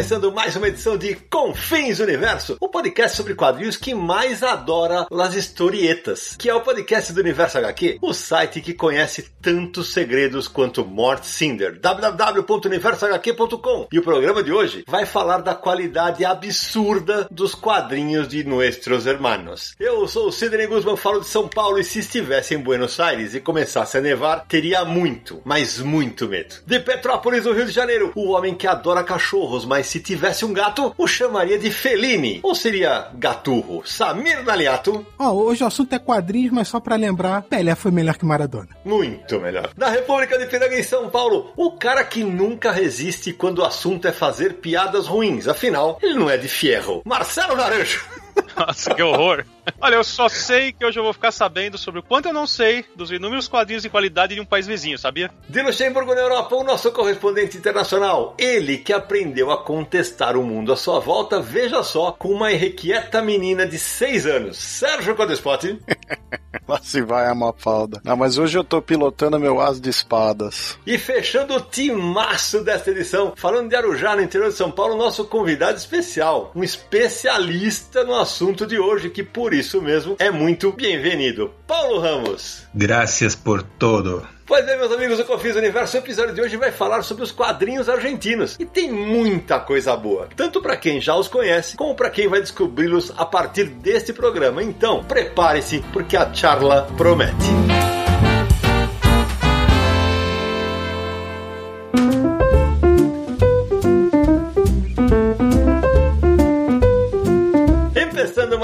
Começando mais uma edição de Confins Universo, o podcast sobre quadrinhos que mais adora as historietas, que é o podcast do Universo HQ, o site que conhece tantos segredos quanto Mort Cinder, www.universohq.com. E o programa de hoje vai falar da qualidade absurda dos quadrinhos de Nuestros Hermanos. Eu sou o Sidney Guzman, falo de São Paulo e se estivesse em Buenos Aires e começasse a nevar, teria muito, mas muito medo. De Petrópolis, no Rio de Janeiro, o homem que adora cachorros mas se tivesse um gato, o chamaria de Feline. Ou seria Gaturro? Samir Naliato. Ó, oh, hoje o assunto é quadrinhos, mas só para lembrar, Pelé foi melhor que Maradona. Muito melhor. Na República de Piranga, em São Paulo, o cara que nunca resiste quando o assunto é fazer piadas ruins. Afinal, ele não é de fierro. Marcelo Naranjo. Nossa, que horror. Olha, eu só sei que hoje eu vou ficar sabendo sobre o quanto eu não sei dos inúmeros quadrinhos de qualidade de um país vizinho, sabia? De Luxemburgo, na Europa, o nosso correspondente internacional. Ele que aprendeu a contestar o mundo à sua volta, veja só, com uma irrequieta menina de 6 anos. Sérgio Codespot. Lá se vai a Mafalda. Não, mas hoje eu tô pilotando meu as de espadas. E fechando o timaço desta edição, falando de Arujá, no interior de São Paulo, nosso convidado especial, um especialista no assunto de hoje, que por isso mesmo é muito bem-vindo. Paulo Ramos. Graças por todo. Pois é, meus amigos do Confis Universo, o episódio de hoje vai falar sobre os quadrinhos argentinos. E tem muita coisa boa, tanto para quem já os conhece, como para quem vai descobri-los a partir deste programa. Então, prepare-se, porque a charla promete.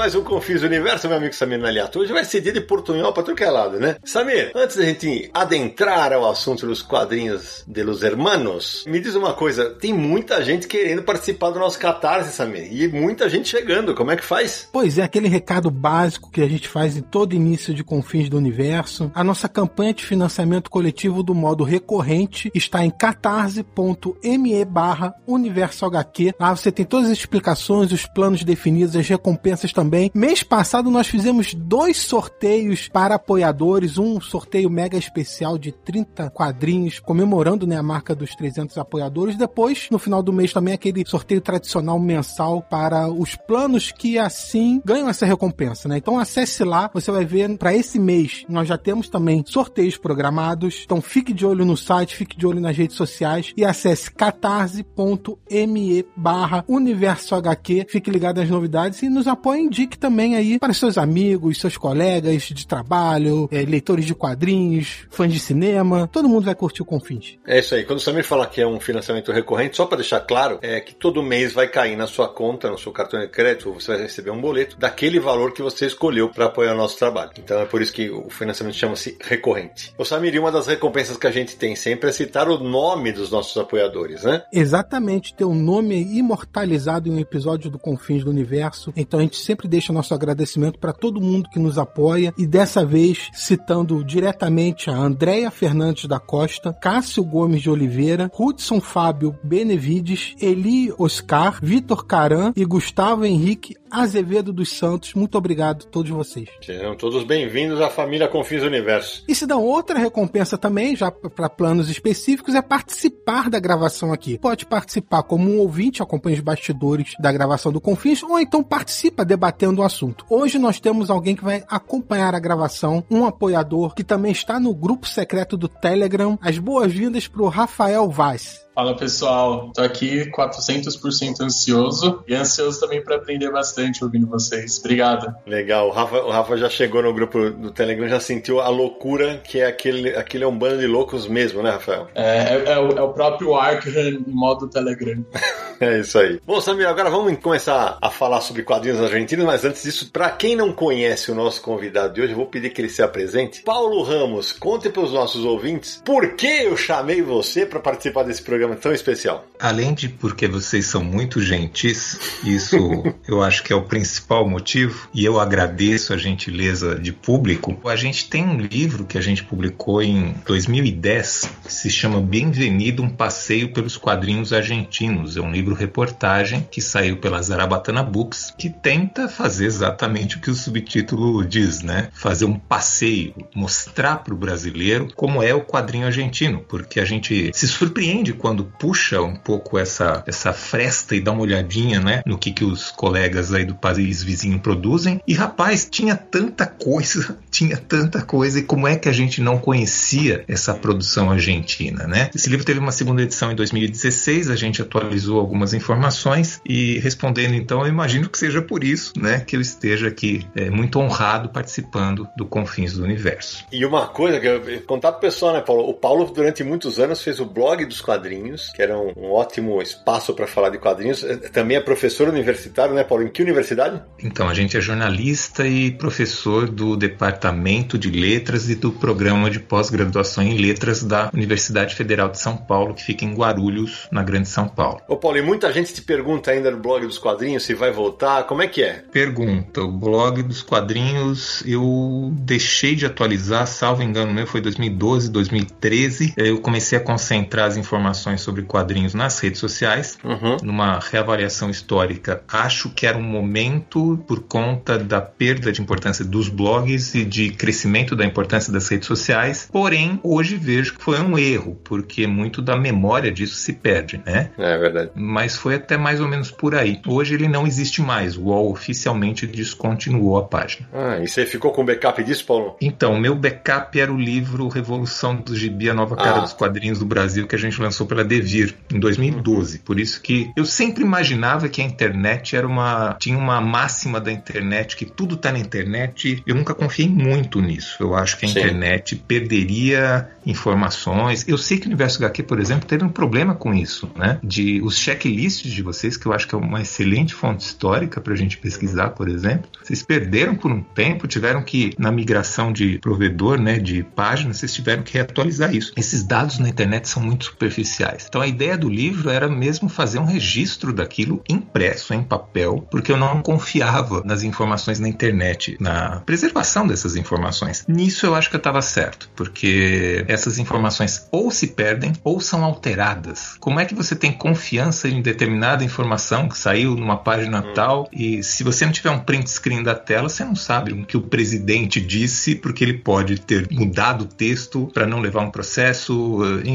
Mais um Confis Universo, meu amigo Samir Naliato. Hoje vai ser dia de portunhol pra tudo é lado, né? Samir, antes da gente adentrar ao assunto dos quadrinhos de Los Hermanos, me diz uma coisa, tem muita gente querendo participar do nosso Catarse, Samir, e muita gente chegando, como é que faz? Pois é, aquele recado básico que a gente faz em todo início de Confins do Universo. A nossa campanha de financiamento coletivo do modo recorrente está em catarse.me barra universo HQ. Lá você tem todas as explicações, os planos definidos, as recompensas também também. Mês passado nós fizemos dois sorteios para apoiadores, um sorteio mega especial de 30 quadrinhos, comemorando né, a marca dos 300 apoiadores. Depois, no final do mês também, aquele sorteio tradicional mensal para os planos que assim ganham essa recompensa, né? Então acesse lá, você vai ver para esse mês. Nós já temos também sorteios programados. Então fique de olho no site, fique de olho nas redes sociais e acesse catarse.me barra universo HQ. Fique ligado às novidades e nos apoie, indique indique também aí para seus amigos, seus colegas de trabalho, é, leitores de quadrinhos, fãs de cinema. Todo mundo vai curtir o Confins. É isso aí. Quando o Samir fala que é um financiamento recorrente, só para deixar claro, é que todo mês vai cair na sua conta, no seu cartão de crédito, você vai receber um boleto daquele valor que você escolheu para apoiar o nosso trabalho. Então é por isso que o financiamento chama-se recorrente. O Samir, uma das recompensas que a gente tem sempre é citar o nome dos nossos apoiadores, né? Exatamente, ter o um nome imortalizado em um episódio do Confins do Universo. Então a gente sempre deixa nosso agradecimento para todo mundo que nos apoia. E dessa vez citando diretamente a Andréia Fernandes da Costa, Cássio Gomes de Oliveira, Hudson Fábio Benevides, Eli Oscar, Vitor Caran e Gustavo Henrique Azevedo dos Santos. Muito obrigado a todos vocês. Sejam todos bem-vindos à família Confins Universo. E se dão outra recompensa também, já para planos específicos, é participar da gravação aqui. Pode participar como um ouvinte, acompanha os bastidores da gravação do Confins, ou então participa debatendo o assunto. Hoje nós temos alguém que vai acompanhar a gravação, um apoiador que também está no grupo secreto do Telegram. As boas-vindas para o Rafael Vaz. Fala pessoal, tô aqui 400% ansioso e ansioso também para aprender bastante ouvindo vocês. Obrigado. Legal, o Rafa, o Rafa já chegou no grupo do Telegram, já sentiu a loucura que é aquele, aquele é um bando de loucos mesmo, né, Rafael? É, é, é, o, é o, próprio Arkham em modo Telegram. É isso aí. Bom, Samir, agora vamos começar a falar sobre quadrinhos argentinos, mas antes disso, para quem não conhece o nosso convidado de hoje, eu vou pedir que ele se apresente. Paulo Ramos, conte para os nossos ouvintes por que eu chamei você para participar desse programa tão especial. Além de porque vocês são muito gentis, isso eu acho que é o principal motivo, e eu agradeço a gentileza de público. A gente tem um livro que a gente publicou em 2010 que se chama Bem-vindo um passeio pelos quadrinhos argentinos. É um livro reportagem que saiu pela Zarabatana Books, que tenta fazer exatamente o que o subtítulo diz, né? Fazer um passeio, mostrar para o brasileiro como é o quadrinho argentino, porque a gente se surpreende quando puxa um pouco essa, essa fresta e dá uma olhadinha, né, no que, que os colegas aí do país vizinho produzem. E rapaz, tinha tanta coisa, tinha tanta coisa, e como é que a gente não conhecia essa produção argentina, né? Esse livro teve uma segunda edição em 2016, a gente atualizou algumas informações e respondendo então, eu imagino que seja por isso, né, que eu esteja aqui é, muito honrado participando do Confins do Universo. E uma coisa que eu contar pro pessoal, né, Paulo? O Paulo durante muitos anos fez o blog dos quadrinhos, que era um, um ótimo espaço para falar de quadrinhos. É, também é professor universitário, né, Paulo? Em que universidade? Então, a gente é jornalista e professor do Departamento de Letras e do Programa de Pós-Graduação em Letras da Universidade Federal de São Paulo, que fica em Guarulhos, na Grande São Paulo. Ô, Paulo, e muita gente te pergunta ainda no blog dos quadrinhos se vai voltar. Como é que é? Pergunta. O blog dos quadrinhos eu deixei de atualizar, salvo engano meu, foi 2012, 2013. Eu comecei a concentrar as informações sobre quadrinhos nas redes sociais, Uhum. numa reavaliação histórica. Acho que era um momento, por conta da perda de importância dos blogs e de crescimento da importância das redes sociais. Porém, hoje vejo que foi um erro, porque muito da memória disso se perde, né? É verdade. Mas foi até mais ou menos por aí. Hoje ele não existe mais. O UOL oficialmente descontinuou a página. Ah, e você ficou com backup disso, Paulo? Então, o meu backup era o livro Revolução do Gibi, a nova cara Ah. dos quadrinhos do Brasil, que a gente lançou pela Devir em 2012. Por isso que eu sempre imaginava que a internet era uma. tinha uma máxima da internet, que tudo tá na internet. Eu nunca confiei muito nisso. Eu acho que a Sim. internet perderia informações. Eu sei que o Universo HQ, por exemplo, teve um problema com isso, né? De os checklists de vocês, que eu acho que é uma excelente fonte histórica pra gente pesquisar, por exemplo. Vocês perderam por um tempo, tiveram que, na migração de provedor, né, de página, vocês tiveram que reatualizar isso. Esses dados na internet são muito superficiais. Então a ideia do livro era mesmo fazer um registro daquilo impresso em papel, porque eu não confiava nas informações na internet, na preservação dessas informações. Nisso eu acho que eu estava certo, porque essas informações ou se perdem ou são alteradas. Como é que você tem confiança em determinada informação que saiu numa página tal e se você não tiver um print screen da tela, você não sabe o que o presidente disse, porque ele pode ter mudado o texto para não levar um processo, eh,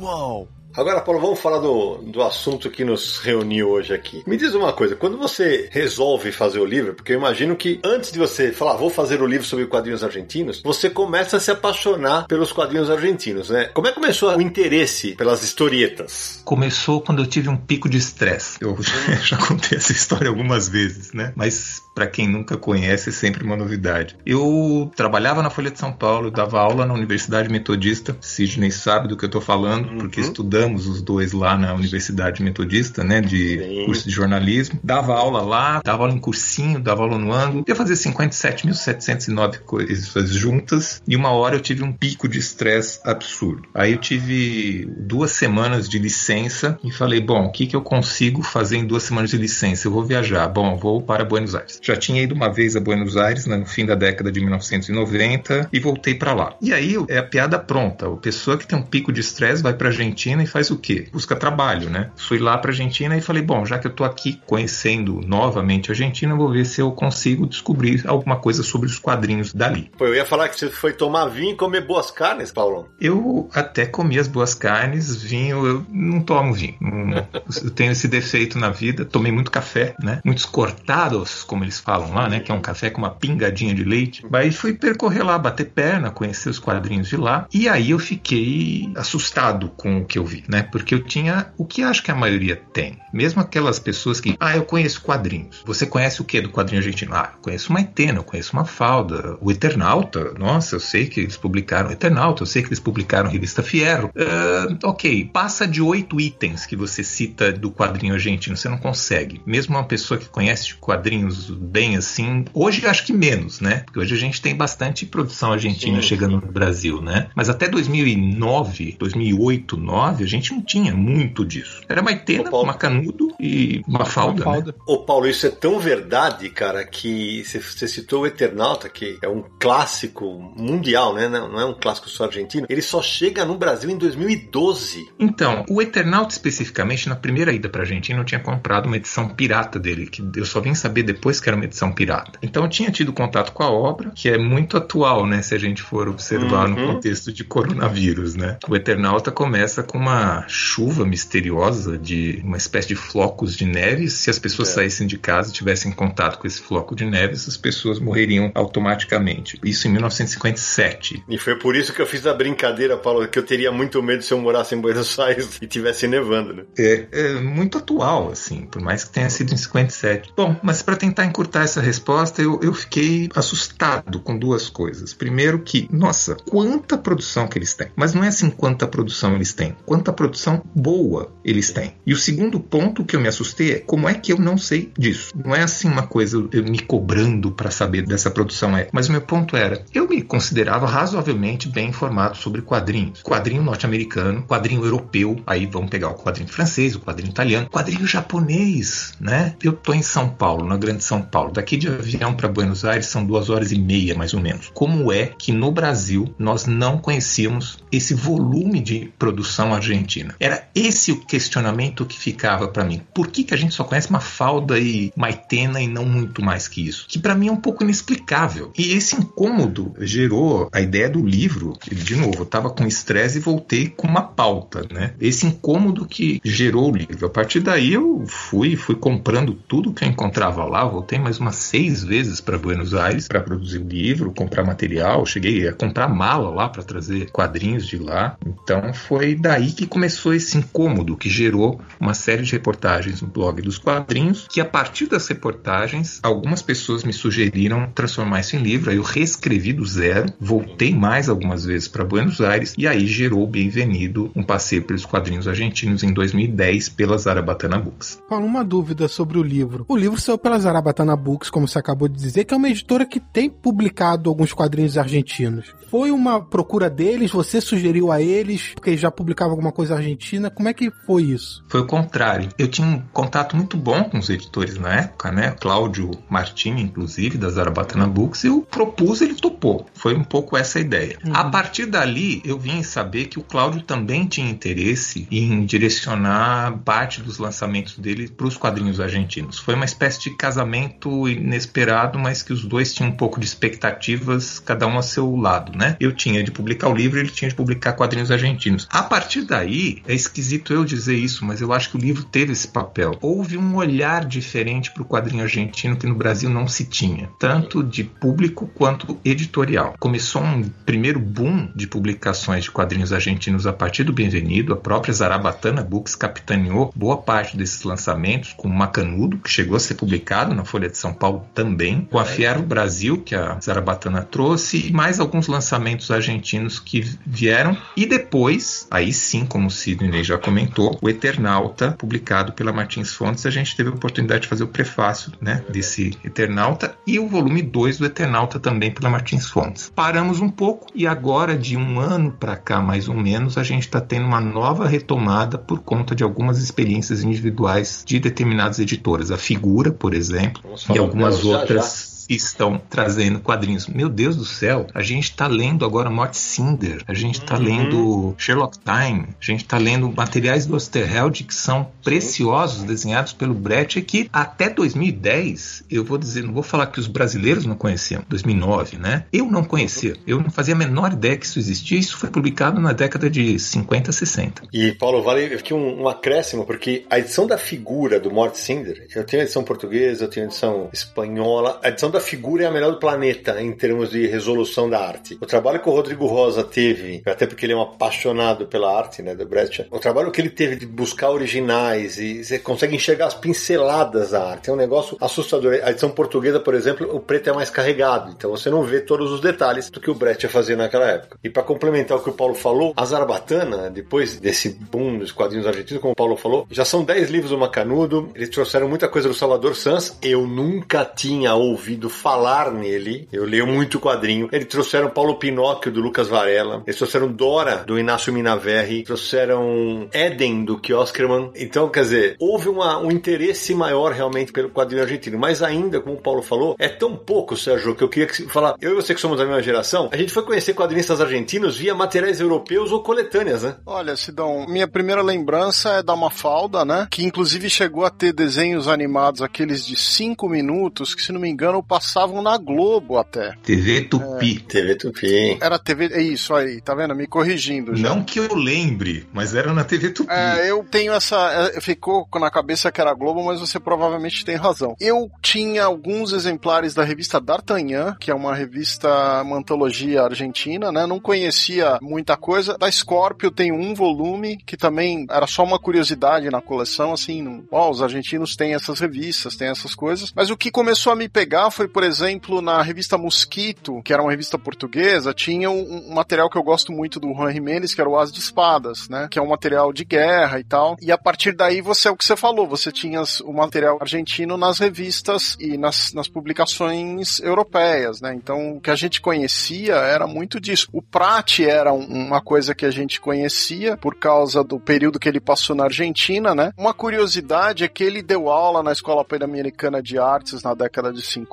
enfim. Agora, Paulo, vamos falar do, do assunto que nos reuniu hoje aqui. Me diz uma coisa, quando você resolve fazer o livro, porque eu imagino que antes de você falar, vou fazer o livro sobre quadrinhos argentinos, você começa a se apaixonar pelos quadrinhos argentinos, né? Como é que começou o interesse pelas historietas? Começou quando eu tive um pico de estresse. Eu já contei essa história algumas vezes, né? Mas para quem nunca conhece, é sempre uma novidade. Eu trabalhava na Folha de São Paulo, dava aula na Universidade Metodista. Sidney sabe do que eu tô falando, porque estudamos os dois lá na Universidade Metodista, né? De Sim. curso de jornalismo. Dava aula lá, dava aula em cursinho, dava aula no ângulo. Eu fazia 57.709 coisas juntas. E uma hora eu tive um pico de estresse absurdo. Aí eu tive duas semanas de licença e falei: bom, o que, que eu consigo fazer em duas semanas de licença? Eu vou viajar. Bom, vou para Buenos Aires. Já tinha ido uma vez a Buenos Aires no fim da década de 1990 e voltei para lá. E aí é a piada pronta. A pessoa que tem um pico de estresse vai para Argentina e faz o quê? Busca trabalho, né? Fui lá para Argentina e falei: bom, já que eu tô aqui conhecendo novamente a Argentina, vou ver se eu consigo descobrir alguma coisa sobre os quadrinhos dali. Pô, eu ia falar que você foi tomar vinho e comer boas carnes, Paulo. Eu até comi as boas carnes, vinho, eu não tomo vinho. Não- eu tenho esse defeito na vida. Tomei muito café, né? Muitos cortados, como eles falam lá, né? Que é um café com uma pingadinha de leite. Aí fui percorrer lá, bater perna, conhecer os quadrinhos de lá. E aí eu fiquei assustado com o que eu vi. Tive, né? Porque eu tinha o que acho que a maioria tem. Mesmo aquelas pessoas que, ah, eu conheço quadrinhos. Você conhece o que do quadrinho argentino? Ah, eu conheço uma Etena, eu conheço uma Falda, o Eternauta. Nossa, eu sei que eles publicaram Eternauta, eu sei que eles publicaram Revista Fierro. Uh, ok, passa de oito itens que você cita do quadrinho argentino, você não consegue. Mesmo uma pessoa que conhece quadrinhos bem assim, hoje acho que menos, né? Porque hoje a gente tem bastante produção argentina sim, chegando sim. no Brasil, né? Mas até 2009, 2008, 2009, a gente não tinha muito disso. Era Maitena, Macanudo e Mafalda. Mafalda. Né? Ô Paulo, isso é tão verdade, cara, que você citou o Eternauta, que é um clássico mundial, né? Não é um clássico só argentino. Ele só chega no Brasil em 2012. Então, o Eternauta especificamente, na primeira ida pra Argentina, eu tinha comprado uma edição pirata dele, que eu só vim saber depois que era uma edição pirata. Então eu tinha tido contato com a obra, que é muito atual, né? Se a gente for observar uhum. no contexto de coronavírus, né? O Eternauta começa com uma chuva misteriosa de uma espécie de flocos de neve. Se as pessoas é. saíssem de casa e tivessem contato com esse floco de neve, essas pessoas morreriam automaticamente. Isso em 1957. E foi por isso que eu fiz a brincadeira, Paulo, que eu teria muito medo se eu morasse em Buenos Aires e tivesse nevando, né? É, é muito atual, assim, por mais que tenha sido em 57. Bom, mas para tentar encurtar essa resposta, eu, eu fiquei assustado com duas coisas. Primeiro que, nossa, quanta produção que eles têm. Mas não é assim quanta produção eles têm, quanta produção boa eles têm. E o segundo ponto que eu me assustei é como é que eu não sei disso. Não é assim uma coisa eu me cobrando para saber dessa produção é. Mas o meu ponto era, eu me considerava razoavelmente bem informado sobre quadrinhos. Quadrinho norte-americano, quadrinho europeu, aí vamos pegar o quadrinho francês, o quadrinho italiano, quadrinho japonês, né? Eu tô em São Paulo, na Grande São Paulo. Daqui de avião para Buenos Aires são duas horas e meia, mais ou menos. Como é que no Brasil nós não conhecíamos esse volume de produção argentina? Era esse o questionamento que ficava para mim. Por que, que a gente só conhece Mafalda e Maitena e não muito mais que isso? Que para mim é um pouco inexplicável. E esse incômodo gerou a ideia do livro. De novo, eu tava com estresse e voltei com uma pauta, né? Esse incômodo que gerou o livro. A partir daí eu fui, fui comprando tudo que eu encontrava lá. Voltei mais umas seis vezes para Buenos Aires para produzir o livro, comprar material. Cheguei a comprar mala lá para trazer quadrinhos de lá. Então foi daí que começou esse incômodo que gerou uma série de reportagens no blog dos quadrinhos. Que a partir das reportagens, algumas pessoas me sugeriram transformar isso em livro. Aí eu reescrevi do zero, voltei mais algumas vezes para Buenos Aires e aí gerou Bem-vindo, um passeio pelos quadrinhos argentinos em 2010 pela Zarabatana Books. Paulo, uma dúvida sobre o livro. O livro saiu pela Zarabatana Books, como você acabou de dizer, que é uma editora que tem publicado alguns quadrinhos argentinos. Foi uma procura deles? Você sugeriu a eles porque já publicavam alguma coisa argentina? Como é que foi isso? Foi o contrário. Eu tinha um contato muito bom com os editores na época, né? Cláudio Martini, inclusive, da Zarabatana Books. Eu propus, ele topou. Foi um pouco essa a ideia. Uhum. A partir dali, eu vim saber que o Cláudio também tinha interesse em direcionar parte dos lançamentos dele para os quadrinhos argentinos. Foi uma espécie de casamento inesperado, mas que os dois tinham um pouco de expectativas, cada um a seu lado, né? Eu tinha de publicar o livro, ele tinha de publicar quadrinhos argentinos. A partir daí, é esquisito eu dizer isso, mas eu acho que o livro teve esse papel. Houve um olhar diferente para o quadrinho argentino que no Brasil não se tinha, tanto de público quanto editorial. Começou um primeiro boom de publicações de quadrinhos argentinos a partir do Bem-vindo. A própria Zarabatana Books capitaneou boa parte desses lançamentos, com Macanudo, que chegou a ser publicado na Folha de São Paulo também, com a Fiero Brasil, que a Zarabatana trouxe, e mais alguns lançamentos argentinos que vieram. E depois, aí sim, como o Sidney já comentou, o Eternauta, publicado pela Martins Fontes, a gente teve a oportunidade de fazer o prefácio né, desse Eternauta e o volume 2 do Eternauta também pela Martins Fontes. Paramos um pouco e agora, de um ano para cá, mais ou menos, a gente está tendo uma nova retomada por conta de algumas experiências individuais de determinadas editoras. A Figura, por exemplo, e algumas outras. Já, já estão trazendo quadrinhos. Meu Deus do céu, a gente está lendo agora Mort Cinder, a gente está uhum. lendo Sherlock Time, a gente está lendo materiais do Osterheld que são preciosos, desenhados pelo Brett, que até 2010, eu vou dizer, não vou falar que os brasileiros não conheciam, 2009, né? Eu não conhecia, eu não fazia a menor ideia que isso existia, isso foi publicado na década de 50, 60. E Paulo, vale aqui um, um acréscimo, porque a edição da figura do Mort Cinder, eu tenho a edição portuguesa, eu tenho a edição espanhola, a edição da cada figura é a melhor do planeta em termos de resolução da arte. O trabalho que o Rodrigo Rosa teve, até porque ele é um apaixonado pela arte, né, do Brecht, o trabalho que ele teve de buscar originais e você consegue enxergar as pinceladas da arte. É um negócio assustador. A edição portuguesa, por exemplo, o preto é mais carregado, então você não vê todos os detalhes do que o Brecht fazia naquela época. E para complementar o que o Paulo falou, a Zarbatana, depois desse boom dos quadrinhos argentinos, como o Paulo falou, já são 10 livros do Macanudo, eles trouxeram muita coisa do Salvador Sanz. Eu nunca tinha ouvido falar nele, eu leio muito quadrinho. Eles trouxeram Paulo Pinóquio do Lucas Varela, eles trouxeram Dora do Inácio Minaverri, trouxeram Eden do Kioskerman. Então, quer dizer, houve uma, um interesse maior realmente pelo quadrinho argentino, mas ainda, como o Paulo falou, é tão pouco, Sérgio, que eu queria que, falar. Eu e você que somos da mesma geração, a gente foi conhecer quadrinistas argentinos via materiais europeus ou coletâneas, né? Olha, Sidão, minha primeira lembrança é da Mafalda, né? Que inclusive chegou a ter desenhos animados, aqueles de 5 minutos, que se não me engano passavam na Globo até. TV Tupi. É. TV Tupi. Era TV. É isso aí, tá vendo? Me corrigindo. Já. Não que eu lembre, mas era na TV Tupi. É, eu tenho essa. é, Ficou na cabeça que era Globo, mas você provavelmente tem razão. Eu tinha alguns exemplares da revista D'Artagnan, que é uma revista, uma antologia argentina, né? Não conhecia muita coisa. Da Scorpio tem um volume, que também era só uma curiosidade na coleção, assim, ó, os argentinos têm essas revistas, têm essas coisas. Mas o que começou a me pegar foi, por exemplo, na revista Mosquito, que era uma revista portuguesa, tinha um, um material que eu gosto muito do Juan Jimenez, que era o As de Espadas, né? Que é um material de guerra e tal. E a partir daí, você é o que você falou, você tinha o material argentino nas revistas e nas, nas publicações europeias, né? Então, o que a gente conhecia era muito disso. O Prat era um- uma coisa que a gente conhecia por causa do período que ele passou na Argentina, né? Uma curiosidade é que ele deu aula na Escola Pan-Americana de Artes na década de 50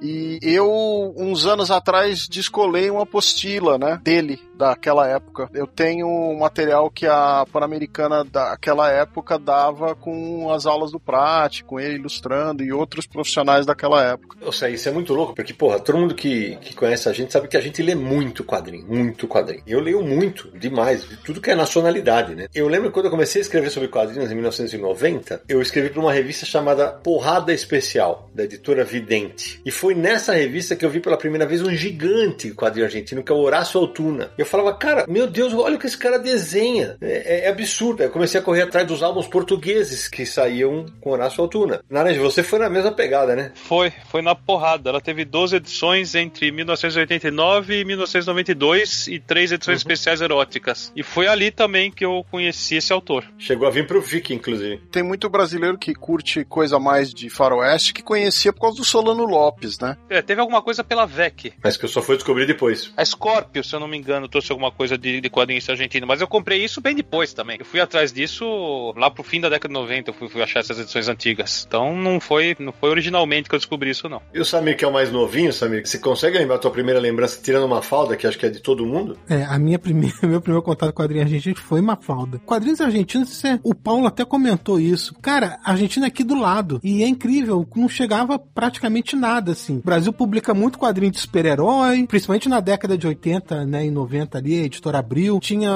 e eu, uns anos atrás, descolei uma apostila, né? Dele, daquela época. Eu tenho um material que a Pan-Americana daquela época dava com as aulas do Prat, com ele ilustrando e outros profissionais daquela época. Nossa, isso é muito louco, porque, porra, todo mundo que, que conhece a gente sabe que a gente lê muito quadrinho, muito quadrinho. Eu leio muito, demais, de tudo que é nacionalidade, né? Eu lembro quando eu comecei a escrever sobre quadrinhos em 1990, eu escrevi para uma revista chamada Porrada Especial, da editora Vidente. E foi nessa revista que eu vi pela primeira vez um gigante quadrinho argentino, que é o Horácio Altuna. Eu falava, cara, meu Deus, olha o que esse cara desenha. É, é- é absurdo. Eu comecei a correr atrás dos álbuns portugueses que saíam com Horácio Altuna. Naranja, você foi na mesma pegada, né? Foi, foi na porrada. Ela teve 12 edições entre 1989 e 1992 e três edições especiais eróticas. E foi ali também que eu conheci esse autor. Chegou a vir pro Vic, inclusive. Tem muito brasileiro que curte coisa mais de faroeste que conhecia por causa do Solano Lopes, né? É, teve alguma coisa pela VEC. Mas que eu só fui descobrir depois. A Scorpio, se eu não me engano, trouxe alguma coisa de, de quadrinhos argentino, mas eu comprei isso bem depois também. Eu fui atrás disso lá pro fim da década de 90, eu fui, fui achar essas edições antigas. Então não foi, não foi originalmente que eu descobri isso, não. E o Samir, que é o mais novinho, Samir, você consegue lembrar a tua primeira lembrança tirando uma falda, que acho que é de todo mundo? É, a minha primeira, meu primeiro contato com quadrinho argentino foi Mafalda. Quadrinhos argentinos, é- o Paulo até comentou isso. Cara, a Argentina é aqui do lado. E é incrível, não chegava praticamente nada, assim. O Brasil publica muito quadrinho de super-herói, principalmente na década de 80, né, e 90 ali, a editora Abril. Tinha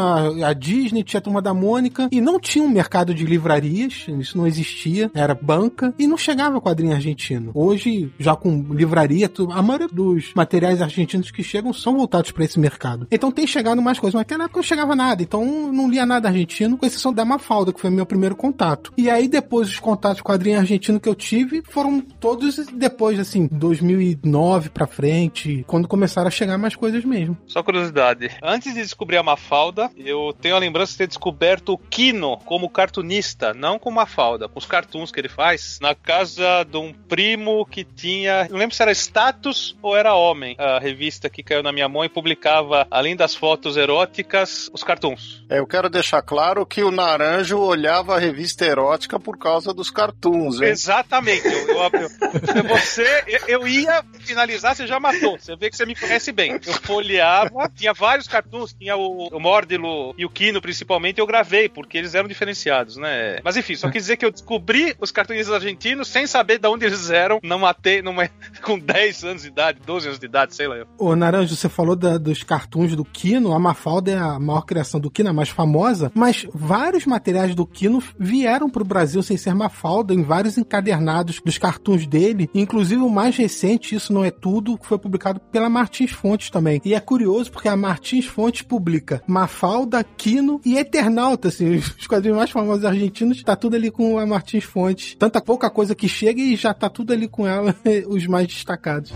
a Disney, tinha a Turma da Mônica, e não tinha um mercado de livrarias, isso não existia, era banca, e não chegava quadrinho argentino. Hoje, já com livraria, a maioria dos materiais argentinos que chegam são voltados para esse mercado. Então tem chegado mais coisas, mas naquela época não chegava nada, então não lia nada argentino, com exceção da Mafalda, que foi meu primeiro contato. E aí depois os contatos quadrinho argentino que eu tive foram todos depois, assim, 2009 pra frente, quando começaram a chegar mais coisas mesmo. Só curiosidade. Antes de descobrir a Mafalda, eu tenho a lembrança de ter descoberto o Kino como cartunista, não com Mafalda, com os cartoons que ele faz, na casa de um primo que tinha. Não lembro se era Status ou era Homem, a revista que caiu na minha mão e publicava, além das fotos eróticas, os cartoons. É, eu quero deixar claro que o Naranjo olhava a revista erótica por causa dos cartoons, hein? Exatamente. Eu, eu, eu- você, eu, eu ia finalizar, você já matou. Você vê que você me conhece bem. Eu folheava, tinha vários vários cartoons, tinha o, o Mórdilo e o Kino principalmente, eu gravei, porque eles eram diferenciados, né? Mas enfim, só quis dizer que eu descobri os cartunistas argentinos sem saber de onde eles eram, numa, te, numa com 10 anos de idade, 12 anos de idade, sei lá. Ô, Naranjo, você falou da, dos cartoons do Kino, a Mafalda é a maior criação do Kino, a mais famosa, mas vários materiais do Kino vieram pro Brasil sem ser Mafalda, em vários encadernados dos cartoons dele, inclusive o mais recente, Isso Não É Tudo, que foi publicado pela Martins Fontes também. E é curioso porque a Martins Fontes publica Mafalda, Kino e Eternauta, assim, os quadrinhos mais famosos argentinos, tá tudo ali com a Martins Fontes. Tanta pouca coisa que chega e já tá tudo ali com ela, os mais destacados.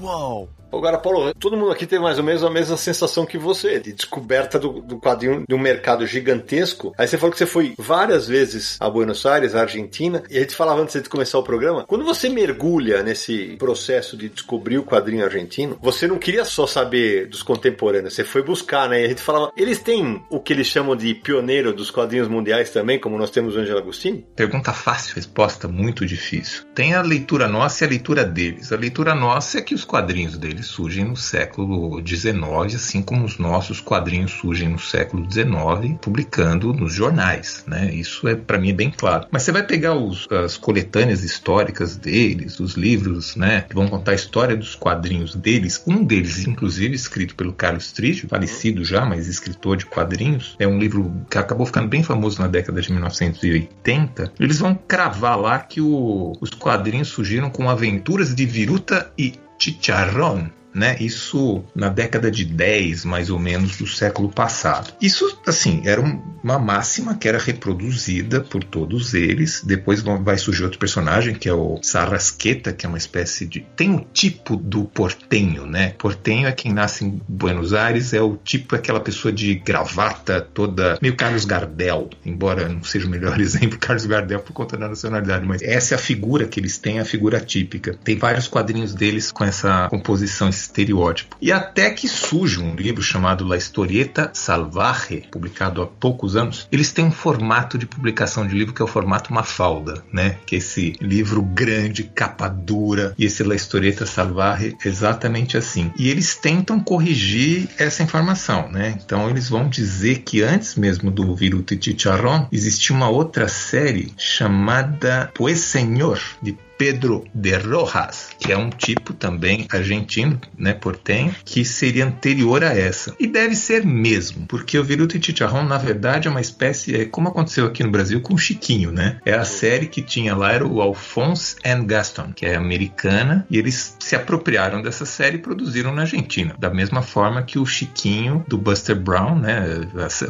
Uau! Agora, Paulo, todo mundo aqui teve mais ou menos a mesma sensação que você, de descoberta do, do quadrinho de um mercado gigantesco. Aí você falou que você foi várias vezes a Buenos Aires, a Argentina, e a gente falava antes de começar o programa, quando você mergulha nesse processo de descobrir o quadrinho argentino, você não queria só saber dos contemporâneos, você foi buscar, né? E a gente falava, eles têm o que eles chamam de pioneiro dos quadrinhos mundiais também, como nós temos o Angelo Agostini? Pergunta fácil, resposta muito difícil. Tem a leitura nossa e a leitura deles. A leitura nossa é que os quadrinhos deles eles surgem no século XIX, assim como os nossos quadrinhos surgem no século XIX, publicando nos jornais. Né? Isso é para mim é bem claro. Mas você vai pegar os, as coletâneas históricas deles, os livros né, que vão contar a história dos quadrinhos deles. Um deles, inclusive, escrito pelo Carlos Trígio, falecido já, mas escritor de quadrinhos. É um livro que acabou ficando bem famoso na década de 1980. Eles vão cravar lá que o, os quadrinhos surgiram com aventuras de Viruta e چی؟ Né? Isso na década de 10, mais ou menos, do século passado. Isso, assim, era uma máxima que era reproduzida por todos eles. Depois vai surgir outro personagem, que é o Sarrasqueta, que é uma espécie de... Tem o tipo do portenho, né? Portenho é quem nasce em Buenos Aires, é o tipo, aquela pessoa de gravata toda... Meio Carlos Gardel, embora não seja o melhor exemplo, Carlos Gardel por conta da nacionalidade, mas essa é a figura que eles têm, a figura típica. Tem vários quadrinhos deles com essa composição estereótipo. E até que surge um livro chamado La Historieta Salvaje, publicado há poucos anos. Eles têm um formato de publicação de livro que é o formato Mafalda, né? Que é esse livro grande, capa dura, e esse La Historieta Salvaje exatamente assim. E eles tentam corrigir essa informação, né? Então eles vão dizer que antes mesmo do Viruto e Chicharrón existia uma outra série chamada Pues Senhor, de Pedro de Rojas, que é um tipo também argentino, né, portenho, que seria anterior a essa. E deve ser mesmo, porque o Viruto e Chicharrón, na verdade, é uma espécie, é como aconteceu aqui no Brasil com o Chiquinho, né? É a série que tinha lá, era o Alphonse and Gaston, que é americana, e eles se apropriaram dessa série e produziram na Argentina. Da mesma forma que o Chiquinho do Buster Brown, né?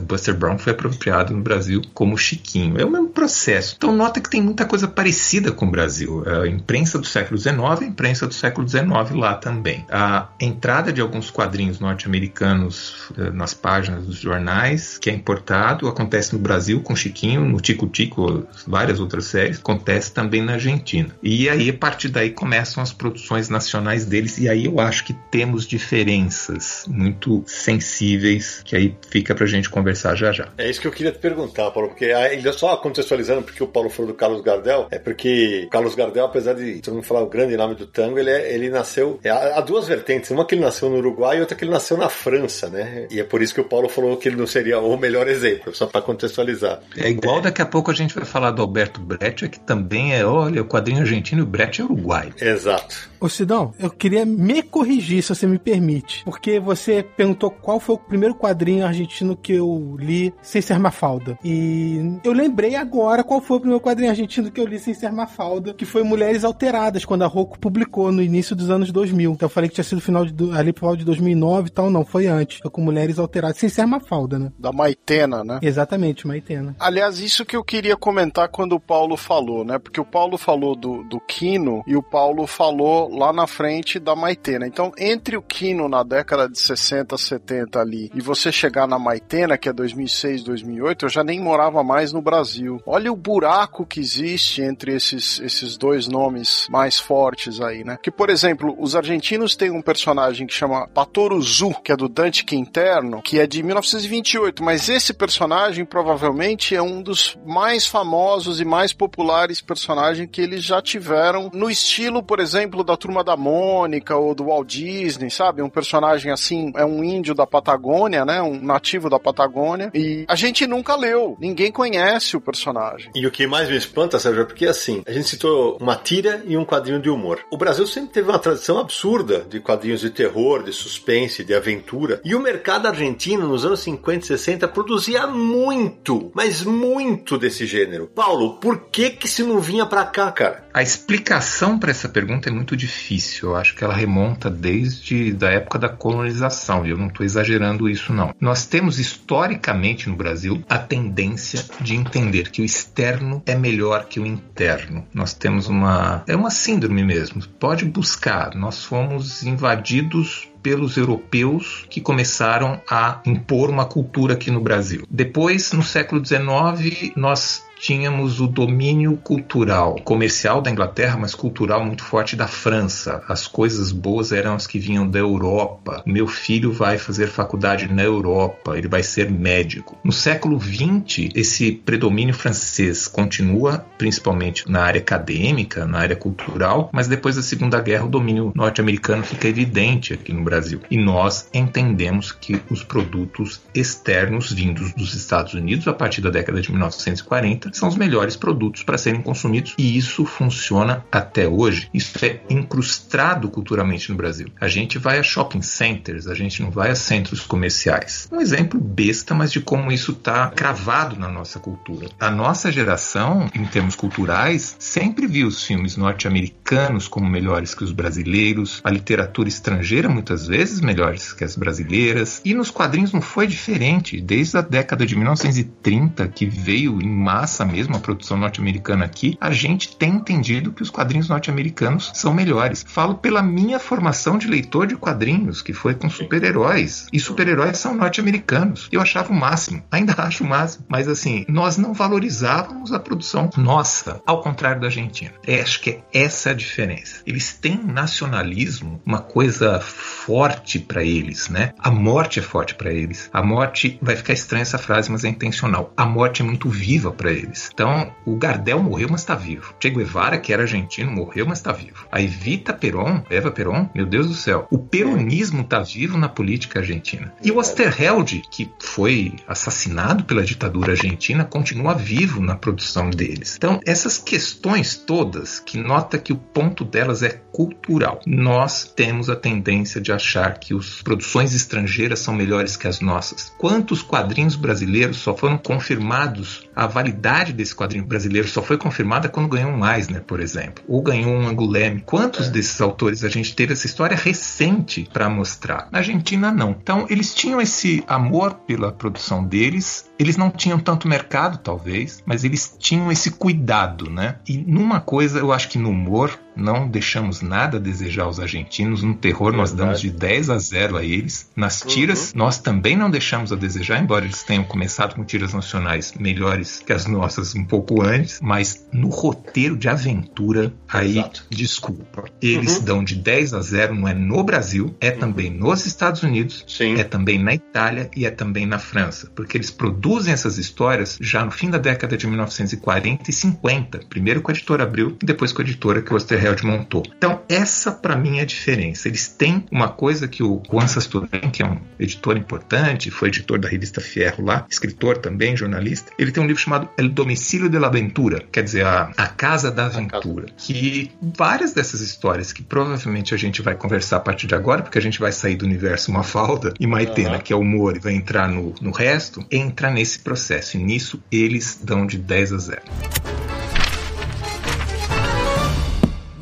Buster Brown foi apropriado no Brasil como Chiquinho. É o mesmo processo. Então nota que tem muita coisa parecida com o Brasil. É, a imprensa do século XIX, a imprensa do século XIX lá também. A entrada de alguns quadrinhos norte-americanos eh, nas páginas dos jornais, que é importado, acontece no Brasil com Chiquinho, no Tico Tico, várias outras séries, acontece também na Argentina. E aí, a partir daí, começam as produções nacionais deles, e aí eu acho que temos diferenças muito sensíveis, que aí fica pra gente conversar já já. É isso que eu queria te perguntar, Paulo, porque ainda só contextualizando, porque o Paulo falou do Carlos Gardel, é porque Carlos Gardel, apesar de todo mundo falar o grande nome do tango, ele, é, ele nasceu. É, há duas vertentes. Uma que ele nasceu no Uruguai e outra que ele nasceu na França, né? E é por isso que o Paulo falou que ele não seria o melhor exemplo, só para contextualizar. É igual é. daqui a pouco a gente vai falar do Alberto Brecht, que também é, olha, o quadrinho argentino e o Brecht é uruguai. Exato. Ô Sidão, eu queria me corrigir, se você me permite. Porque você perguntou qual foi o primeiro quadrinho argentino que eu li sem ser Mafalda. E eu lembrei agora qual foi o primeiro quadrinho argentino que eu li sem ser Mafalda, que foi Mulheres Alteradas, quando a Rocco publicou no início dos anos 2000. Então eu falei que tinha sido final de, ali pro final de 2009 e tal, não, foi antes. Foi com Mulheres Alteradas, sem ser Mafalda, né? Da Maitena, né? Exatamente, Maitena. Aliás, isso que eu queria comentar quando o Paulo falou, né? Porque o Paulo falou do, do Kino e o Paulo falou lá na frente da Maitena. Então, entre o Kino na década de 60, 70 ali e você chegar na Maitena, que é 2006, 2008, eu já nem morava mais no Brasil. Olha o buraco que existe entre esses, esses dois nomes mais fortes aí, né? Que, por exemplo, os argentinos têm um personagem que chama Patoruzu, que é do Dante Quinterno, que é de 1928, mas esse personagem provavelmente é um dos mais famosos e mais populares personagens que eles já tiveram no estilo, por exemplo, da Turma da Mônica ou do Walt Disney, sabe? Um personagem assim, é um índio da Patagônia, né? Um nativo da Patagônia e a gente nunca leu, ninguém conhece o personagem. E o que mais me espanta, Sérgio, é porque assim, a gente citou uma tira e um quadrinho de humor. O Brasil sempre teve uma tradição absurda de quadrinhos de terror, de suspense, de aventura. E o mercado argentino nos anos 50 e 60 produzia muito, mas muito desse gênero. Paulo, por que que se não vinha pra cá, cara? A explicação para essa pergunta é muito difícil. Eu acho que ela remonta desde da época da colonização, e eu não estou exagerando isso não. Nós temos historicamente no Brasil a tendência de entender que o externo é melhor que o interno. Nós temos uma é uma síndrome mesmo. Pode buscar. Nós fomos invadidos pelos europeus que começaram a impor uma cultura aqui no Brasil. Depois, no século XIX, nós tínhamos o domínio cultural, comercial da Inglaterra, mas cultural muito forte da França. As coisas boas eram as que vinham da Europa. Meu filho vai fazer faculdade na Europa, ele vai ser médico. No século XX, esse predomínio francês continua, principalmente na área acadêmica, na área cultural, mas depois da Segunda Guerra, o domínio norte-americano fica evidente aqui no Brasil. E nós entendemos que os produtos externos vindos dos Estados Unidos a partir da década de 1940 são os melhores produtos para serem consumidos e isso funciona até hoje. Isso é incrustado culturalmente no Brasil. A gente vai a shopping centers, a gente não vai a centros comerciais. Um exemplo besta, mas de como isso está cravado na nossa cultura. A nossa geração, em termos culturais, sempre viu os filmes norte-americanos como melhores que os brasileiros, a literatura estrangeira muitas vezes melhores que as brasileiras, e nos quadrinhos não foi diferente. Desde a década de 1930, que veio em massa mesmo a produção norte-americana aqui, a gente tem entendido que os quadrinhos norte-americanos são melhores. Falo pela minha formação de leitor de quadrinhos, que foi com super-heróis, e super-heróis são norte-americanos. Eu achava o máximo, ainda acho o máximo, mas assim, nós não valorizávamos a produção nossa, ao contrário da Argentina. É, acho que é essa a diferença. Eles têm nacionalismo, uma coisa forte para eles, né? A morte é forte para eles. A morte vai ficar estranha essa frase, mas é intencional. A morte é muito viva para eles. Então, o Gardel morreu, mas está vivo. Che Guevara, que era argentino, morreu, mas está vivo. A Evita Peron, Eva Peron, meu Deus do céu. O peronismo está vivo na política argentina. E o Osterheld, que foi assassinado pela ditadura argentina, continua vivo na produção deles. Então, essas questões todas, que nota que o ponto delas é cultural. Nós temos a tendência de achar que as produções estrangeiras são melhores que as nossas. Quantos quadrinhos brasileiros só foram confirmados? A validade desse quadrinho brasileiro só foi confirmada quando ganhou um Eisner, por exemplo, ou ganhou um Anguleme. Quantos é. desses autores a gente teve essa história recente para mostrar? Na Argentina, não. Então, eles tinham esse amor pela produção deles, eles não tinham tanto mercado, talvez, mas eles tinham esse cuidado, né? E numa coisa, eu acho que no humor, não deixamos nada a desejar aos argentinos. No terror, nós damos de 10 a 0 a eles. Nas tiras, uhum. nós também não deixamos a desejar, embora eles tenham começado com tiras nacionais melhores que as nossas um pouco antes. Mas no roteiro de aventura, aí, Exato. desculpa. Eles uhum. dão de 10 a 0, não é no Brasil, é também nos Estados Unidos, Sim. é também na Itália e é também na França. Porque eles produzem essas histórias já no fim da década de 1940 e 50. Primeiro com a editora Abril e depois com a editora que você Held montou. Então, essa para mim é a diferença. Eles têm uma coisa que o Juan Sasturén, que é um editor importante, foi editor da revista Fierro lá, escritor também, jornalista, ele tem um livro chamado El Domicílio de la Aventura, quer dizer, a, a Casa da Aventura, que várias dessas histórias que provavelmente a gente vai conversar a partir de agora, porque a gente vai sair do universo Mafalda e Maitena, uhum. que é o humor, e vai entrar no, no resto, entra nesse processo. E nisso eles dão de 10 a 0.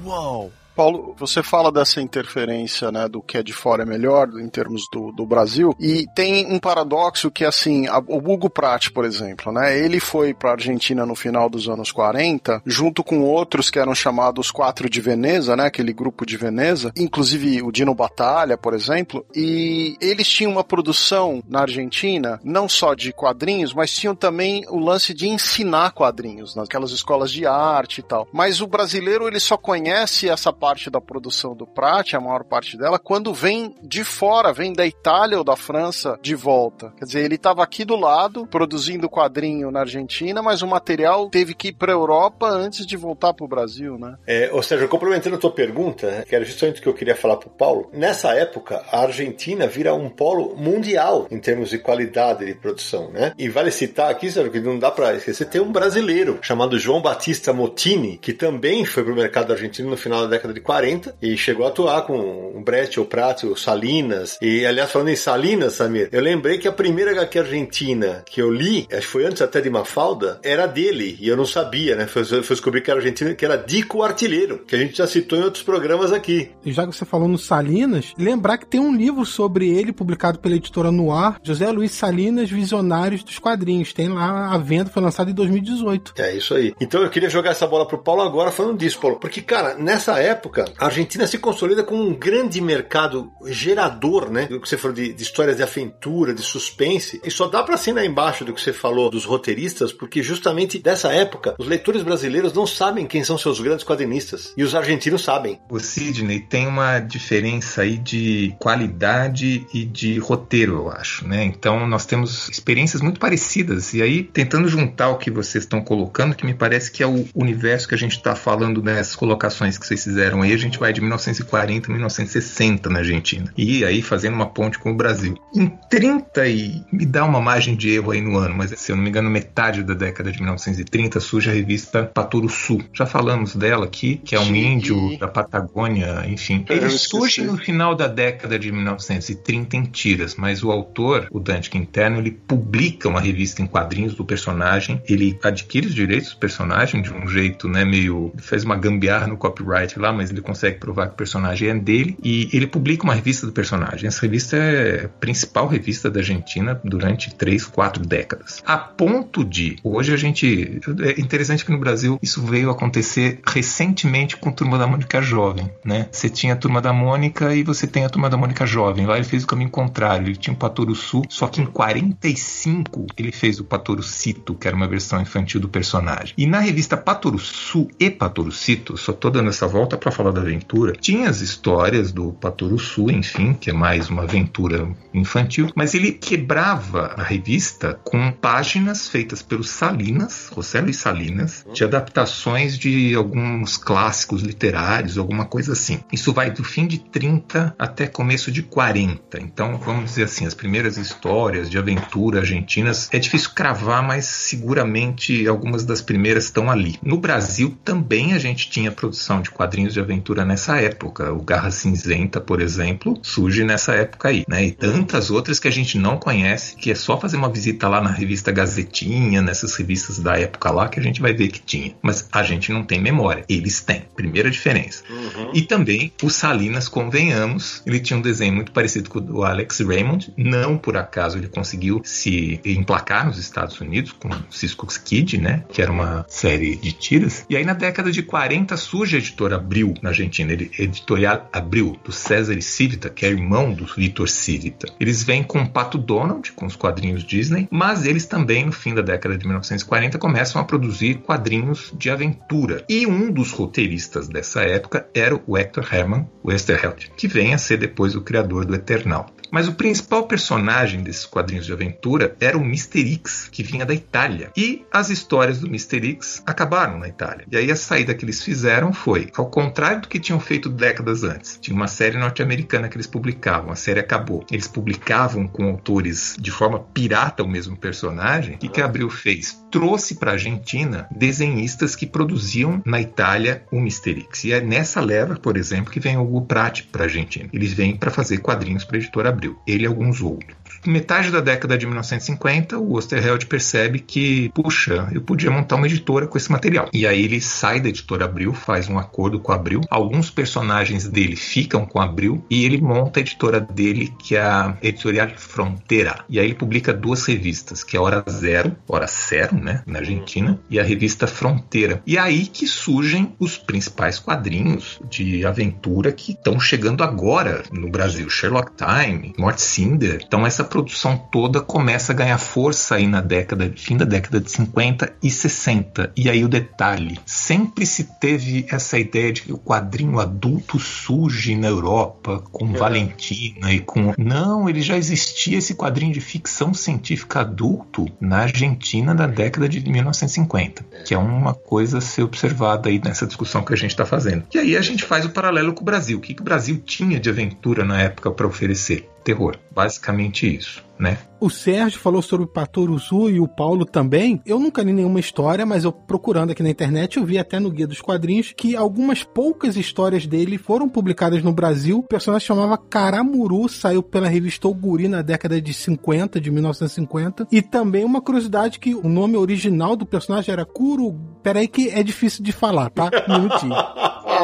Uou! Paulo, você fala dessa interferência, né, do que é de fora é melhor, em termos do, do Brasil, e tem um paradoxo que, assim, a, o Hugo Pratt, por exemplo, né, ele foi para Argentina no final dos anos 40, junto com outros que eram chamados Quatro de Veneza, né, aquele grupo de Veneza, inclusive o Dino Batalha, por exemplo, e eles tinham uma produção na Argentina, não só de quadrinhos, mas tinham também o lance de ensinar quadrinhos, naquelas escolas de arte e tal. Mas o brasileiro, ele só conhece essa parte parte da produção do Prat, a maior parte dela, quando vem de fora, vem da Itália ou da França de volta. Quer dizer, ele estava aqui do lado, produzindo quadrinho na Argentina, mas o material teve que ir para a Europa antes de voltar para o Brasil, né? É, ou seja, complementando a tua pergunta, que era justamente o que eu queria falar para o Paulo, nessa época a Argentina vira um polo mundial em termos de qualidade de produção, né? E vale citar aqui, sabe, que não dá para esquecer, tem um brasileiro chamado João Batista Motini, que também foi para o mercado argentino no final da década de 40 e chegou a atuar com o Brecht, o Prato, o Salinas. E, aliás, falando em Salinas, Samir, eu lembrei que a primeira HQ argentina que eu li, acho que foi antes até de Mafalda, era dele. E eu não sabia, né? Foi, foi descobrir que era argentino, que era Dico Artilheiro, que a gente já citou em outros programas aqui. E já que você falou no Salinas, lembrar que tem um livro sobre ele, publicado pela editora Noir, José Luiz Salinas, Visionários dos Quadrinhos. Tem lá a venda, foi lançado em 2018. É isso aí. Então eu queria jogar essa bola pro Paulo agora falando disso, Paulo. Porque, cara, nessa época, época, a Argentina se consolida como um grande mercado gerador, né? Do que você falou de, de histórias de aventura, de suspense. E só dá para assinar embaixo do que você falou dos roteiristas, porque justamente dessa época, os leitores brasileiros não sabem quem são seus grandes quadrinistas. E os argentinos sabem. O Sidney tem uma diferença aí de qualidade e de roteiro, eu acho, né? Então nós temos experiências muito parecidas. E aí, tentando juntar o que vocês estão colocando, que me parece que é o universo que a gente está falando nessas colocações que vocês fizeram aí, a gente vai de 1940 a 1960 na Argentina. E aí fazendo uma ponte com o Brasil. Em 30 e me dá uma margem de erro aí no ano, mas se eu não me engano, metade da década de 1930 surge a revista Paturo Sul. Já falamos dela aqui, que é um Sim. índio da Patagônia, enfim. Ele surge no final da década de 1930 em tiras, mas o autor, o Dante Quinterno, ele publica uma revista em quadrinhos do personagem, ele adquire os direitos do personagem de um jeito, né, meio fez uma gambiarra no copyright lá, mas ele consegue provar que o personagem é dele e ele publica uma revista do personagem. Essa revista é a principal revista da Argentina durante três, quatro décadas. A ponto de, hoje a gente. É interessante que no Brasil isso veio acontecer recentemente com Turma da Mônica Jovem, né? Você tinha a Turma da Mônica e você tem a Turma da Mônica Jovem. Lá ele fez o caminho contrário, ele tinha o Patoro Sul, só que em 45 ele fez o Patoro Cito, que era uma versão infantil do personagem. E na revista Patoro Sul e Patoro Cito, só tô dando essa volta para falar da aventura, tinha as histórias do Patoruçu, enfim, que é mais uma aventura infantil, mas ele quebrava a revista com páginas feitas pelos Salinas, Rossello e Salinas, de adaptações de alguns clássicos literários, alguma coisa assim. Isso vai do fim de 30 até começo de 40. Então, vamos dizer assim, as primeiras histórias de aventura argentinas é difícil cravar, mas seguramente algumas das primeiras estão ali. No Brasil também a gente tinha produção de quadrinhos de aventura nessa época. O Garra Cinzenta, por exemplo, surge nessa época aí, né? E tantas outras que a gente não conhece, que é só fazer uma visita lá na revista Gazetinha, nessas revistas da época lá, que a gente vai ver que tinha. Mas a gente não tem memória. Eles têm. Primeira diferença. Uhum. E também o Salinas, convenhamos, ele tinha um desenho muito parecido com o do Alex Raymond. Não por acaso ele conseguiu se emplacar nos Estados Unidos com Cisco's Kid, né? Que era uma série de tiras. E aí na década de 40 surge a editora Abril na Argentina, ele, editorial Abril, do César Civita, que é irmão do Vitor Civita. Eles vêm com o Pato Donald, com os quadrinhos Disney, mas eles também, no fim da década de 1940, começam a produzir quadrinhos de aventura. E um dos roteiristas dessa época era o Hector Hermann Westerheld, que vem a ser depois o criador do Eternal. Mas o principal personagem desses quadrinhos de aventura era o Mr. X, que vinha da Itália. E as histórias do Mr. X acabaram na Itália. E aí a saída que eles fizeram foi, ao contrário do que tinham feito décadas antes. Tinha uma série norte-americana que eles publicavam, a série acabou. Eles publicavam com autores de forma pirata o mesmo personagem. O que, que a Abril fez? Trouxe para a Argentina desenhistas que produziam na Itália o Mr. X. E é nessa leva, por exemplo, que vem o Hugo Pratt para a Argentina. Eles vêm para fazer quadrinhos para a editora Abril. Ele e alguns outros. Metade da década de 1950, o Osterheld percebe que, puxa, eu podia montar uma editora com esse material. E aí ele sai da editora Abril, faz um acordo com a Abril. Alguns personagens dele ficam com a Abril e ele monta a editora dele, que é a Editorial Fronteira. E aí ele publica duas revistas, que é Hora Zero, Hora Zero, né, na Argentina, e a revista Fronteira. E aí que surgem os principais quadrinhos de aventura que estão chegando agora no Brasil. Sherlock Time, Mort Cinder. Então essa produção toda começa a ganhar força aí na década, fim da década de 50 e 60. E aí o detalhe, sempre se teve essa ideia de que o quadrinho adulto surge na Europa com é. Valentina e com não, ele já existia esse quadrinho de ficção científica adulto na Argentina da década de 1950, é. que é uma coisa a ser observada aí nessa discussão que a gente está fazendo. E aí a gente faz o paralelo com o Brasil. O que, que o Brasil tinha de aventura na época para oferecer? Terror. Basicamente isso né? O Sérgio falou sobre o Patoruzu e o Paulo também. Eu nunca li nenhuma história, mas eu procurando aqui na internet, eu vi até no Guia dos Quadrinhos que algumas poucas histórias dele foram publicadas no Brasil. O personagem chamava Karamuru, saiu pela revista Oguri na década de 50, de 1950. E também uma curiosidade que o nome original do personagem era Kuru. Peraí que é difícil de falar, tá? Um minutinho.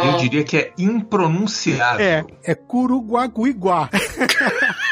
Eu diria que é impronunciável. É, é Kuruguaguiguá.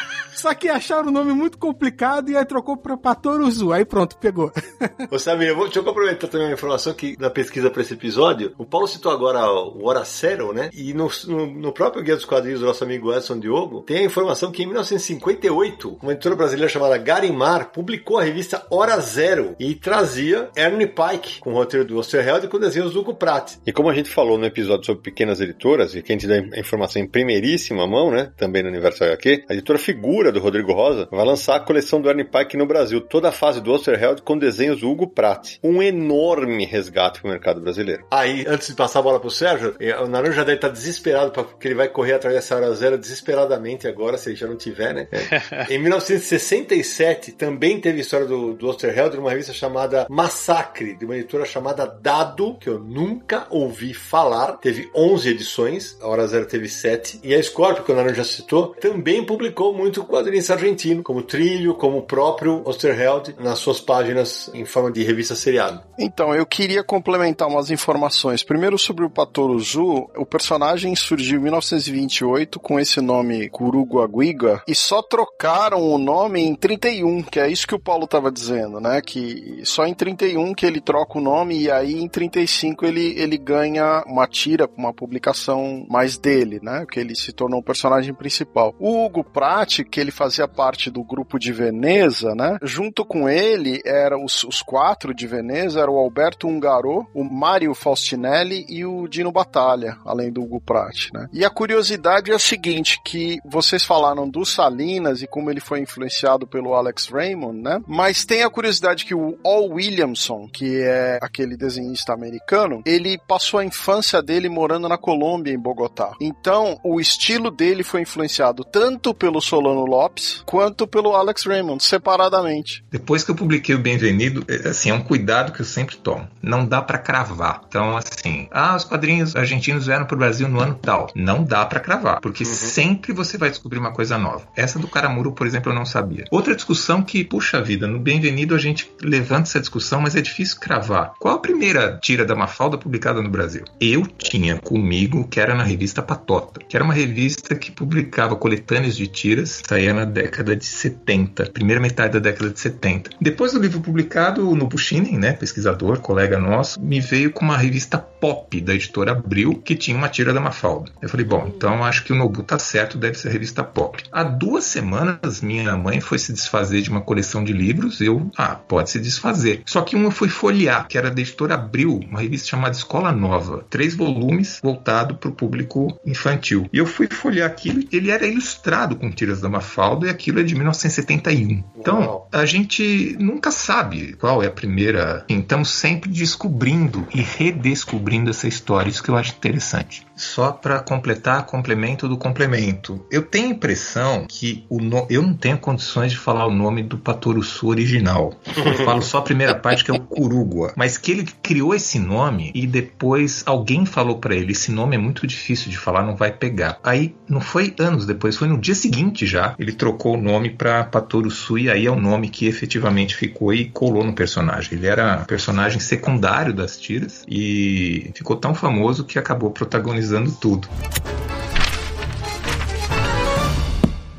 Só que acharam o nome muito complicado e aí trocou pra Patoruzu. Aí pronto, pegou. Ô Samir, deixa eu complementar também uma informação que na pesquisa para esse episódio, o Paulo citou agora o Hora Zero, né? E no, no, no, próprio Guia dos Quadrinhos do nosso amigo Edson Diogo, tem a informação que em 1958, uma editora brasileira chamada Garimar publicou a revista Hora Zero e trazia Ernie Pike com o roteiro do Osterheld e com desenhos do Hugo Pratt. E como a gente falou no episódio sobre pequenas editoras, e quem te dá a informação em primeiríssima mão, né? Também no Universo HQ, a editora Figura do Rodrigo Rosa, vai lançar a coleção do Ernie Pike no Brasil, toda a fase do Osterheld com desenhos do Hugo Pratt. Um enorme resgate para o mercado brasileiro. Aí, antes de passar a bola pro Sérgio, eh, o Naranjo já deve estar desesperado porque ele vai correr atrás dessa hora zero desesperadamente agora, se ele já não tiver, né? em 1967 também teve história do, do Osterheld numa revista chamada Massacre, de uma editora chamada Dado, que eu nunca ouvi falar. Teve 11 edições, a Hora Zero teve 7. E a Scorpio, que o Naranjo já citou, também publicou muito quadrinista argentino, como Trilho, como o próprio Osterheld, nas suas páginas em forma de revista seriado. Então, eu queria complementar umas informações. Primeiro sobre o Patoruzu, o personagem surgiu em 1928 com esse nome Kuruguaguiga e só trocaram o nome em 31, que é isso que o Paulo estava dizendo, né? Que só em 31 que ele troca o nome e aí em 35 ele, ele ganha uma tira, uma publicação mais dele, né? Que ele se tornou o personagem principal. O Hugo Pratt, que ele fazia parte do grupo de Veneza, né? Junto com ele, eram os, os quatro de Veneza, era o Alberto Ungaro, o Mário Faustinelli e o Dino Batalha, além do Hugo Pratt, né? E a curiosidade é a seguinte, que vocês falaram do Salinas e como ele foi influenciado pelo Alex Raymond, né? Mas tem a curiosidade que o Al Williamson, que é aquele desenhista americano, ele passou a infância dele morando na Colômbia, em Bogotá. Então, o estilo dele foi influenciado tanto pelo Solano Lopes, quanto pelo Alex Raymond, separadamente. Depois que eu publiquei o Bem-vindo, é, assim, é um cuidado que eu sempre tomo. Não dá para cravar. Então, assim, ah, os quadrinhos argentinos vieram pro Brasil no ano tal. Não dá para cravar, porque uhum. sempre você vai descobrir uma coisa nova. Essa do Caramuro, por exemplo, eu não sabia. Outra discussão que, puxa vida, no Bem-vindo a gente levanta essa discussão, mas é difícil cravar. Qual a primeira tira da Mafalda publicada no Brasil? Eu tinha comigo, que era na revista Patota, que era uma revista que publicava coletâneas de tiras, saía saía na década de 70, primeira metade da década de 70. Depois do livro publicado, o Nobushinen, né, pesquisador, colega nosso, me veio com uma revista pop da editora Abril, que tinha uma tira da Mafalda. Eu falei, bom, então acho que o Nobu tá certo, deve ser revista pop. Há duas semanas, minha mãe foi se desfazer de uma coleção de livros, eu, ah, pode se desfazer. Só que uma fui folhear, que era da editora Abril, uma revista chamada Escola Nova, três volumes voltado para o público infantil. E eu fui folhear aquilo, ele era ilustrado com tiras da Mafalda Mafalda e aquilo é de 1971. Então, a gente nunca sabe qual é a primeira. Estamos sempre descobrindo e redescobrindo essa história, isso que eu acho interessante. Só para completar, complemento do complemento. Eu tenho a impressão que o no... eu não tenho condições de falar o nome do Patoruçu original. Eu falo só a primeira parte, que é o Curugua. Mas que ele criou esse nome e depois alguém falou para ele: esse nome é muito difícil de falar, não vai pegar. Aí, não foi anos depois, foi no dia seguinte já ele trocou o nome para Patorusu e aí é o nome que efetivamente ficou e colou no personagem. Ele era personagem secundário das tiras e ficou tão famoso que acabou protagonizando tudo.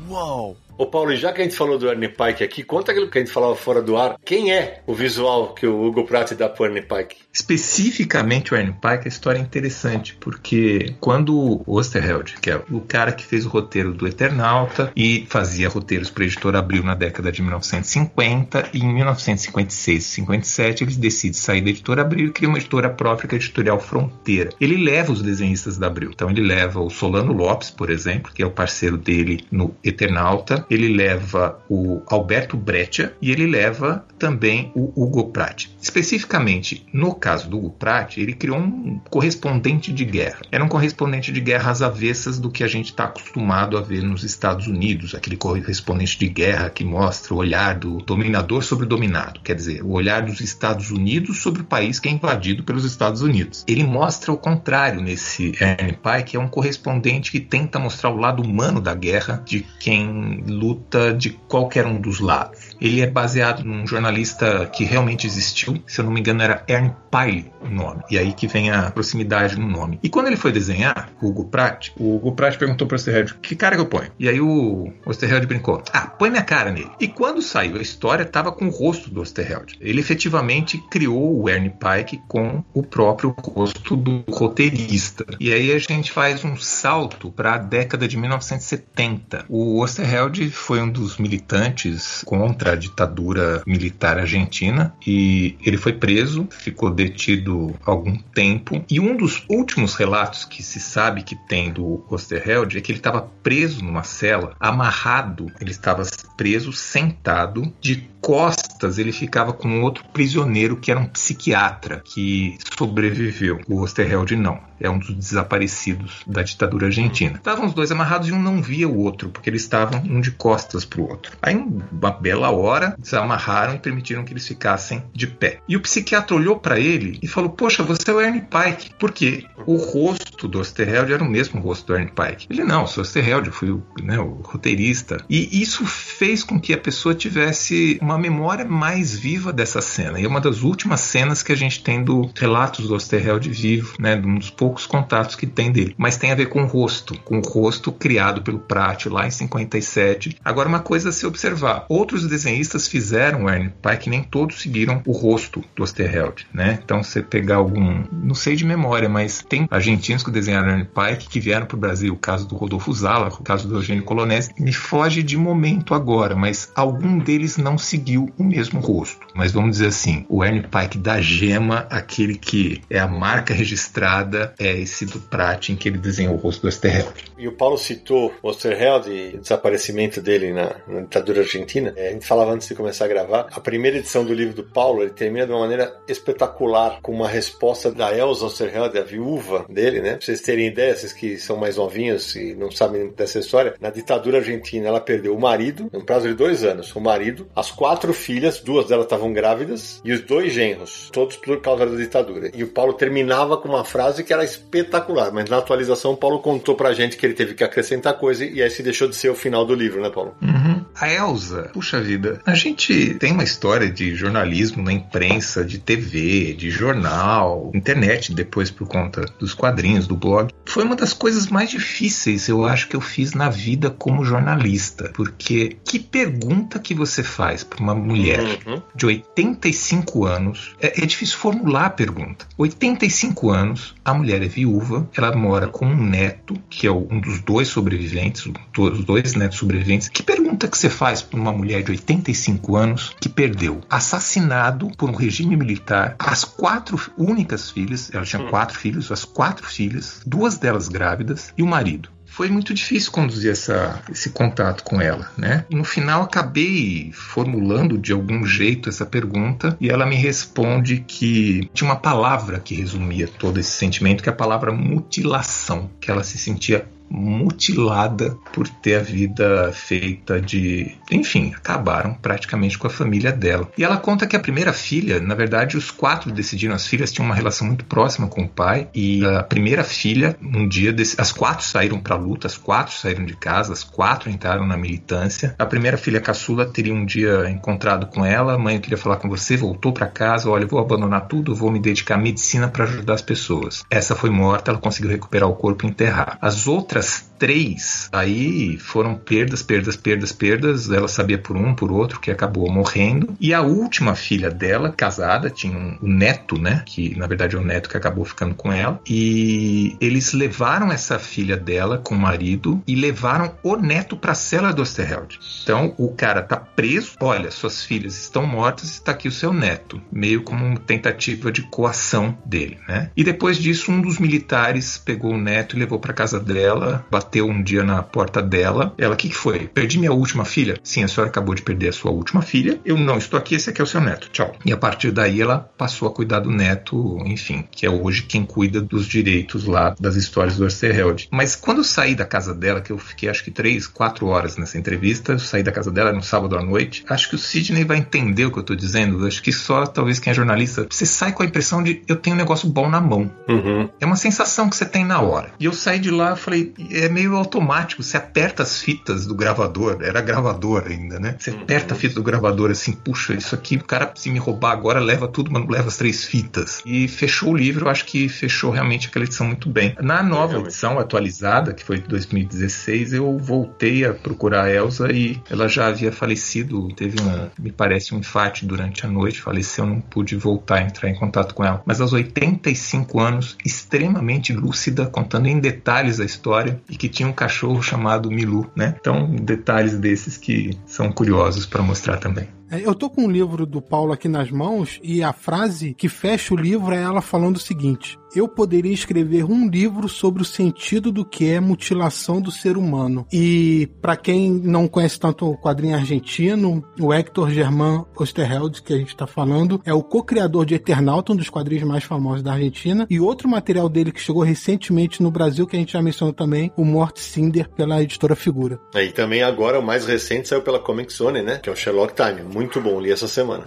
Uau! Ô Paulo, já que a gente falou do Ernie Pike aqui, conta aquilo que a gente falava fora do ar. Quem é o visual que o Hugo Pratt dá pro Ernie Pike? Especificamente o Ernie Pike, a história é interessante, porque quando o Osterheld, que é o cara que fez o roteiro do Eternauta e fazia roteiros para a editora Abril na década de 1950, e em 1956 e 57 ele decide sair da editora Abril e cria uma editora própria, que é a Editorial Fronteira. Ele leva os desenhistas da Abril. Então ele leva o Solano Lopes, por exemplo, que é o parceiro dele no Eternauta, ele leva o Alberto Breccia e ele leva também o Hugo Pratt. Especificamente, no caso do Hugo Pratt, ele criou um correspondente de guerra. Era um correspondente de guerra às avessas do que a gente está acostumado a ver nos Estados Unidos, aquele correspondente de guerra que mostra o olhar do dominador sobre o dominado, quer dizer, o olhar dos Estados Unidos sobre o país que é invadido pelos Estados Unidos. Ele mostra o contrário nesse Pike, que é um correspondente que tenta mostrar o lado humano da guerra de quem luta de qualquer um dos lados. Ele é baseado num jornalista que realmente existiu, se eu não me engano era Ern Pyle o nome, e aí que vem a proximidade no nome. E quando ele foi desenhar, o Hugo Pratt, o Hugo Pratt perguntou para o Osterheld, que cara que eu ponho? E aí o Osterheld brincou, ah, põe minha cara nele. E quando saiu a história, estava com o rosto do Osterheld. Ele efetivamente criou o Ernie Pike com o próprio rosto do roteirista. E aí a gente faz um salto para a década de 1970. O Osterheld foi um dos militantes contra a ditadura militar argentina e ele foi preso, ficou detido algum tempo. E um dos últimos relatos que se sabe que tem do Osterheld é que ele estava preso numa cela, amarrado, ele estava preso sentado de costas ele ficava com outro prisioneiro que era um psiquiatra que sobreviveu. O Osterheld não. É um dos desaparecidos da ditadura argentina. Estavam os dois amarrados e um não via o outro, porque eles estavam um de costas para o outro. Aí, uma bela hora, desamarraram e permitiram que eles ficassem de pé. E o psiquiatra olhou para ele e falou: Poxa, você é o Ernie Pike. Porque o rosto do Osterheld era o mesmo rosto do Ernie Pike. Ele, não, sou Osterheld, eu fui né, o roteirista. E isso fez com que a pessoa tivesse uma memória mais viva dessa cena. E é uma das últimas cenas que a gente tem do relatos do Osterheld vivo, né, um dos poucos contatos que tem dele. Mas tem a ver com o rosto, com o rosto criado pelo Pratt lá em 57. Agora, uma coisa a se observar: outros desenhistas fizeram o Ernie Pike, nem todos seguiram o rosto do Osterheld, né? Então, você pegar algum, não sei de memória, mas tem argentinos que desenharam Ernie Pike que vieram para o Brasil. O caso do Rodolfo Zala, o caso do Eugênio Colonese. Me foge de momento agora, mas algum deles não seguiu o mesmo rosto. Mas vamos dizer assim: o Ernie Pike da Gema, aquele que é a marca registrada, é esse do Pratt em que ele desenhou o rosto do Osterheld. E o Paulo citou o Osterheld e o desaparecimento dele na, na ditadura argentina. É, a gente falava antes de começar a gravar. A primeira edição do livro do Paulo ele termina de uma maneira espetacular com uma resposta da Elsa Osterheld, a viúva dele, né? Pra vocês terem ideia, vocês que são mais novinhos e não sabem dessa história, na ditadura argentina ela perdeu o marido, no prazo de dois anos, o marido, as quatro filhas, duas delas estavam grávidas, e os dois genros, todos por causa da ditadura. E o Paulo terminava com uma frase que era espetacular, mas na atualização o Paulo contou pra gente que ele teve que acrescentar coisa e aí se deixou de ser o final do livro, né, Paulo? Uhum. A Elsa, puxa vida, a gente tem uma história de jornalismo na imprensa, de TV, de jornal, internet depois por conta dos quadrinhos, do blog. Foi uma das coisas mais difíceis, eu acho, que eu fiz na vida como jornalista, porque que pergunta que você faz para uma mulher uhum. de 85 anos? É, é difícil formular a pergunta. 85 anos, a mulher é viúva, ela mora com um neto, que é um dos dois sobreviventes, os dois netos sobreviventes. Que pergunta que você faz para uma mulher de 85 anos que perdeu, assassinado por um regime militar, as quatro únicas filhas, ela tinha hum. quatro filhos, as quatro filhas, duas delas grávidas e o marido foi muito difícil conduzir essa, esse contato com ela, né? No final acabei formulando de algum jeito essa pergunta e ela me responde que tinha uma palavra que resumia todo esse sentimento, que é a palavra mutilação, que ela se sentia mutilada por ter a vida feita de. Enfim, acabaram praticamente com a família dela. E ela conta que a primeira filha, na verdade, os quatro decidiram, as filhas tinham uma relação muito próxima com o pai, e a primeira filha, um dia, as quatro saíram para luta, as quatro saíram de casa, as quatro entraram na militância. A primeira filha caçula teria um dia encontrado com ela, mãe, eu queria falar com você, voltou para casa, olha, vou abandonar tudo, vou me dedicar à medicina para ajudar as pessoas. Essa foi morta, ela conseguiu recuperar o corpo e enterrar. As outras três, aí foram perdas, perdas, perdas, perdas. Ela sabia por um, por outro, que acabou morrendo. E a última filha dela, casada, tinha um, um neto, né? Que na verdade é o neto que acabou ficando com ela. E eles levaram essa filha dela com o marido e levaram o neto para a cela do Osterheld. Então o cara tá preso. Olha, suas filhas estão mortas, está aqui o seu neto, meio como uma tentativa de coação dele, né? E depois disso, um dos militares pegou o neto e levou para casa dela, bateu um dia na porta dela. Ela, o que, que foi? Perdi minha última filha? Sim, a senhora acabou de perder a sua última filha. Eu não estou aqui, esse aqui é o seu neto. Tchau. E a partir daí ela passou a cuidar do neto, enfim, que é hoje quem cuida dos direitos lá das histórias do Osterheld. Mas quando eu saí da casa dela, que eu fiquei acho que três, quatro horas nessa entrevista, eu saí da casa dela no sábado à noite, acho que o Sidney vai entender o que eu estou dizendo. Acho que só talvez quem é jornalista, você sai com a impressão de eu tenho um negócio bom na mão. Uhum. É uma sensação que você tem na hora. E eu saí de lá, falei, é meio automático. Você aperta as fitas do gravador, era gravador ainda, né? Você aperta a fita do gravador assim, puxa, isso aqui, o cara se me roubar agora leva tudo, mas não leva as três fitas. E fechou o livro, eu acho que fechou realmente aquela edição muito bem. Na nova edição atualizada, que foi de 2016, eu voltei a procurar a Elsa e ela já havia falecido, teve um, me parece, um infarte durante a noite, faleceu, não pude voltar a entrar em contato com ela. Mas aos 85 anos, extremamente lúcida, contando em detalhes a história e que tinha um cachorro chamado Milu, né? Então, detalhes desses que são curiosos para mostrar também. É, eu tô com um livro do Paulo aqui nas mãos e a frase que fecha o livro é ela falando o seguinte: eu poderia escrever um livro sobre o sentido do que é mutilação do ser humano. E para quem não conhece tanto o quadrinho argentino, o Hector Germán Osterheld, que a gente está falando, é o co-criador de Eternauta, um dos quadrinhos mais famosos da Argentina, e outro material dele que chegou recentemente no Brasil, que a gente já mencionou também, o Mort Cinder, pela editora Figura. E também agora o mais recente saiu pela Comic Zone, né? Que é o Sherlock Time. Muito bom, li essa semana.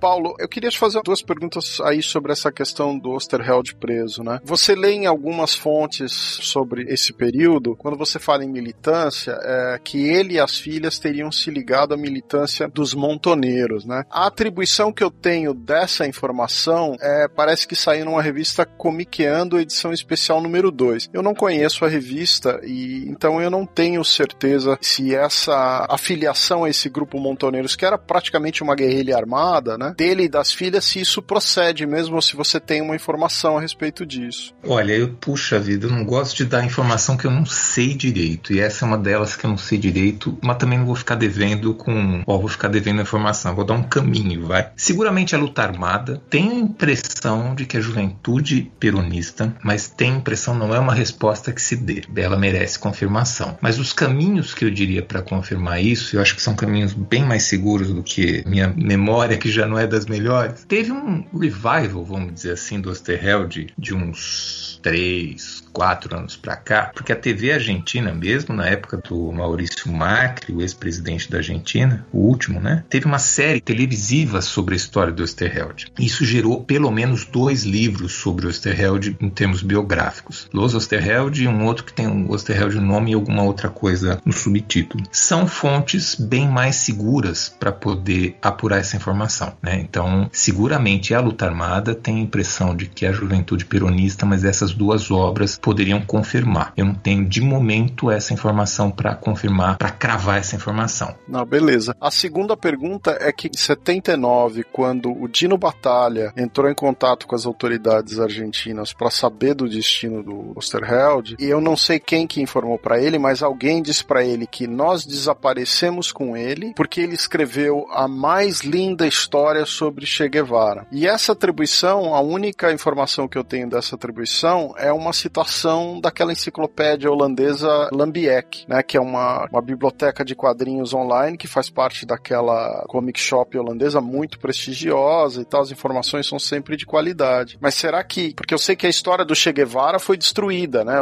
Paulo, eu queria te fazer duas perguntas aí sobre essa questão do Osterheld preso, né? Você lê em algumas fontes sobre esse período, quando você fala em militância, é que ele e as filhas teriam se ligado à militância dos montoneiros, né? A atribuição que eu tenho dessa informação é, parece que saiu numa revista Comiqueando, edição especial número 2. Eu não conheço a revista e então eu não tenho certeza se essa afiliação a esse grupo montoneiros, que era praticamente uma guerrilha armada, né? dele e das filhas se isso procede mesmo ou se você tem uma informação a respeito disso. Olha, eu, puxa vida, eu não gosto de dar informação que eu não sei direito. E essa é uma delas que eu não sei direito, mas também não vou ficar devendo com. Ó, vou ficar devendo informação, vou dar um caminho, vai. Seguramente a luta armada tem a impressão de que a juventude peronista, mas tem a impressão, não é uma resposta que se dê. Ela merece confirmação. Mas os caminhos que eu diria para confirmar isso, eu acho que são caminhos bem mais seguros do que minha memória, que já não é das melhores. Teve um revival, vamos dizer assim, do Osterheld de uns três, quatro anos para cá, porque a TV argentina mesmo, na época do Maurício Macri, o ex-presidente da Argentina, o último, né? Teve uma série televisiva sobre a história do Osterheld. Isso gerou pelo menos dois livros sobre o Osterheld em termos biográficos. Los Osterheld e um outro que tem o Osterheld no nome e alguma outra coisa no subtítulo. São fontes bem mais seguras para poder apurar essa informação, né? Então, seguramente a luta armada tem a impressão de que é a juventude peronista, mas essas duas obras poderiam confirmar. Eu não tenho de momento essa informação para confirmar, para cravar essa informação. Não, beleza. A segunda pergunta é que em 79, quando o Dino Batalha entrou em contato com as autoridades argentinas para saber do destino do Osterheld, e eu não sei quem que informou para ele, mas alguém disse para ele que nós desaparecemos com ele porque ele escreveu a mais linda história sobre Che Guevara. E essa atribuição, a única informação que eu tenho dessa atribuição é uma citação daquela enciclopédia holandesa Lambiek, né, que é uma, uma biblioteca de quadrinhos online que faz parte daquela comic shop holandesa muito prestigiosa e tal, as informações são sempre de qualidade. Mas será que, porque eu sei que a história do Che Guevara foi destruída, né?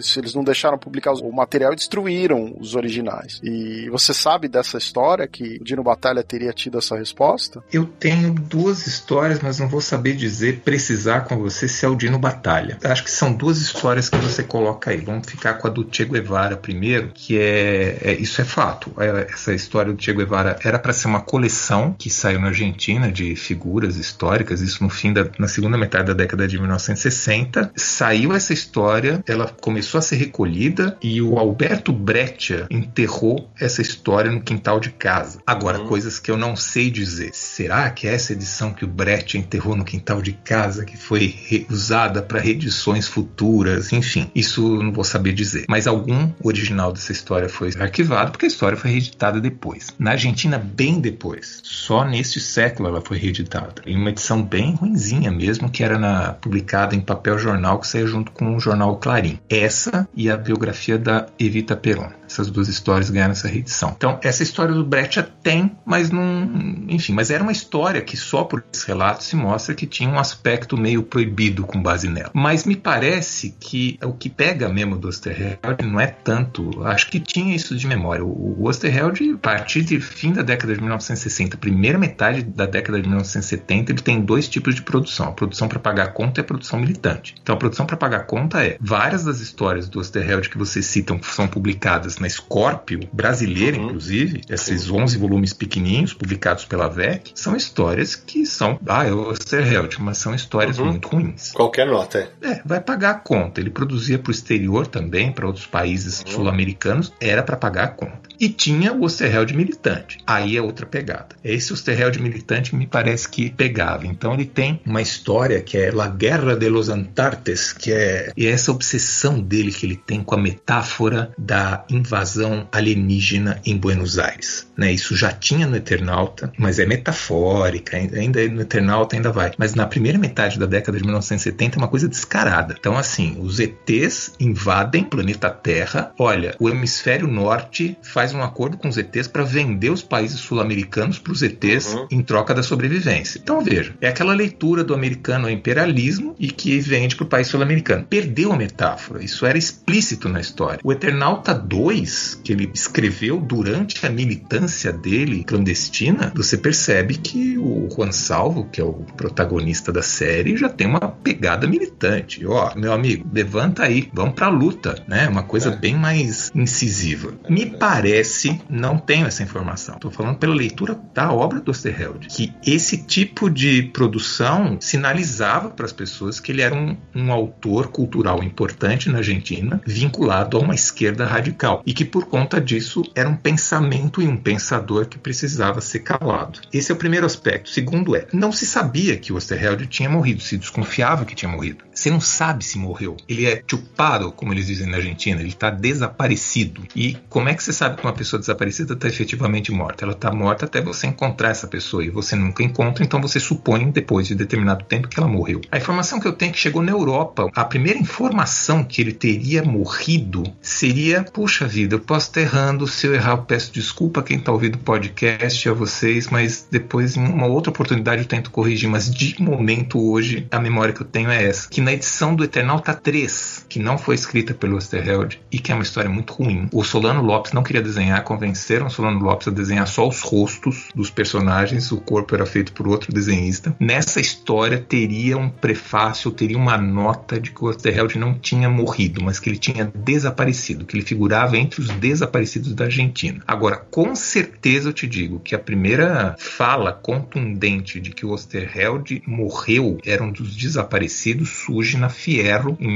Se eles não deixaram publicar o material destruíram os originais. E você sabe dessa história que o Dino Batalha teria tido essa resposta? Eu tenho duas histórias, mas não vou saber dizer, precisar com você se é o Dino Batalha. Acho que são duas histórias que você coloca aí. Vamos ficar com a do Che Guevara primeiro, que é, é isso é fato. É, essa história do Che Guevara era para ser uma coleção que saiu na Argentina de figuras históricas, isso no fim da na segunda metade da década de 1960. Saiu essa história, ela começou a ser recolhida e o Alberto Breccia enterrou essa história no quintal de casa. Agora, uhum. coisas que eu não sei dizer. Será que é essa edição que o Breccia enterrou no quintal de casa que foi usada para reedições futuras? Enfim, isso não vou saber dizer. Mas algum original dessa história foi arquivado porque a história foi reeditada depois. Na Argentina, bem depois. Só neste século ela foi reeditada. Em uma edição bem ruinzinha mesmo, que era na, publicada em papel jornal que saía junto com o jornal Clarim. Essa e a biografia da Evita Peron. Essas duas histórias ganharam essa reedição. Então, essa história do Brecht tem, mas não. Enfim, mas era uma história que só por esse relato se mostra que tinha um aspecto meio proibido com base nela. Mas me parece que o que pega mesmo do Osterheld não é tanto. Acho que tinha isso de memória. O Osterheld, a partir de fim da década de 1960, primeira metade da década de 1970, ele tem dois tipos de produção: a produção para pagar conta e a produção militante. Então, a produção para pagar conta é várias das histórias do Osterheld que vocês citam são publicadas na Scorpio, brasileira uhum. inclusive, esses 11 volumes pequenininhos publicados pela VEC, são histórias que são, ah, é o Osterheld, mas são histórias uhum. muito ruins. Qualquer nota, é. É, vai pagar a conta. Ele produzia para o exterior também, para outros países uhum. sul-americanos, era para pagar a conta. E tinha o Osterheld militante. Aí é outra pegada. Esse Osterheld militante me parece que pegava. Então ele tem uma história que é La Guerra de los Antartes, que é, e é essa obsessão dele que ele tem com a metáfora da invasão alienígena em Buenos Aires. Né? Isso já tinha no Eternauta, mas é metafórica, ainda no Eternauta ainda vai. Mas na primeira metade da década de 1970 é uma coisa descarada. Então assim, os ETs invadem o planeta Terra. Olha, o hemisfério norte faz um acordo com os ETs para vender os países sul-americanos para os ETs uhum. em troca da sobrevivência. Então veja, é aquela leitura do americano ao imperialismo e que vende para o país sul-americano. Perdeu a metáfora, isso era explícito na história. O Eternauta 2, que ele escreveu durante a militância dele clandestina, você percebe que o Juan Salvo, que é o protagonista da série, já tem uma pegada militante. Ó, meu amigo, levanta aí, vamos para a luta, né? Uma coisa é. bem mais incisiva. Me parece não tenho essa informação, estou falando pela leitura da obra do Osterheld, que esse tipo de produção sinalizava para as pessoas que ele era um, um autor cultural importante na Argentina, vinculado a uma esquerda radical, e que por conta disso era um pensamento e um pensador que precisava ser calado. Esse é o primeiro aspecto. Segundo é, não se sabia que o Osterheld tinha morrido, se desconfiava que tinha morrido. Você não sabe se morreu. Ele é chupado, como eles dizem na Argentina, ele está desaparecido. E como é que você sabe que uma pessoa desaparecida está efetivamente morta? Ela está morta até você encontrar essa pessoa e você nunca encontra, então você supõe depois de determinado tempo que ela morreu. A informação que eu tenho é que chegou na Europa, a primeira informação que ele teria morrido seria: puxa vida, eu posso estar errando, se eu errar, eu peço desculpa a quem está ouvindo o podcast, a vocês, mas depois, em uma outra oportunidade, eu tento corrigir. Mas de momento, hoje, a memória que eu tenho é essa: que na edição do Eternauta 3, que não foi escrita pelo Osterheld e que é uma história muito ruim, o Solano Lopes não queria desenhar, convenceram o Solano Lopes a desenhar só os rostos dos personagens, o corpo era feito por outro desenhista. Nessa história teria um prefácio, teria uma nota de que o Osterheld não tinha morrido, mas que ele tinha desaparecido, que ele figurava entre os desaparecidos da Argentina. Agora, com certeza eu te digo que a primeira fala contundente de que o Osterheld morreu, era um dos desaparecidos, surge na Fierro em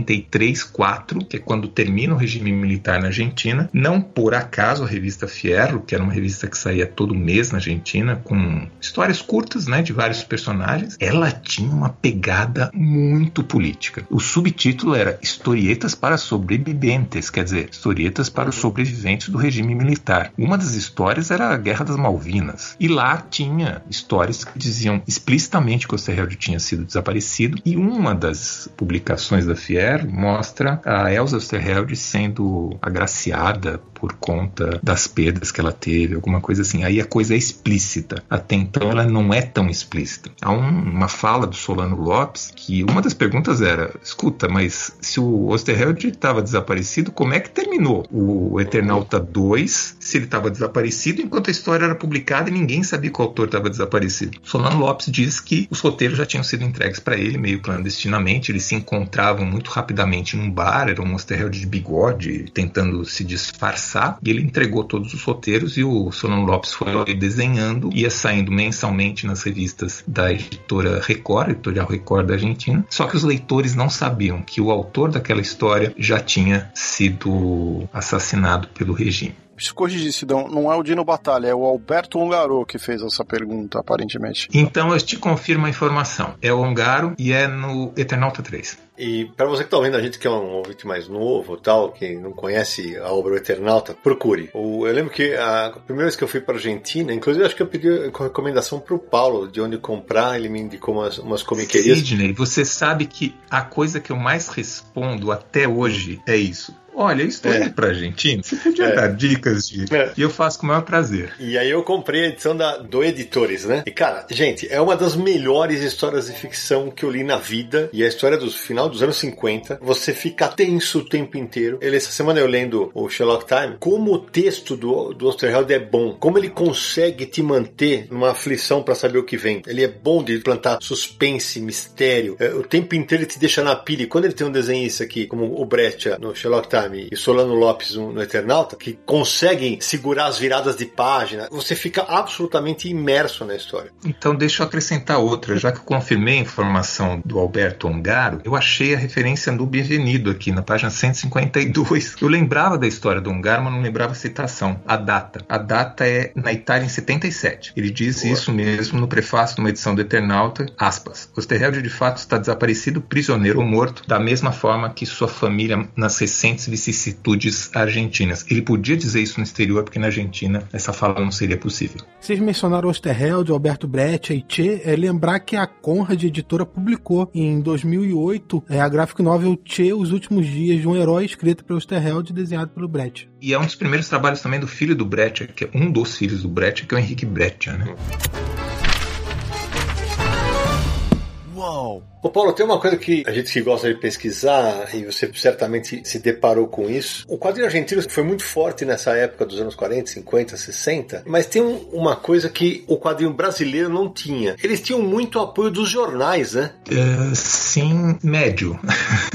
1989 73-4, que é quando termina o regime militar na Argentina. Não por acaso a revista Fierro, que era uma revista que saía todo mês na Argentina, com histórias curtas, né, de vários personagens, ela tinha uma pegada muito política. O subtítulo era Historietas para sobreviventes, quer dizer, historietas para os sobreviventes do regime militar. Uma das histórias era a Guerra das Malvinas. E lá tinha histórias que diziam explicitamente que o Osterheld tinha sido desaparecido. E uma das publicações da Fier mostra a Elsa Osterheld sendo agraciada por conta das perdas que ela teve, alguma coisa assim. Aí a coisa é explícita. Até então ela não é tão explícita. Há um, uma fala do Solano Lopes que uma das perguntas era: escuta, mas se o Osterheld estava desaparecido, como é que terminou o Eternauta 2 se ele estava desaparecido enquanto a história era publicada e ninguém sabia que o autor estava desaparecido? Solano Lopes diz que os roteiros já tinham sido entregues para ele meio clandestinamente, eles se encontravam muito rapidamente num bar, era um Osterheld de bigode tentando se disfarçar e ele entregou todos os roteiros e o Solano Lopes foi desenhando, ia saindo mensalmente nas revistas da editora Record, editorial Record da Argentina. Só que os leitores não sabiam que o autor daquela história já tinha sido assassinado pelo regime se corrigir, Sidão, não é o Dino Batalha, é o Alberto Ongaro que fez essa pergunta, aparentemente. Então eu te confirmo a informação. É o Ongaro e é no Eternauta 3. E para você que está ouvindo a gente que é um ouvinte mais novo, tal, que não conhece a obra Eternauta, procure. eu lembro que a primeira vez que eu fui para Argentina, inclusive acho que eu pedi recomendação para o Paulo de onde comprar, ele me indicou umas, umas comiquerias. Sidney, você sabe que a coisa que eu mais respondo até hoje é isso Olha, estou é. indo pra Argentina. Você podia é. dar dicas de. É. E eu faço com o maior prazer. E aí eu comprei a edição da, do Editores, né? E cara, gente, é uma das melhores histórias de ficção que eu li na vida. E a história do final dos anos 50. Você fica tenso o tempo inteiro. Ele, essa semana eu lendo o Sherlock Time, como o texto do, do Osterheld é bom. Como ele consegue te manter numa aflição para saber o que vem. Ele é bom de plantar suspense, mistério. É, o tempo inteiro ele te deixa na pilha. E quando ele tem um desenhista aqui, como o Brecht no Sherlock Time, e Solano Lopes no Eternauta, que conseguem segurar as viradas de página, você fica absolutamente imerso na história. Então deixa eu acrescentar outra, já que eu confirmei a informação do Alberto Ongaro, eu achei a referência no Bienvenido aqui na página 152. Eu lembrava da história do Ongaro, mas não lembrava a citação, a data. A data é na Itália em 77. Ele diz Boa. isso mesmo no prefácio de uma edição do Eternauta, aspas. Osterheld de fato está desaparecido, prisioneiro ou morto, da mesma forma que sua família nas recentes vicissitudes argentinas. Ele podia dizer isso no exterior, porque na Argentina essa fala não seria possível. Vocês mencionaram Osterheld, Alberto Brecht e Che. É lembrar que a Conrad Editora publicou em 2008 é, a graphic novel Che, Os Últimos Dias de um Herói, escrito pelo Osterheld e desenhado pelo Brecht. E é um dos primeiros trabalhos também do filho do Brecht, que é um dos filhos do Brecht, que é o Henrique Brecht, né? Uau! Ô Paulo, tem uma coisa que a gente que gosta de pesquisar, e você certamente se deparou com isso. O quadrinho argentino foi muito forte nessa época dos anos 40, 50, 60, mas tem um, uma coisa que o quadrinho brasileiro não tinha. Eles tinham muito apoio dos jornais, né? Uh, sim, médio.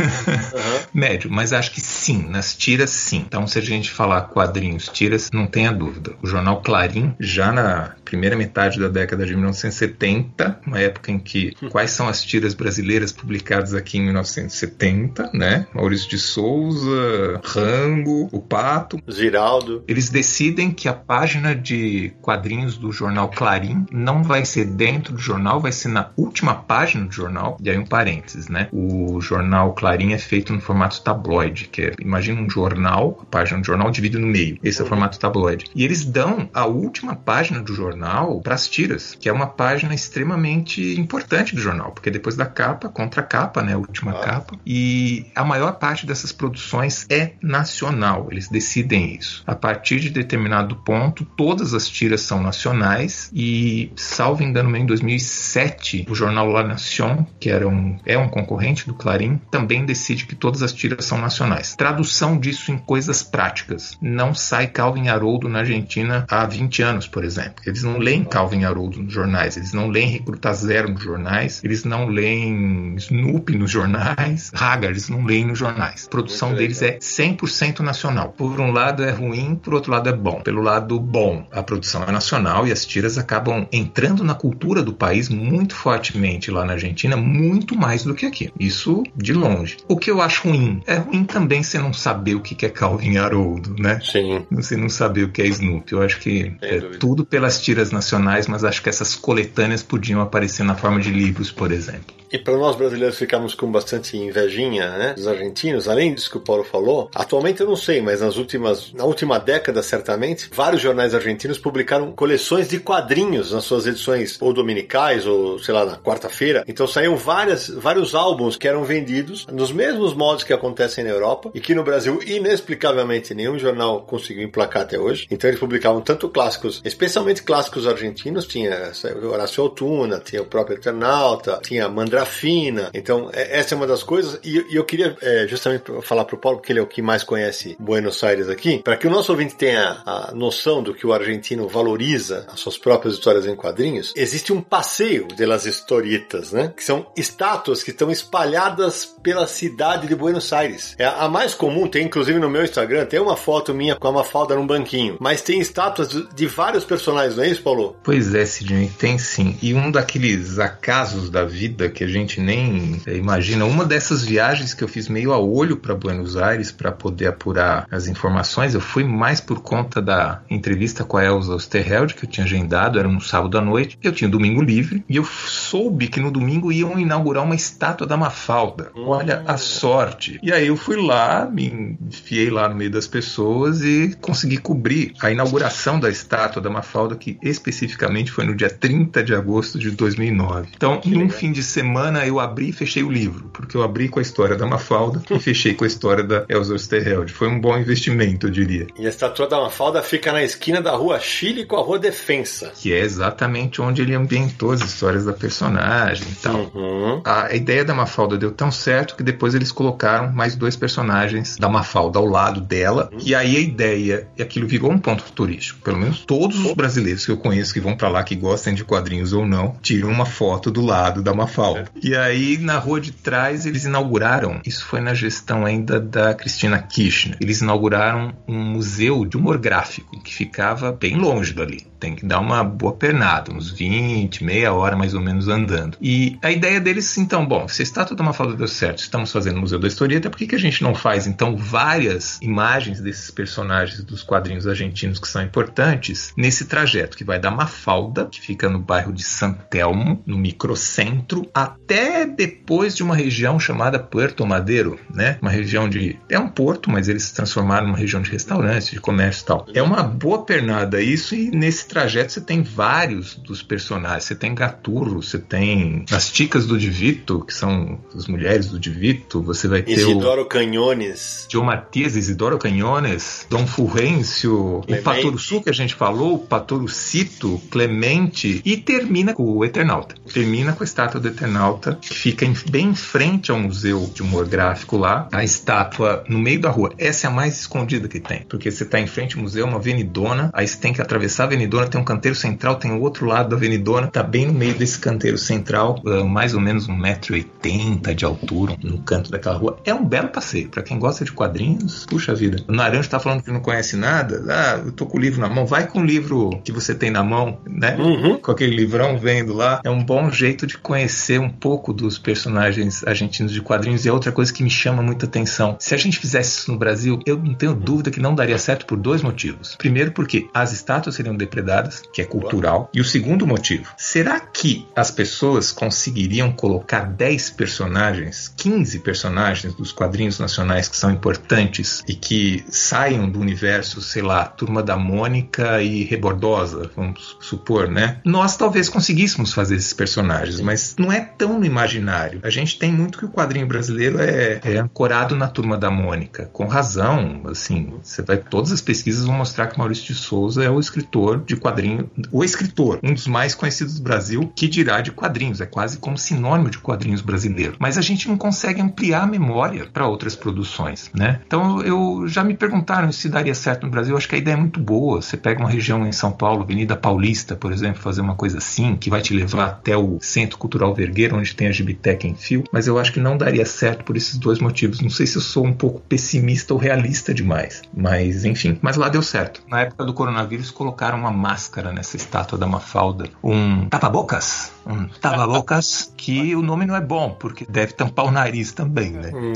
Uhum. médio, mas acho que sim, nas tiras sim. Então, se a gente falar quadrinhos, tiras, não tenha dúvida. O jornal Clarim, já na primeira metade da década de 1970, uma época em que quais são as tiras brasileiras brasileiras publicadas aqui em 1970, né? Maurício de Souza, Rango, o Pato. Ziraldo. Eles decidem que a página de quadrinhos do jornal Clarim não vai ser dentro do jornal, vai ser na última página do jornal. E aí um parênteses, né? O jornal Clarim é feito no formato tabloide, que é, imagina um jornal, a página do jornal divide no meio. Esse é o uhum. formato tabloide. E eles dão a última página do jornal para as tiras, que é uma página extremamente importante do jornal, porque depois da capa contra capa, né, a última ah. capa. E a maior parte dessas produções é nacional. Eles decidem isso. A partir de determinado ponto, todas as tiras são nacionais e, salvo engano, em 2007, o jornal La Nation, que era um, é um concorrente do Clarim, também decide que todas as tiras são nacionais. Tradução disso em coisas práticas. Não sai Calvin Haroldo na Argentina há 20 anos, por exemplo. Eles não não leem Calvin Haroldo nos jornais, eles não leem Recruta Zero nos jornais, eles não leem Snoopy nos jornais, Hagar, eles não leem nos jornais. A produção deles é 100% nacional. Por um lado é ruim, por outro lado é bom. Pelo lado bom, a produção é nacional e as tiras acabam entrando na cultura do país muito fortemente lá na Argentina, muito mais do que aqui. Isso de longe. O que eu acho ruim? É ruim também você não saber o que é Calvin Haroldo, né? Sim. Você não saber o que é Snoopy. Eu acho que é tudo pelas tiras nacionais, mas acho que essas coletâneas podiam aparecer na forma de livros, por exemplo. E para nós brasileiros ficarmos com bastante invejinha, né, dos argentinos, além disso que o Paulo falou, atualmente eu não sei, mas nas últimas, na última década certamente, vários jornais argentinos publicaram coleções de quadrinhos nas suas edições ou dominicais ou sei lá na quarta-feira. Então saíram várias, vários álbuns que eram vendidos nos mesmos modos que acontecem na Europa e que no Brasil inexplicavelmente nenhum jornal conseguiu emplacar até hoje. Então eles publicavam tanto clássicos, especialmente clássicos argentinos, tinha Horácio Altuna, tinha o próprio Eternauta, tinha Mandra fina. Então, é- essa é uma das coisas. E, e eu queria é, justamente falar pro Paulo, porque ele é o que mais conhece Buenos Aires aqui, para que o nosso ouvinte tenha a noção do que o argentino valoriza as suas próprias histórias em quadrinhos. Existe um passeio delas historietas, né? Que são estátuas que estão espalhadas pela cidade de Buenos Aires. É a mais comum, tem inclusive no meu Instagram, tem uma foto minha com a Mafalda num banquinho. Mas tem estátuas de, de vários personagens, não é isso, Paulo? Pois é, Sidney, tem sim. E um daqueles acasos da vida que a gente nem eh, imagina, uma dessas viagens que eu fiz meio a olho para Buenos Aires para poder apurar as informações, eu fui mais por conta da entrevista com a Elsa Osterheld, que eu tinha agendado, era um sábado à noite, eu tinha domingo livre, e eu soube que no domingo iam inaugurar uma estátua da Mafalda. Olha a sorte. E aí eu fui lá, me enfiei lá no meio das pessoas e consegui cobrir a inauguração da estátua da Mafalda, que especificamente foi no dia 30 de agosto de 2009. Então, em um fim de semana, eu abri e fechei o livro, porque eu abri com a história da Mafalda e fechei com a história da Elsa Osterheld. Foi um bom investimento, eu diria. E a estátua da Mafalda fica na esquina da rua Chile com a rua Defensa. Que é exatamente onde ele ambientou as histórias da personagem e tal. Uhum. A ideia da Mafalda deu tão certo que depois eles colocaram mais dois personagens da Mafalda ao lado dela. E aí a ideia, e aquilo virou um ponto turístico. Pelo menos todos os brasileiros que eu conheço que vão pra lá, que gostem de quadrinhos ou não, tiram uma foto do lado da Mafalda. E aí na rua de trás eles inauguraram, isso foi na gestão ainda da Cristina Kirchner, eles inauguraram um museu de humor gráfico que ficava bem longe dali. Tem que dar uma boa pernada, uns 20, meia hora mais ou menos andando. E a ideia deles, então, bom, se a estátua da Mafalda deu certo, estamos fazendo o Museu da Historieta, por que, que a gente não faz, então, várias imagens desses personagens dos quadrinhos argentinos que são importantes nesse trajeto que vai da Mafalda, que fica no bairro de San Telmo, no microcentro, até depois de uma região chamada Puerto Madeiro, né? Uma região de. É um porto, mas eles se transformaram numa região de restaurantes, de comércio e tal. É uma boa pernada isso, e nesse trajeto você tem vários dos personagens. Você tem Gaturro, você tem as ticas do Divito, que são as mulheres do Divito, você vai ter o. Isidoro Canhones. Joe Matias, Isidoro Canhones, Dom Fulgêncio, Clemente. o Patorussu que a gente falou, o Patorucito, Clemente, e termina com o Eternauta. Termina com a estátua do Eternauta, que fica em- bem em frente ao museu de humor gráfico lá, a estátua no meio da rua. Essa é a mais escondida que tem, porque você está em frente ao museu, uma avenidona, aí você tem que atravessar a avenidona, tem um canteiro central, tem o outro lado da avenidona, tá bem no meio desse canteiro central, ah, mais ou menos um metro e oitenta de altura, no canto daquela rua. É um belo passeio, para quem gosta de quadrinhos, puxa vida. O Naranjo tá falando que não conhece nada, ah, eu tô com o livro na mão, vai com o livro que você tem na mão, né? Uhum. Com aquele livrão vendo lá, é um bom jeito de conhecer um pouco dos personagens argentinos de quadrinhos e é outra coisa que me chama muita atenção. Se a gente fizesse isso no Brasil, eu não tenho dúvida que não daria certo por dois motivos. Primeiro, porque as estátuas seriam depredadas, que é cultural. E o segundo motivo, será que as pessoas conseguiriam colocar 10 personagens, 15 personagens dos quadrinhos nacionais que são importantes e que saiam do universo, sei lá, Turma da Mônica e Rebordosa, vamos supor, né? Nós talvez conseguíssemos fazer esses personagens, mas não é tão no imaginário. A gente tem muito que o quadrinho brasileiro é, é ancorado na turma da Mônica, com razão. Assim, você vai todas as pesquisas vão mostrar que Maurício de Souza é o escritor de quadrinho, o escritor, um dos mais conhecidos do Brasil, que dirá de quadrinhos. É quase como sinônimo de quadrinhos brasileiros. Mas a gente não consegue ampliar a memória para outras produções, né? Então eu já me perguntaram se daria certo no Brasil. Eu acho que a ideia é muito boa. Você pega uma região em São Paulo, Avenida Paulista, por exemplo, fazer uma coisa assim, que vai te levar até o Centro Cultural Vergueiro, onde tem a Gibiteca em fio. Mas eu acho que não daria certo por esses dois motivos. Não sei se eu sou um pouco pessimista ou realista demais. Mas enfim. Mas lá deu certo. Na época do coronavírus, colocaram uma máscara nessa estátua da Mafalda. Um tapa-bocas. Um tapa-bocas que o nome não é bom, porque deve tampar o nariz também, né? Hum,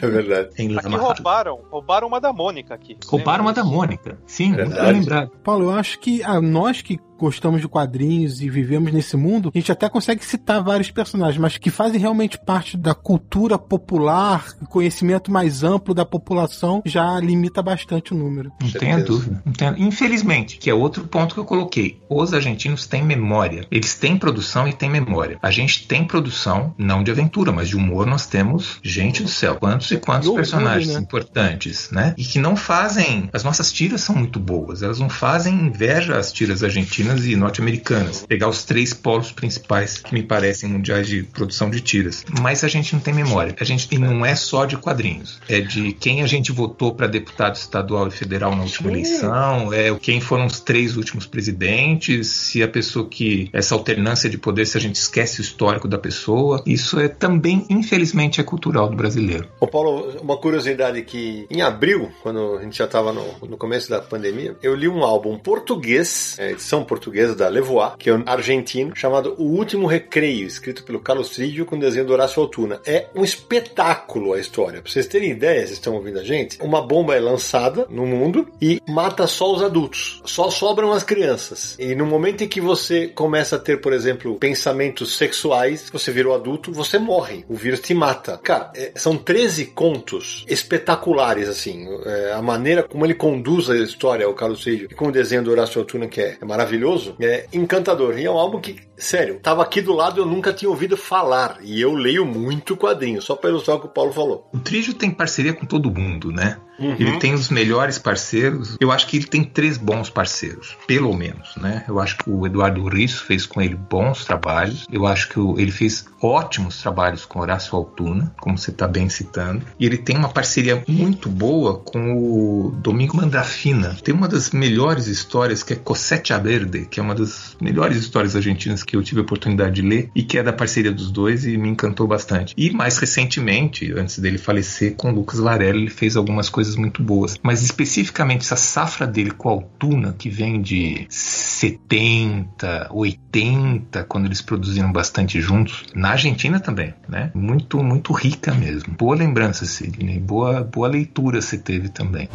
é verdade. Em Aqui roubaram, roubaram uma da Mônica aqui. Roubaram uma da Mônica. Sim, muito bem lembrado. Paulo, eu acho que a nós que gostamos de quadrinhos e vivemos nesse mundo, a gente até consegue citar vários personagens, mas que fazem realmente parte da cultura popular, conhecimento mais amplo da população, já limita bastante o número. Não tenha dúvida. Não tenha- Infelizmente, que é outro ponto que eu coloquei. Os argentinos têm memória. Eles têm produção e têm memória. A gente tem produção, não de aventura, mas de humor. Nós temos, gente do céu, quantos e quantos personagens né? importantes, né? E que não fazem. As nossas tiras são muito boas. Elas não fazem inveja às tiras argentinas e norte-americanas. Pegar os três polos principais que me parecem mundiais de produção de tiras. Mas a gente não tem memória. A gente e não é só de quadrinhos. É de quem a gente votou para deputado estadual e federal na última eleição, é quem foram os três últimos presidentes, se a pessoa que essa alternância de poder, se a gente esquece o histórico da pessoa. Isso é também, infelizmente, é cultural do brasileiro. Ô Paulo, uma curiosidade que em abril, quando a gente já estava no, no começo da pandemia, eu li um álbum português, é, edição portuguesa da Levoix, que é um argentino, chamado O Último Recreio, escrito pelo Carlos Trídio com desenho do Horácio Altuna. É um espetáculo a história. Pra vocês terem ideia, vocês estão ouvindo a gente, uma bomba é lançada no mundo e mata só os adultos. Só sobram as crianças. E no momento em que você começa a ter, por exemplo, pensamentos sexuais, você virou adulto, você morre. O vírus te mata. Cara, é, são 13 contos espetaculares, assim. É, a maneira como ele conduz a história, o Carlos Trídio, e com o desenho do Horácio Altuna, que é, é maravilhoso, é encantador. E é um álbum que, sério, tava aqui do lado e eu nunca tinha ouvido falar. E eu leio muito quadrinho, só para ilustrar o que o Paulo falou. O Trígio tem parceria com todo mundo, né? Uhum. Ele tem os melhores parceiros. Eu acho que ele tem três bons parceiros, pelo menos, né? Eu acho que o Eduardo Risso fez com ele bons trabalhos. Eu acho que ele fez ótimos trabalhos com Horácio Altuna, como você está bem citando. E ele tem uma parceria muito boa com o Domingo Mandrafina. Tem uma das melhores histórias que é Cosecha Verde, que é uma das melhores histórias argentinas que eu tive a oportunidade de ler e que é da parceria dos dois e me encantou bastante. E mais recentemente, antes dele falecer, com Lucas Varela, ele fez algumas coisas muito boas. Mas especificamente essa safra dele com a Altuna, que vem de 70, 80, quando eles produziram bastante juntos, na Argentina também, né? Muito, muito rica mesmo. Boa lembrança, Sidney. Boa, boa leitura você teve também.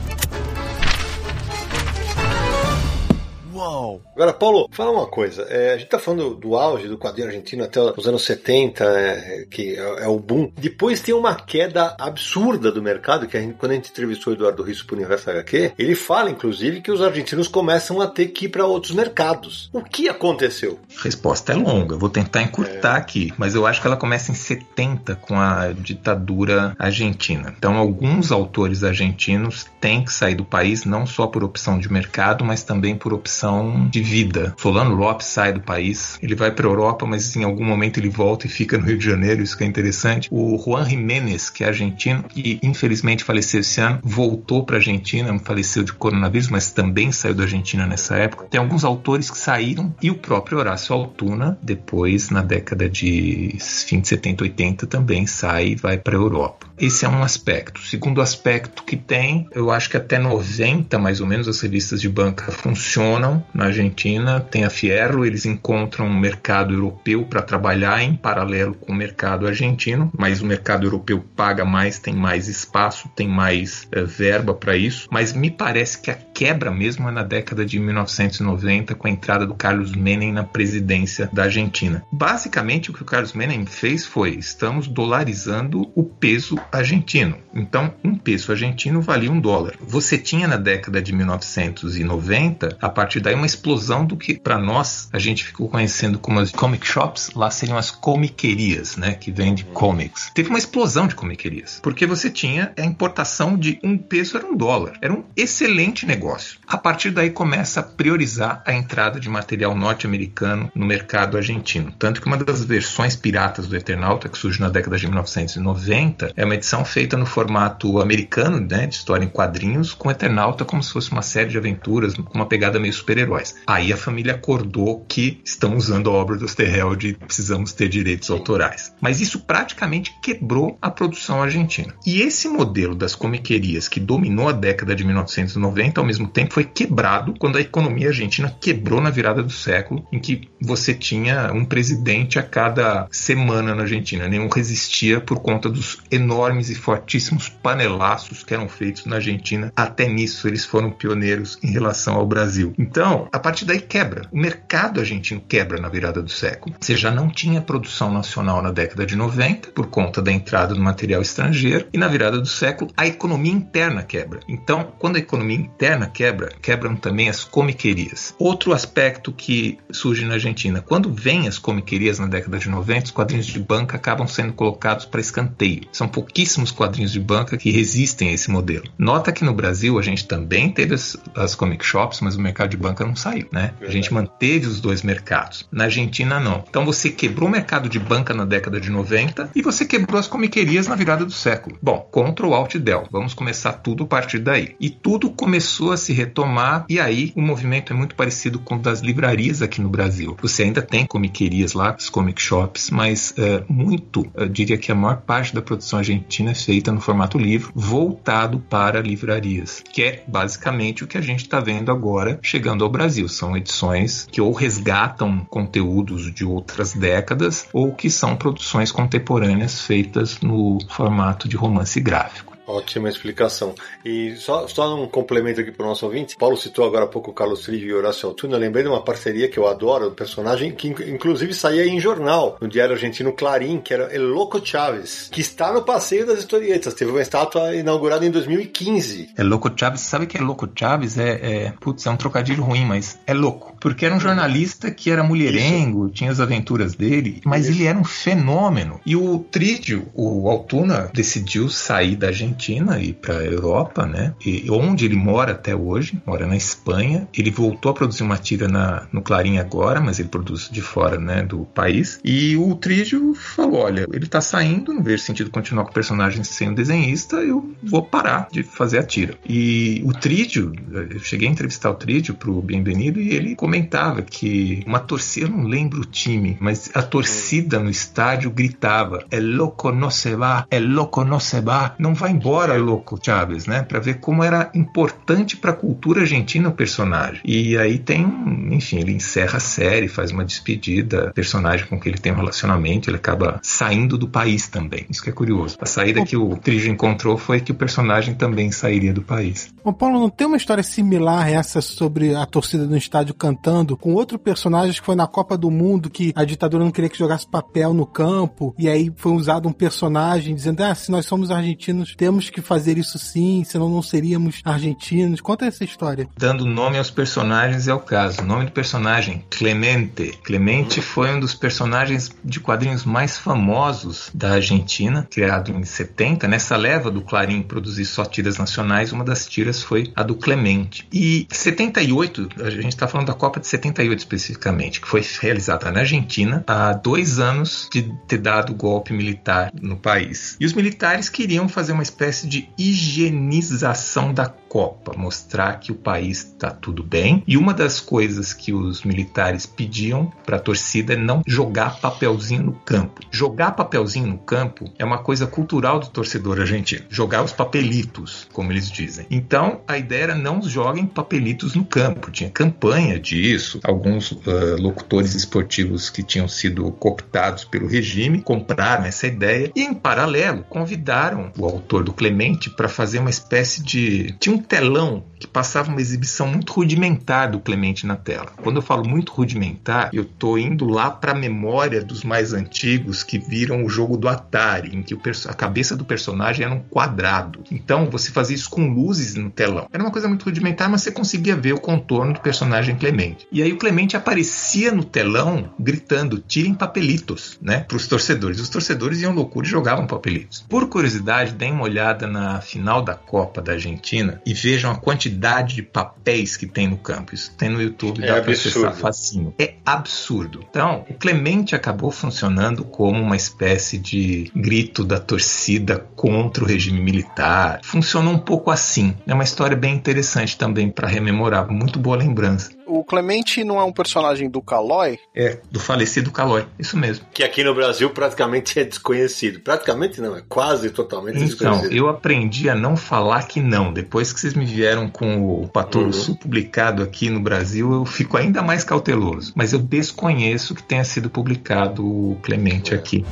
Agora, Paulo, fala uma coisa. É, a gente tá falando do auge do quadrinho argentino até os anos 70, é, que é, é o boom. Depois tem uma queda absurda do mercado, que a gente, quando a gente entrevistou o Eduardo Risso pro Universo HQ, ele fala, inclusive, que os argentinos começam a ter que ir para outros mercados. O que aconteceu? A resposta é longa, vou tentar encurtar aqui, mas eu acho que ela começa em 70 com a ditadura argentina. Então, alguns autores argentinos têm que sair do país não só por opção de mercado, mas também por opção de vida. Solano Lopes sai do país, ele vai para a Europa, mas em algum momento ele volta e fica no Rio de Janeiro, isso que é interessante. O Juan Jiménez, que é argentino e infelizmente faleceu esse ano, voltou para a Argentina, faleceu de coronavírus, mas também saiu da Argentina nessa época. Tem alguns autores que saíram e o próprio Horácio Altuna, depois na década de fim de 70, 80, também sai e vai para a Europa. Esse é um aspecto. Segundo aspecto que tem, eu acho que até 90, mais ou menos, as revistas de banca funcionam na Argentina. Tem a Fierro, eles encontram um mercado europeu para trabalhar em paralelo com o mercado argentino, mas o mercado europeu paga mais, tem mais espaço, tem mais eh, verba para isso. Mas me parece que a quebra mesmo é na década de 1990, com a entrada do Carlos Menem na presidência da Argentina. Basicamente, o que o Carlos Menem fez foi: estamos dolarizando o peso argentino. Então, um peso argentino valia um dólar. Você tinha na década de 1990, a partir daí, uma explosão do que para nós a gente ficou conhecendo como as comic shops, lá seriam as comiquerias, né, que vende comics. Teve uma explosão de comiquerias, porque você tinha a importação de um peso era um dólar. Era um excelente negócio. A partir daí começa a priorizar a entrada de material norte-americano no mercado argentino. Tanto que uma das versões piratas do Eternauta, que surge na década de 1990, é uma edição feita no formato americano, né, de história em quadrinhos, com Eternauta como se fosse uma série de aventuras com uma pegada meio super-heróis. Aí a família acordou que estão usando a obra do Osterheld e precisamos ter direitos autorais. Mas isso praticamente quebrou a produção argentina. E esse modelo das comiquerias que dominou a década de 1990, ao mesmo tempo foi quebrado quando a economia argentina quebrou na virada do século, em que você tinha um presidente a cada semana na Argentina. Nenhum resistia por conta dos enormes e fortíssimos panelaços que eram feitos na Argentina. Até nisso eles foram pioneiros em relação ao Brasil. Então, a partir daí quebra. O mercado argentino quebra na virada do século. Você já não tinha produção nacional na década de 90 por conta da entrada do material estrangeiro e na virada do século a economia interna quebra. Então, quando a economia interna quebra, quebram também as comiquerias. Outro aspecto que surge na Argentina, quando vem as comiquerias na década de 90, os quadrinhos de banca acabam sendo colocados para escanteio. São pouquíssimos quadrinhos de banca que resistem a esse modelo. Nota que no Brasil a gente também teve as, as comic shops, mas o mercado de banca não saiu, né? A gente manteve os dois mercados. Na Argentina não. Então você quebrou o mercado de banca na década de 90 e você quebrou as comiquerias na virada do século. Bom, Ctrl Alt Del. Vamos começar tudo a partir daí. E tudo começou a se retomar e aí o movimento é muito parecido com o das livrarias aqui no Brasil. Você ainda tem comiquerias lá, os comic shops, mas é, muito, eu diria que a maior parte da produção argentina é feita no formato livro, voltado para livrarias, que é basicamente o que a gente está vendo agora chegando ao Brasil. São edições que ou resgatam conteúdos de outras décadas ou que são produções contemporâneas feitas no formato de romance gráfico. Ótima explicação. E só, só um complemento aqui para o nosso ouvinte. Paulo citou agora há pouco o Carlos Trivio e Horácio Altuna. Eu lembrei de uma parceria que eu adoro, um personagem que inclusive saía em jornal, no diário argentino Clarim, que era El Loco Chaves, que está no Passeio das Historietas. Teve uma estátua inaugurada em 2015. El Loco Chaves, sabe que El Loco Chaves é, é, putz, é um trocadilho ruim, mas é louco. Porque era um jornalista que era mulherengo, Isso. tinha as aventuras dele, mas Isso. ele era um fenômeno. E o Trídio, o Altuna, decidiu sair da Argentina Argentina e para a Europa, né? E onde ele mora até hoje, mora na Espanha. Ele voltou a produzir uma tira na, no Clarim agora, mas ele produz de fora, né, do país. E o Trígio falou: olha, ele tá saindo, não vejo sentido continuar com o personagem sem desenhista, eu vou parar de fazer a tira. E o Trígio, eu cheguei a entrevistar o Trígio pro Bem-vindo e ele comentava que uma torcida, eu não lembro o time, mas a torcida no estádio gritava: é louco, não se va, é louco, não se va, não vai embora embora Loco Chaves, né? Para ver como era importante para a cultura argentina o personagem. E aí tem, enfim, ele encerra a série, faz uma despedida, personagem com que ele tem um relacionamento, ele acaba saindo do país também. Isso que é curioso. A saída que o Trijo encontrou foi que o personagem também sairia do país. Ô Paulo, não tem uma história similar a essa sobre a torcida no estádio cantando com outro personagem que foi na Copa do Mundo que a ditadura não queria que jogasse papel no campo e aí foi usado um personagem dizendo, ah, se nós somos argentinos, temos temos que fazer isso sim, senão não seríamos argentinos. Conta essa história. Dando nome aos personagens é o caso. O nome do personagem, Clemente. Clemente foi um dos personagens de quadrinhos mais famosos da Argentina, criado em 70. Nessa leva do Clarim produzir só tiras nacionais, uma das tiras foi a do Clemente. E 78, a gente está falando da Copa de 78 especificamente, que foi realizada na Argentina há dois anos de ter dado golpe militar no país. E os militares queriam fazer uma espécie espécie de higienização da Copa, mostrar que o país está tudo bem. E uma das coisas que os militares pediam para a torcida é não jogar papelzinho no campo. Jogar papelzinho no campo é uma coisa cultural do torcedor argentino. Jogar os papelitos, como eles dizem. Então, a ideia era não joguem papelitos no campo. Tinha campanha disso. Alguns uh, locutores esportivos que tinham sido cooptados pelo regime compraram essa ideia e, em paralelo, convidaram o autor do Clemente para fazer uma espécie de. Tinha um telão que passava uma exibição muito rudimentar do Clemente na tela. Quando eu falo muito rudimentar, eu tô indo lá para a memória dos mais antigos que viram o jogo do Atari, em que a cabeça do personagem era um quadrado. Então você fazia isso com luzes no telão. Era uma coisa muito rudimentar, mas você conseguia ver o contorno do personagem Clemente. E aí o Clemente aparecia no telão gritando: tirem papelitos, né, para os torcedores. Os torcedores iam loucura e jogavam papelitos. Por curiosidade, deem uma olhada na final da Copa da Argentina e vejam a quantidade de papéis que tem no campo. Isso tem no YouTube, é dá para acessar facinho. É absurdo. Então, o Clemente acabou funcionando como uma espécie de grito da torcida contra o regime militar. Funcionou um pouco assim. É uma história bem interessante também para rememorar. Muito boa lembrança. O Clemente não é um personagem do Calói? É, do falecido Calói, isso mesmo. Que aqui no Brasil praticamente é desconhecido. Praticamente não, é quase totalmente então, desconhecido. Então, eu aprendi a não falar que não. Depois que vocês me vieram com o Patoro uhum. Sul publicado aqui no Brasil, eu fico ainda mais cauteloso. Mas eu desconheço que tenha sido publicado o Clemente é. aqui.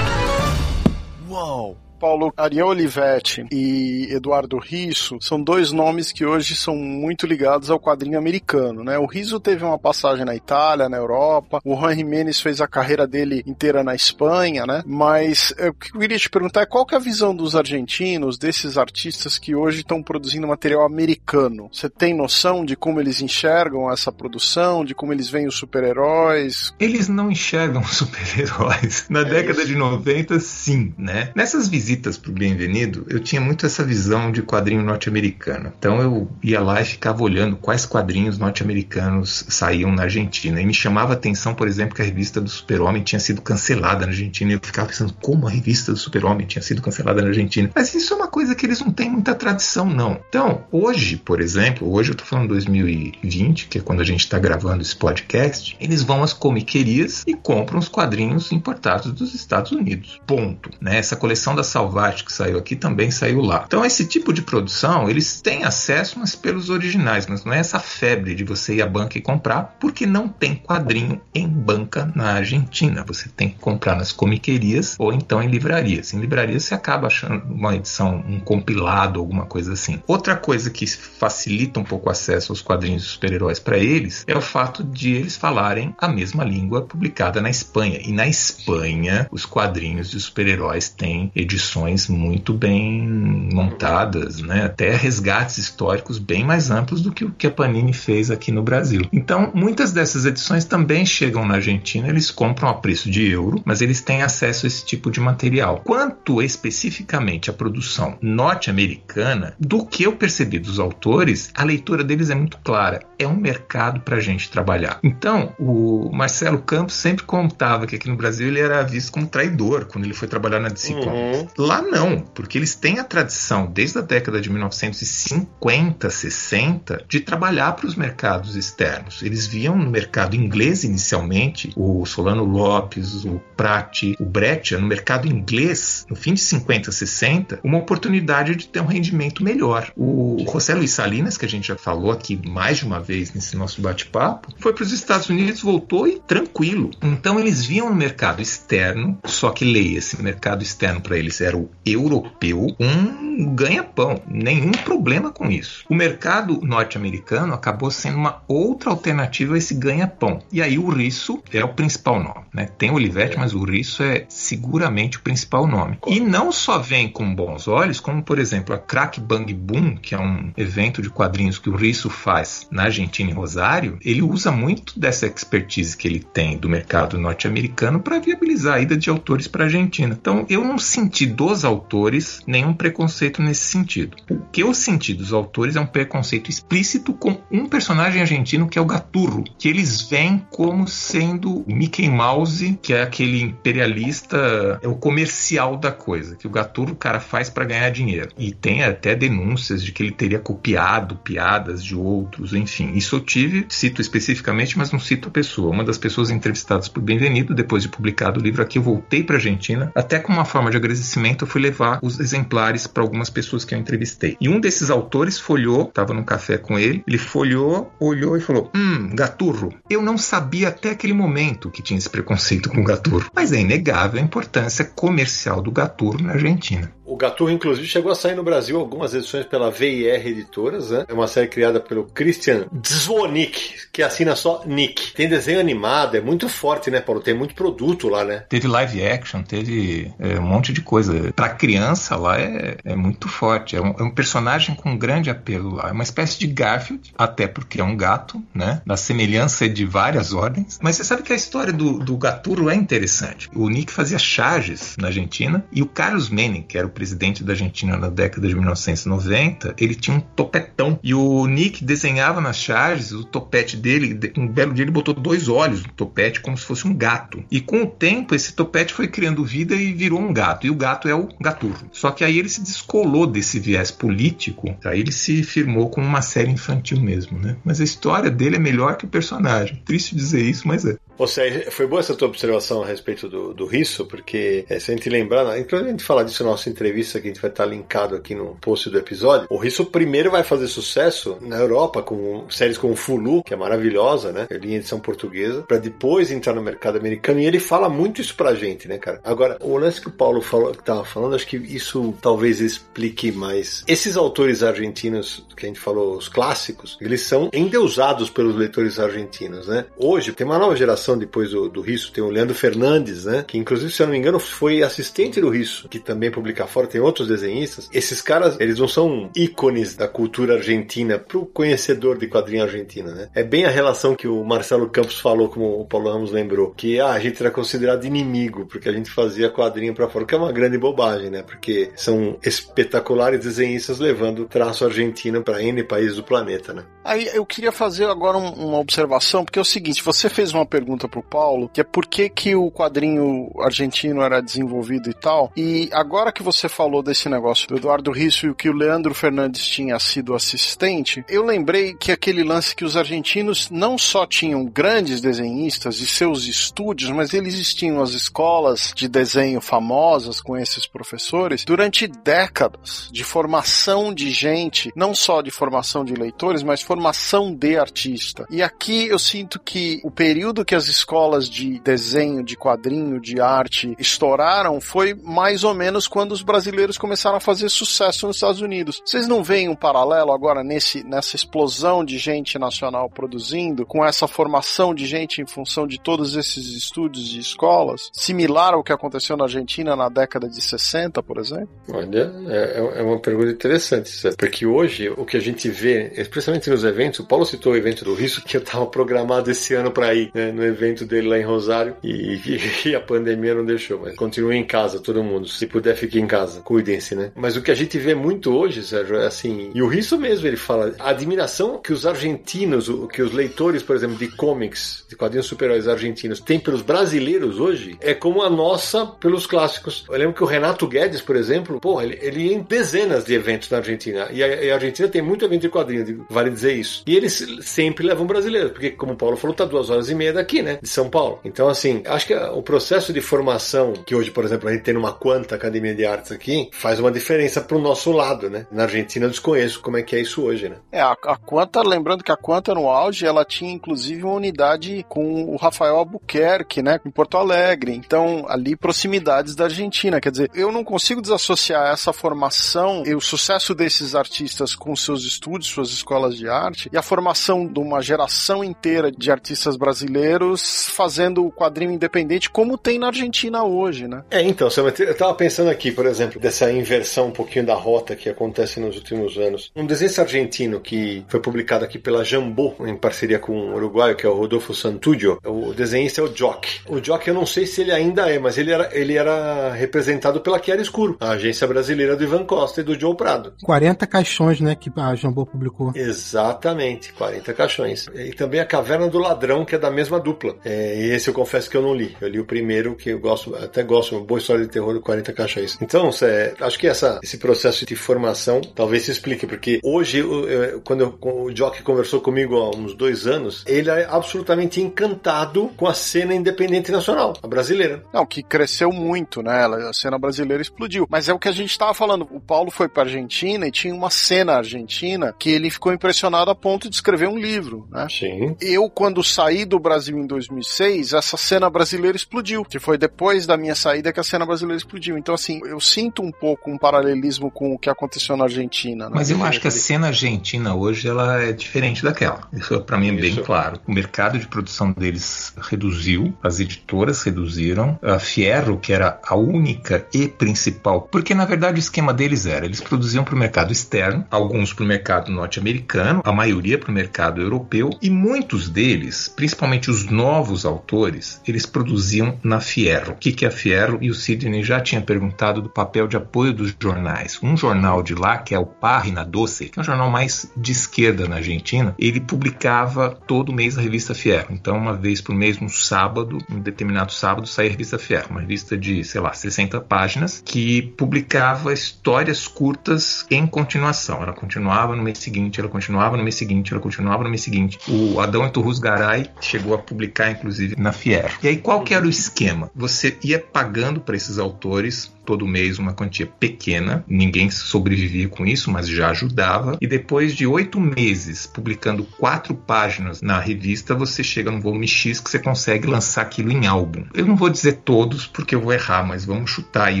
Uau! Paulo Ariel Olivetti e Eduardo Risso são dois nomes que hoje são muito ligados ao quadrinho americano, né? O Risso teve uma passagem na Itália, na Europa, o Juan Jimenez fez a carreira dele inteira na Espanha, né? Mas o que eu queria te perguntar é qual que é a visão dos argentinos, desses artistas que hoje estão produzindo material americano? Você tem noção de como eles enxergam essa produção, de como eles veem os super-heróis? Eles não enxergam super-heróis. Na é década isso. de 90, sim, né? Nessas visitas visitas para o Bem-vindo, eu tinha muito essa visão de quadrinho norte-americano. Então eu ia lá e ficava olhando quais quadrinhos norte-americanos saíam na Argentina. E me chamava a atenção, por exemplo, que a revista do Super-Homem tinha sido cancelada na Argentina. E eu ficava pensando como a revista do Super-Homem tinha sido cancelada na Argentina. Mas isso é uma coisa que eles não têm muita tradição, não. Então, hoje, por exemplo, hoje eu estou falando 2020, que é quando a gente está gravando esse podcast, eles vão às comiquerias e compram os quadrinhos importados dos Estados Unidos. Ponto. Né? Essa coleção da Salvati que saiu aqui também saiu lá. Então esse tipo de produção eles têm acesso, mas pelos originais, mas não é essa febre de você ir à banca e comprar, porque não tem quadrinho em banca na Argentina. Você tem que comprar nas comiquerias ou então em livrarias. Em livrarias você acaba achando uma edição, um compilado, alguma coisa assim. Outra coisa que facilita um pouco o acesso aos quadrinhos de super-heróis para eles é o fato de eles falarem a mesma língua publicada na Espanha. E na Espanha, os quadrinhos de super-heróis têm edições edições muito bem montadas, né? até resgates históricos bem mais amplos do que o que a Panini fez aqui no Brasil. Então, muitas dessas edições também chegam na Argentina, eles compram a preço de euro, mas eles têm acesso a esse tipo de material. Quanto especificamente à produção norte-americana, do que eu percebi dos autores, a leitura deles é muito clara. É um mercado para a gente trabalhar. Então, o Marcelo Campos sempre contava que aqui no Brasil ele era visto como traidor quando ele foi trabalhar na DC Comics. Lá não, porque eles têm a tradição, desde a década de 1950, 60, de trabalhar para os mercados externos. Eles viam no mercado inglês inicialmente, o Solano Lopes, o Prati, o Brecht, no mercado inglês, no fim de 50, 60, uma oportunidade de ter um rendimento melhor. O José Luiz Salinas, que a gente já falou aqui mais de uma vez nesse nosso bate-papo, foi para os Estados Unidos, voltou e tranquilo. Então eles viam no mercado externo, só que leia esse mercado externo para eles era o europeu, um ganha-pão. Nenhum problema com isso. O mercado norte-americano acabou sendo uma outra alternativa a esse ganha-pão. E aí o Risso é o principal nome. Né? Tem o Olivetti, mas o Risso é seguramente o principal nome. E não só vem com bons olhos, como por exemplo a Crack Bang Boom, que é um evento de quadrinhos que o Risso faz na Argentina e Rosário, ele usa muito dessa expertise que ele tem do mercado norte-americano para viabilizar a ida de autores para a Argentina. Então eu não senti dos autores nenhum preconceito nesse sentido. O que eu senti dos autores é um preconceito explícito com um personagem argentino que é o Gaturro, que eles veem como sendo o Mickey Mouse, que é aquele imperialista, é o comercial da coisa, que o Gaturro o cara faz para ganhar dinheiro. E tem até denúncias de que ele teria copiado piadas de outros, enfim. Isso eu tive, cito especificamente, mas não cito a pessoa. Uma das pessoas entrevistadas por Bem-vindo, depois de publicado o livro aqui, eu voltei para Argentina, até com uma forma de agradecimento eu fui levar os exemplares para algumas pessoas que eu entrevistei. E um desses autores folhou, estava num café com ele, ele folhou, olhou e falou: Hum, gaturro. Eu não sabia até aquele momento que tinha esse preconceito com gaturro. Mas é inegável a importância comercial do gaturro na Argentina. O Gaturro, inclusive, chegou a sair no Brasil algumas edições pela VIR Editoras, né? É uma série criada pelo Christian Zwonik, que assina só Nick. Tem desenho animado, é muito forte, né, Paulo? Tem muito produto lá, né? Teve live action, teve é, um monte de coisa. Pra criança lá é, é muito forte. É um, é um, personagem com grande apelo lá. É uma espécie de Garfield, até porque é um gato, né? Da semelhança de várias ordens. Mas você sabe que a história do, do Gaturo é interessante. O Nick fazia charges na Argentina e o Carlos Menem, que era o presidente da Argentina na década de 1990, ele tinha um topetão. E o Nick desenhava nas charges o topete dele. Um belo dia ele botou dois olhos no topete como se fosse um gato. E com o tempo esse topete foi criando vida e virou um gato. E o gato é o Gaturro. Só que aí ele se descolou desse viés político. Aí ele se firmou como uma série infantil mesmo, né? Mas a história dele é melhor que o personagem. Triste dizer isso, mas é. Ou seja, foi boa essa tua observação a respeito do, do riso, porque é, se a gente lembrar, né, inclusive a gente falar disso na nossa entrevista, que a gente vai estar linkado aqui no post do episódio, o riso primeiro vai fazer sucesso na Europa, com séries como Fulu, que é maravilhosa, né? É linha edição portuguesa, para depois entrar no mercado americano, e ele fala muito isso pra gente, né, cara? Agora, o lance que o Paulo falou, que tava falando, acho que isso talvez explique mais. Esses autores argentinos que a gente falou, os clássicos, eles são endeusados pelos leitores argentinos, né? Hoje tem uma nova geração depois do, do Risso, tem o Leandro Fernandes, né? Que inclusive, se eu não me engano, foi assistente do Risso, que também publica fora, tem outros desenhistas. Esses caras, eles não são ícones da cultura argentina pro conhecedor de quadrinho argentina, né? É bem a relação que o Marcelo Campos falou, como o Paulo Ramos lembrou, que ah, a gente era considerado inimigo, porque a gente fazia quadrinho para fora, que é uma grande bobagem, né? Porque são espetaculares desenhistas levando traço argentino para N países do planeta, né? Aí eu queria fazer agora um, uma observação, porque é o seguinte, você fez uma pergunta pergunta pro Paulo, que é por que, que o quadrinho argentino era desenvolvido e tal. E agora que você falou desse negócio do Eduardo Risso e que o Leandro Fernandes tinha sido assistente, eu lembrei que aquele lance que os argentinos não só tinham grandes desenhistas e seus estúdios, mas eles tinham as escolas de desenho famosas com esses professores durante décadas de formação de gente, não só de formação de leitores, mas formação de artista. E aqui eu sinto que o período que as as escolas de desenho, de quadrinho, de arte estouraram foi mais ou menos quando os brasileiros começaram a fazer sucesso nos Estados Unidos. Vocês não veem um paralelo agora nesse, nessa explosão de gente nacional produzindo, com essa formação de gente em função de todos esses estúdios e escolas, similar ao que aconteceu na Argentina na década de 60, por exemplo? Olha, é, é uma pergunta interessante, porque hoje o que a gente vê, especialmente nos eventos, o Paulo citou o evento do Risco que eu estava programado esse ano para ir, né, no evento dele lá em Rosário e, e, a pandemia não deixou, mas continue em casa, todo mundo. Se puder, fique em casa. Cuidem-se, né? Mas o que a gente vê muito hoje, Sérgio, é assim, e o Risso mesmo ele fala, a admiração que os argentinos, que os leitores, por exemplo, de comics, de quadrinhos super-heróis argentinos, têm pelos brasileiros hoje, é como a nossa pelos clássicos. Eu lembro que o Renato Guedes, por exemplo, porra, ele, ele ia em dezenas de eventos na Argentina. E a, e a Argentina tem muito evento de quadrinhos, vale dizer isso. E eles sempre levam brasileiros, porque, como o Paulo falou, tá duas horas e meia daqui, né? De São Paulo. Então, assim, acho que o processo de formação que hoje, por exemplo, a gente tem numa Quanta Academia de Artes aqui, faz uma diferença pro nosso lado, né? Na Argentina eu desconheço como é que é isso hoje, né? É, a, a Quanta, lembrando que a Quanta no auge, ela tinha inclusive uma unidade com o Rafael Albuquerque, né? Em Porto Alegre. Então, ali proximidades da Argentina. Quer dizer, eu não consigo desassociar essa formação e o sucesso desses artistas com seus estudos, suas escolas de arte, e a formação de uma geração inteira de artistas brasileiros fazendo o quadrinho independente como tem na Argentina hoje, né? É, então, eu tava pensando aqui, por exemplo, dessa inversão um pouquinho da rota que acontece nos últimos anos. Um desenho argentino que foi publicado aqui pela Jambô, em parceria com o uruguaio, que é o Rodolfo Santudio. O desenhista é o Jock. O Jock eu não sei se ele ainda é, mas ele era, ele era representado pela Chiara Escuro, a agência brasileira do Ivan Costa e do Joe Prado. 40 caixões, né, que a Jambô publicou. Exatamente, 40 caixões. E também a Caverna do Ladrão, que é da mesma dupla. É, e esse eu confesso que eu não li. Eu li o primeiro, que eu gosto, até gosto, uma boa história de terror, 40 caixões. Então, cê, acho que essa, esse processo de formação talvez se explique, porque hoje, eu, quando eu, o Jock conversou comigo há uns dois anos, ele é absolutamente encantado com a cena independente nacional, a brasileira. Não, que cresceu muito, né? A cena brasileira explodiu. Mas é o que a gente estava falando. O Paulo foi para Argentina e tinha uma cena argentina que ele ficou impressionado a ponto de escrever um livro, né? Sim. Eu, quando saí do Brasil em 2006, essa cena brasileira explodiu, que foi depois da minha saída que a cena brasileira explodiu. Então, assim, eu sinto um pouco um paralelismo com o que aconteceu na Argentina. Né? Mas eu acho que a cena argentina hoje ela é diferente daquela. Isso para mim é bem claro. O mercado de produção deles reduziu, as editoras reduziram, a Fierro, que era a única e principal, porque na verdade o esquema deles era, eles produziam para o mercado externo, alguns para o mercado norte-americano, a maioria para o mercado europeu e muitos deles, principalmente os novos autores, eles produziam na Fierro. O que, é a Fierro? E o Sidney já tinha perguntado do papel de apoio dos jornais. Um jornal de lá, que é o Página Doce, que é um jornal mais de esquerda na Argentina, ele publicava todo mês a revista Fierro. Então, uma vez por mês, um sábado, um determinado sábado, saía a revista Fierro, uma revista de, sei lá, 60 páginas, que publicava histórias curtas em continuação. Ela continuava no mês seguinte, ela continuava no mês seguinte, ela continuava no mês seguinte. O Adão Iturrus Garay chegou a publicar, inclusive, na Fierro. E aí, qual que era o esquema? Você ia pagando para esses autores todo mês uma quantia pequena, ninguém sobrevivia com isso, mas já ajudava. E depois de oito meses publicando quatro páginas na revista, você chega no volume X que você consegue lançar aquilo em álbum. Eu não vou dizer todos porque eu vou errar, mas vamos chutar aí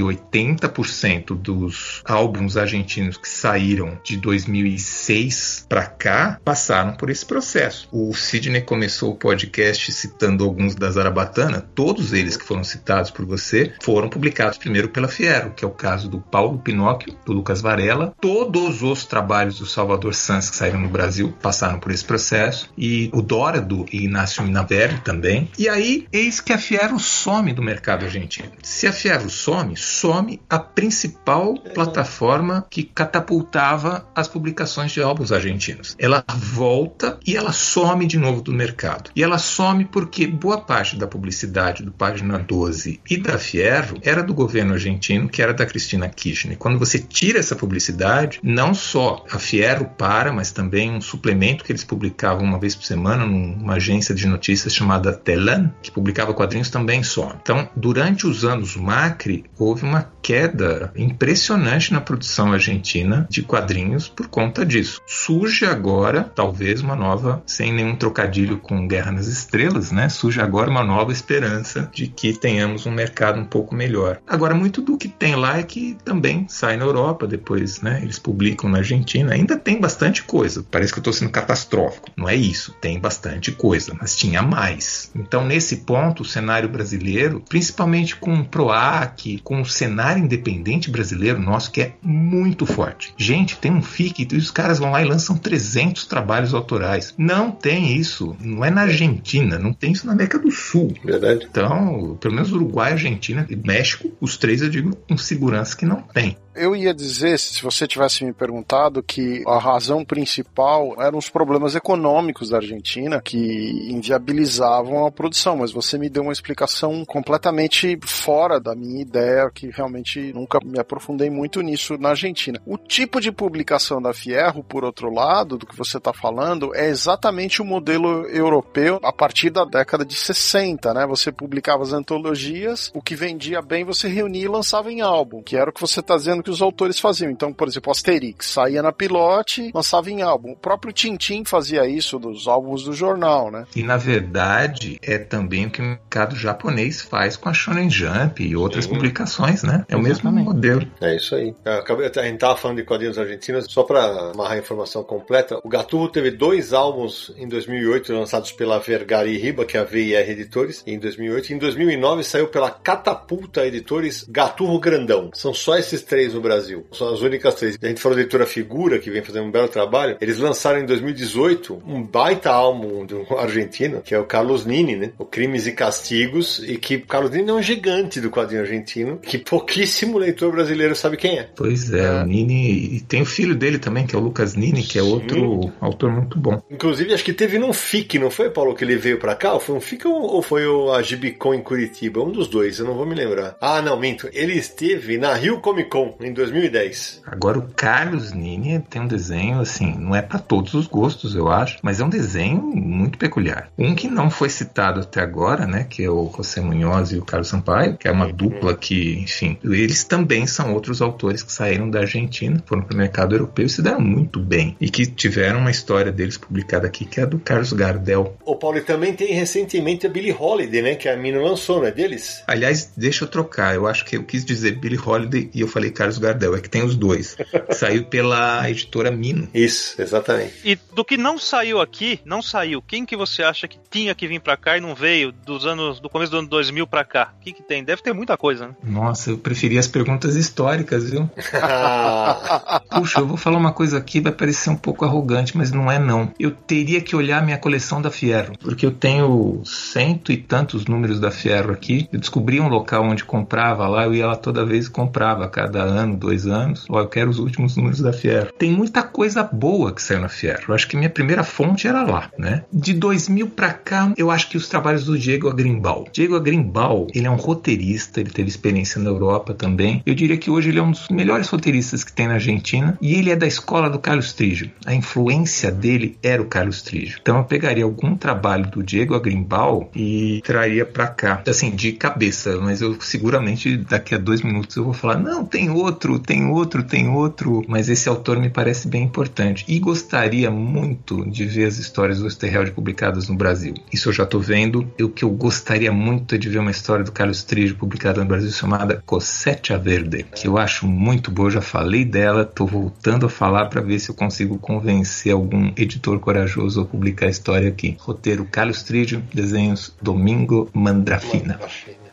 80% dos álbuns argentinos que saíram de 2006 para cá passaram por esse processo. O Sidney começou o podcast citando alguns da Zarabatana, todos eles que foram citados por você foram publicados primeiro pela Fiero, que é o caso do Paulo Pinóquio, do Lucas Varela. Todos os trabalhos do Salvador Sanz que saíram no Brasil passaram por esse processo. E o Dora, do Inácio Minavelli também. E aí, eis que a Fiero some do mercado argentino. Se a Fiero some, some a principal plataforma que catapultava as publicações de álbuns argentinos. Ela volta e ela some de novo do mercado. E ela some porque boa parte da publicidade do Página 12 e da Fierro era do governo argentino que era da Cristina Kirchner. Quando você tira essa publicidade, não só a Fierro para, mas também um suplemento que eles publicavam uma vez por semana numa agência de notícias chamada Telan, que publicava quadrinhos também só. Então, durante os anos Macri, houve uma queda impressionante na produção argentina de quadrinhos por conta disso. Surge agora, talvez, uma nova, sem nenhum trocadilho com Guerra nas Estrelas, né? Surge agora uma nova esperança de que tenhamos um mercado um pouco melhor. Agora, muito do que tem lá é que também sai na Europa, depois né, eles publicam na Argentina. Ainda tem bastante coisa. Parece que eu estou sendo catastrófico. Não é isso. Tem bastante coisa, mas tinha mais. Então, nesse ponto, o cenário brasileiro, principalmente com o PROAC, com o cenário independente brasileiro nosso, que é muito forte. Gente, tem um FIC e os caras vão lá e lançam 300 trabalhos autorais. Não tem isso. Não é na Argentina. Não tem isso na América do Sul. Verdade. Então, pelo menos Uruguai, Argentina e México, os três eu digo com segurança que não tem. Eu ia dizer, se você tivesse me perguntado, que a razão principal eram os problemas econômicos da Argentina que inviabilizavam a produção, mas você me deu uma explicação completamente fora da minha ideia, que realmente nunca me aprofundei muito nisso na Argentina. O tipo de publicação da Fierro, por outro lado, do que você está falando, é exatamente o modelo europeu a partir da década de 60, né? Você publicava as antologias, o que vendia bem você reunia e lançava em álbum, que era o que você está dizendo que os autores faziam. Então, por exemplo, Asterix saía na pilote, lançava em álbum. O próprio Tintin fazia isso dos álbuns do jornal, né? E na verdade é também o que o mercado japonês faz com a Shonen Jump e outras Sim. publicações, né? É o mesmo modelo. É isso aí. Eu acabei, a gente tava falando de quadrinhos argentinos, só para amarrar a informação completa, o Gaturro teve dois álbuns em 2008 lançados pela Vergari Riba, que é a VIR Editores, em 2008. Em 2009 saiu pela Catapulta Editores Gaturro Grandão. São só esses três no Brasil. São as únicas três. A gente falou da editora Figura, que vem fazendo um belo trabalho. Eles lançaram em 2018 um baita álbum de um argentino, que é o Carlos Nini, né? O Crimes e Castigos, e que o Carlos Nini é um gigante do quadrinho argentino, que pouquíssimo leitor brasileiro sabe quem é. Pois é, é. o Nini. E tem o filho dele também, que é o Lucas Nini, que é outro autor muito bom. Inclusive, acho que teve num FIC, não foi, Paulo, que ele veio pra cá? Ou foi um FIC ou foi o a Gibicon em Curitiba? Um dos dois, eu não vou me lembrar. Ah, não, minto. Ele esteve na Rio Comic Con em 2010. Agora, o Carlos Nini tem um desenho, assim, não é para todos os gostos, eu acho, mas é um desenho muito peculiar. Um que não foi citado até agora, né, que é o José Munhoz e o Carlos Sampaio, que é uma dupla que, enfim, eles também são outros autores que saíram da Argentina, foram para o mercado europeu e se deram muito bem. E que tiveram uma história deles publicada aqui, que é a do Carlos Gardel. O Paulo, e também tem recentemente a Billie Holiday, né, que a mina lançou, não é deles? Aliás, deixa eu trocar, eu acho que eu quis dizer Billie Holiday e eu falei Carlos Gardel, é que tem os dois. Saiu pela editora Mino. Isso, exatamente. E do que não saiu aqui, não saiu. Quem que você acha que tinha que vir pra cá e não veio dos anos do começo do ano 2000 pra cá? O que que tem? Deve ter muita coisa, né? Nossa, eu preferia as perguntas históricas, viu? Puxa, eu vou falar uma coisa aqui, vai parecer um pouco arrogante, mas não é não. Eu teria que olhar minha coleção da Fierro, porque eu tenho cento e tantos números da Fierro aqui. Eu descobri um local onde comprava lá, eu ia lá toda vez e comprava, cada ano, dois anos. Ó, eu quero os últimos números da Fierro. Tem muita coisa boa que saiu na Fierro. Eu acho que minha primeira fonte era lá, né? De 2000 para cá, eu acho que os trabalhos do Diego Agrimbal. Diego Agrimbal, ele é um roteirista, ele teve experiência na Europa também. Eu diria que hoje ele é um dos melhores roteiristas que tem na Argentina e ele é da escola do Carlos Trigio. A influência dele era o Carlos Trigio. Então eu pegaria algum trabalho do Diego Agrimbal e traria para cá, assim, de cabeça, mas eu seguramente daqui a dois minutos eu vou falar: não, tem outro, tem outro, tem outro, mas esse autor me parece bem importante e gostaria muito de ver as histórias do Osterheld publicadas no Brasil. Isso eu já estou vendo. O que eu gostaria muito é de ver uma história do Carlos Trigio publicada no Brasil chamada Cossetia Verde, que eu acho muito boa, eu já falei dela, estou voltando a falar para ver se eu consigo convencer algum editor corajoso a publicar a história aqui. Roteiro Carlos Trigio, desenhos Domingo Mandrafina.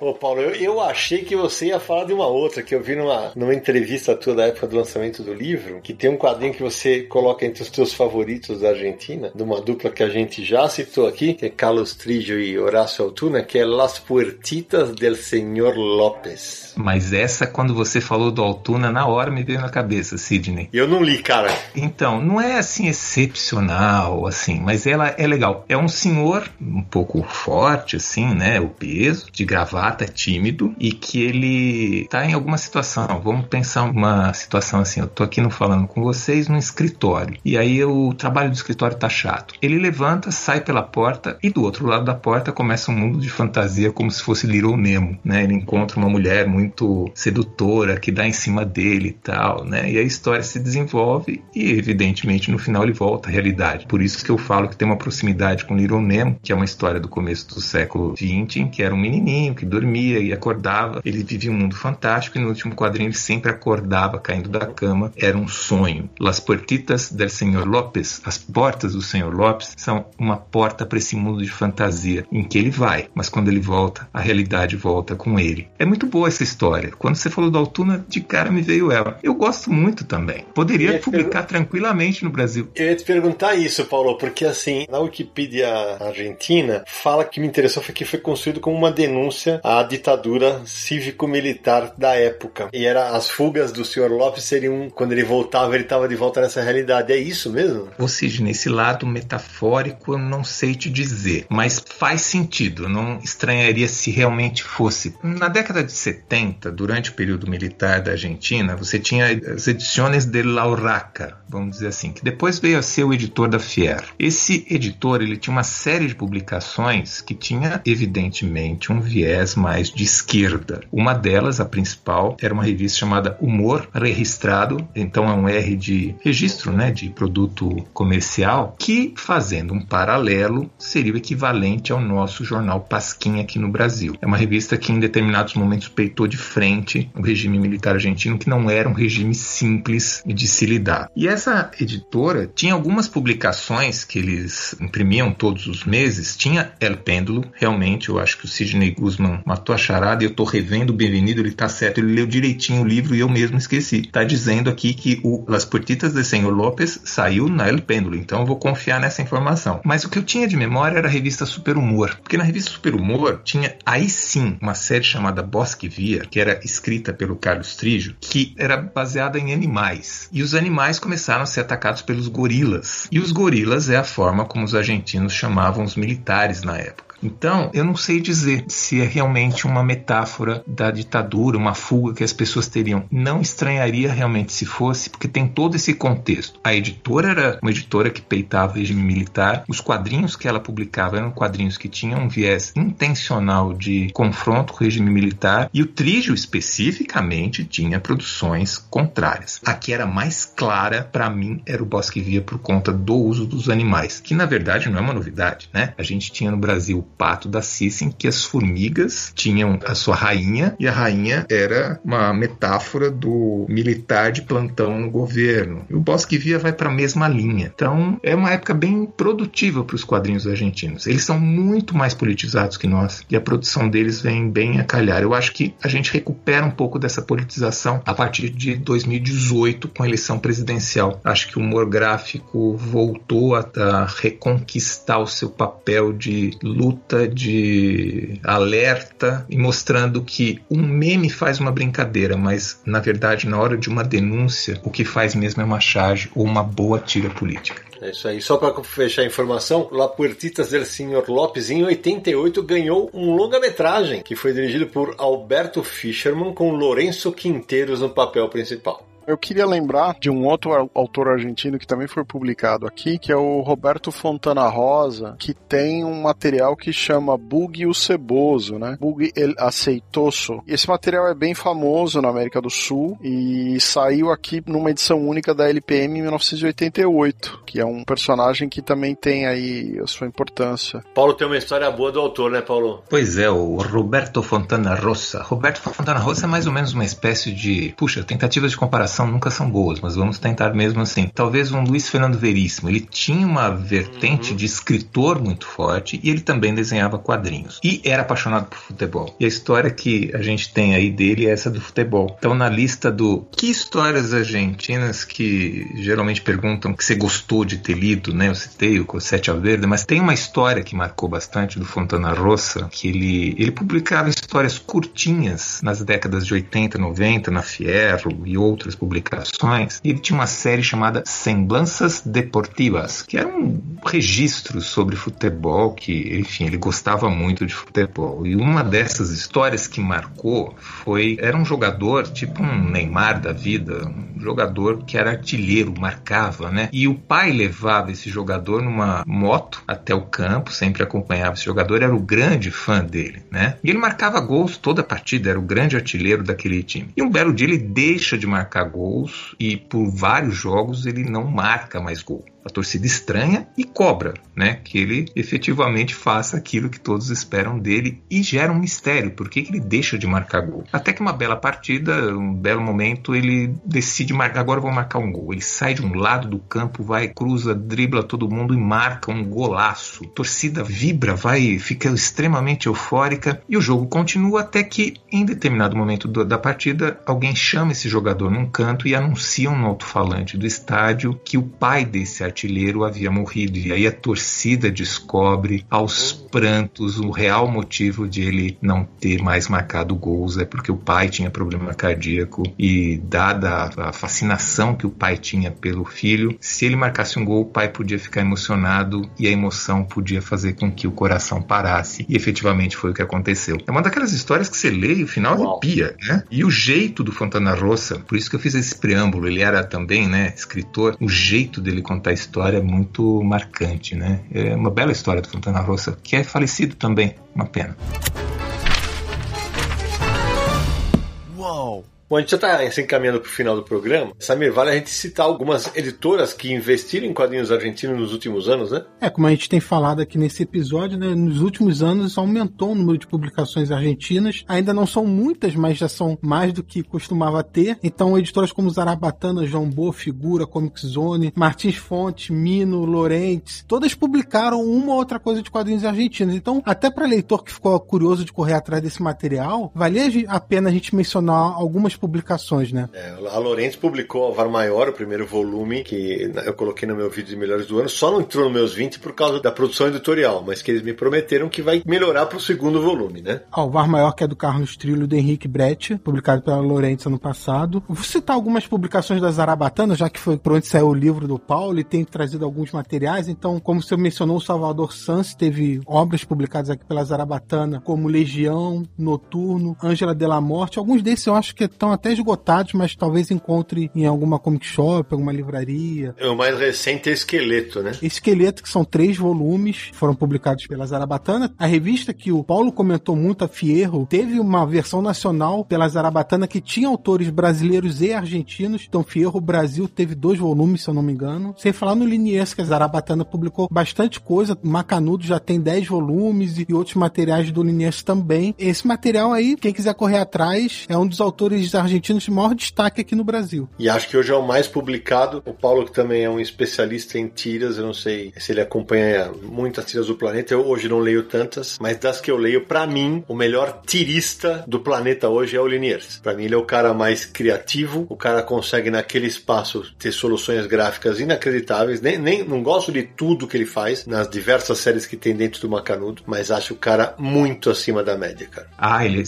Ô Paulo, eu, eu achei que você ia falar de uma outra, que eu vi numa, numa entrevista tua da época do lançamento do livro, que tem um quadrinho que você coloca entre os teus favoritos da Argentina, de uma dupla que a gente já citou aqui, que é Carlos Trigio e Horácio Altuna, que é Las Puertitas del Senhor López. Mas essa, quando você falou do Altuna, na hora me veio na cabeça, Sidney. Eu não li, cara. Então, não é assim excepcional, assim, mas ela é legal. É um senhor um pouco forte, assim, né? O peso, de gravata, tímido, e que ele tá em alguma situação. Vamos pensar uma situação assim: eu tô aqui no falando com vocês no escritório, e aí o trabalho do escritório tá chato. Ele levanta, sai pela porta, e do outro lado da porta começa um mundo de fantasia como se fosse Little Nemo, né? Ele encontra uma mulher muito sedutora que dá em cima dele e tal, né? E a história se desenvolve e, evidentemente, no final ele volta à realidade. Por isso que eu falo que tem uma proximidade com Little Nemo, que é uma história do começo do século XX, em que era um menininho que dormia e acordava. Ele vivia um mundo fantástico e no último quadrinho ele sempre acordava caindo da cama. Era um sonho. Las Portitas del Senhor Lopes, as portas do Senhor Lopes, são uma porta para esse mundo de fantasia em que ele vai, mas quando ele volta, a realidade volta com ele. É muito boa essa história. Quando você falou do Altuna, de cara me veio ela. Eu gosto muito também. Poderia publicar tranquilamente no Brasil. Eu ia te perguntar isso, Paulo, porque assim, na Wikipedia Argentina, fala que me interessou foi que foi construído como uma denúncia à ditadura cívico-militar da época. E era as fugas do senhor Lopes seriam, quando ele voltava, ele estava de volta nessa realidade. É isso mesmo? Ou seja, nesse lado metafórico, eu não sei te dizer, mas faz sentido. Não estranharia se realmente fosse. Na década de 70, durante o período militar da Argentina, você tinha as edições de La Urraca, vamos dizer assim, que depois veio a ser o editor da Fier. Esse editor, ele tinha uma série de publicações que tinha, evidentemente, um viés mais de esquerda. Uma delas, a principal, era uma revista chamada Humor Registrado, então é um R de registro, né, de produto comercial, que, fazendo um paralelo, seria o equivalente ao nosso jornal Pasquim aqui no Brasil. É uma revista que, em determinados momentos, peitou de frente o regime militar argentino, que não era um regime simples de se lidar. E essa editora tinha algumas publicações que eles imprimiam todos os meses. Tinha El Pêndulo, realmente, eu acho que o Sidney Guzman matou a charada e eu tô revendo o Bem-vindo, ele tá certo, ele leu direitinho o livro e eu mesmo esqueci. Tá dizendo aqui que o Las Portitas de Senhor Lopes saiu na El Pêndulo, então eu vou confiar nessa informação. Mas o que eu tinha de memória era a revista Super Humor, porque na revista Super Humor tinha aí sim uma série chamada Bosque Via, que era escrita pelo Carlos Trigio, que era baseada em animais. E os animais começaram a ser atacados pelos gorilas. E os gorilas é a forma como os argentinos chamavam os militares na época. Então, eu não sei dizer se é realmente uma metáfora da ditadura, uma fuga que as pessoas teriam. Não estranharia realmente se fosse, porque tem todo esse contexto. A editora era uma editora que peitava o regime militar, os quadrinhos que ela publicava eram quadrinhos que tinham um viés intencional de confronto com o regime militar, e o Trígio especificamente tinha produções contrárias. A que era mais clara, para mim, era o Bosque Via por conta do uso dos animais, que na verdade não é uma novidade, né? A gente tinha no Brasil pato da Sissin, que as formigas tinham a sua rainha, e a rainha era uma metáfora do militar de plantão no governo. E o Bosque Via vai para a mesma linha. Então, é uma época bem produtiva para os quadrinhos argentinos. Eles são muito mais politizados que nós, e a produção deles vem bem a calhar. Eu acho que a gente recupera um pouco dessa politização a partir de 2018 com a eleição presidencial. Acho que o humor gráfico voltou a, a reconquistar o seu papel de luta, de alerta e mostrando que um meme faz uma brincadeira, mas na verdade, na hora de uma denúncia, o que faz mesmo é uma charge ou uma boa tira política. É isso aí. Só para fechar a informação, La Puertitas del Senhor Lopes, em 88, ganhou um longa-metragem que foi dirigido por Alberto Fischerman com Lourenço Quinteiros no papel principal. Eu queria lembrar de um outro autor argentino que também foi publicado aqui, que é o Roberto Fontana Rosa, que tem um material que chama Bug o Ceboso, né? Bug el Aceitoso. Esse material é bem famoso na América do Sul e saiu aqui numa edição única da LPM em 1988, que é um personagem que também tem aí a sua importância. Paulo tem uma história boa do autor, né, Paulo? Pois é, o Roberto Fontana Rosa. Roberto Fontana Rosa é mais ou menos uma espécie de, puxa, tentativas de comparação nunca são boas, mas vamos tentar mesmo assim. Talvez um Luiz Fernando Veríssimo, ele tinha uma vertente uhum. de escritor muito forte e ele também desenhava quadrinhos. E era apaixonado por futebol. E a história que a gente tem aí dele é essa do futebol. Então, na lista do que histórias argentinas que geralmente perguntam que você gostou de ter lido, né? Eu citei o Cossete Verde, mas tem uma história que marcou bastante do Fontana Rossa, que ele, ele publicava histórias curtinhas nas décadas de 80, 90, na Fierro e outras publicações, ele tinha uma série chamada Semblanças Deportivas, que era um registro sobre futebol, que, enfim, ele gostava muito de futebol. E uma dessas histórias que marcou foi, era um jogador, tipo um Neymar da vida, um jogador que era artilheiro, marcava, né? E o pai levava esse jogador numa moto até o campo, sempre acompanhava esse jogador, era o grande fã dele, né? E ele marcava gols toda a partida, era o grande artilheiro daquele time. E um belo dia ele deixa de marcar gols e por vários jogos ele não marca mais gol a torcida estranha e cobra, né? Que ele efetivamente faça aquilo que todos esperam dele e gera um mistério, por que ele deixa de marcar gol. Até que uma bela partida, um belo momento, ele decide marcar, agora vou marcar um gol. Ele sai de um lado do campo, vai, cruza, dribla todo mundo e marca um golaço. A torcida vibra, vai, fica extremamente eufórica e o jogo continua até que em determinado momento do, da partida, alguém chama esse jogador num canto e anuncia no alto-falante do estádio que o pai desse artilheiro havia morrido. E aí a torcida descobre aos prantos o real motivo de ele não ter mais marcado gols é porque o pai tinha problema cardíaco e dada a fascinação que o pai tinha pelo filho, se ele marcasse um gol, o pai podia ficar emocionado e a emoção podia fazer com que o coração parasse. E efetivamente foi o que aconteceu. É uma daquelas histórias que você lê e o final Uau. arrepia, né? E o jeito do Fontana Rossa, por isso que eu fiz esse preâmbulo, ele era também, né, escritor, o jeito dele contar história muito marcante, né? É uma bela história do Fontana Rossa, que é falecido também, uma pena. Uau! Bom, a gente já está se encaminhando para o final do programa. Samir, vale a gente citar algumas editoras que investiram em quadrinhos argentinos nos últimos anos, né? É, como a gente tem falado aqui nesse episódio, né, nos últimos anos aumentou o número de publicações argentinas. Ainda não são muitas, mas já são mais do que costumava ter. Então, editoras como Zarabatana, João Boa, Figura, Comic Zone, Martins Fonte, Mino, Lorentes, todas publicaram uma ou outra coisa de quadrinhos argentinos. Então, até para leitor que ficou curioso de correr atrás desse material, valia a pena a gente mencionar algumas publicações, né? É, a Lorentz publicou Alvar Maior, o primeiro volume, que eu coloquei no meu vídeo de melhores do ano. Só não entrou nos meus 20 por causa da produção editorial, mas que eles me prometeram que vai melhorar pro segundo volume, né? Alvar Maior, que é do Carlos Trilho do Henrique Brett, publicado pela Lorentz ano passado. Vou citar algumas publicações da Zarabatana, já que foi por onde saiu o livro do Paulo e tem trazido alguns materiais. Então, como você mencionou, o Salvador Sanz teve obras publicadas aqui pela Zarabatana, como Legião, Noturno, Ângela de la Morte. Alguns desses eu acho que estão até esgotados, mas talvez encontre em alguma comic shop, alguma livraria. O mais recente é Esqueleto, né? Esqueleto, que são três volumes, foram publicados pela Zarabatana. A revista que o Paulo comentou muito, a Fierro, teve uma versão nacional pela Zarabatana que tinha autores brasileiros e argentinos. Então, Fierro Brasil teve dois volumes, se eu não me engano. Sem falar no Liniers, que a Zarabatana publicou bastante coisa. Macanudo já tem dez volumes e outros materiais do Liniers também. Esse material aí, quem quiser correr atrás, é um dos autores argentinos de maior destaque aqui no Brasil. E acho que hoje é o mais publicado. O Paulo, que também é um especialista em tiras, eu não sei se ele acompanha muitas tiras do planeta. Eu hoje não leio tantas, mas das que eu leio, para mim, o melhor tirista do planeta hoje é o Liniers. Para mim, ele é o cara mais criativo. O cara consegue, naquele espaço, ter soluções gráficas inacreditáveis. Nem, nem não gosto de tudo que ele faz nas diversas séries que tem dentro do Macanudo, mas acho o cara muito acima da média, cara. Ah, ele,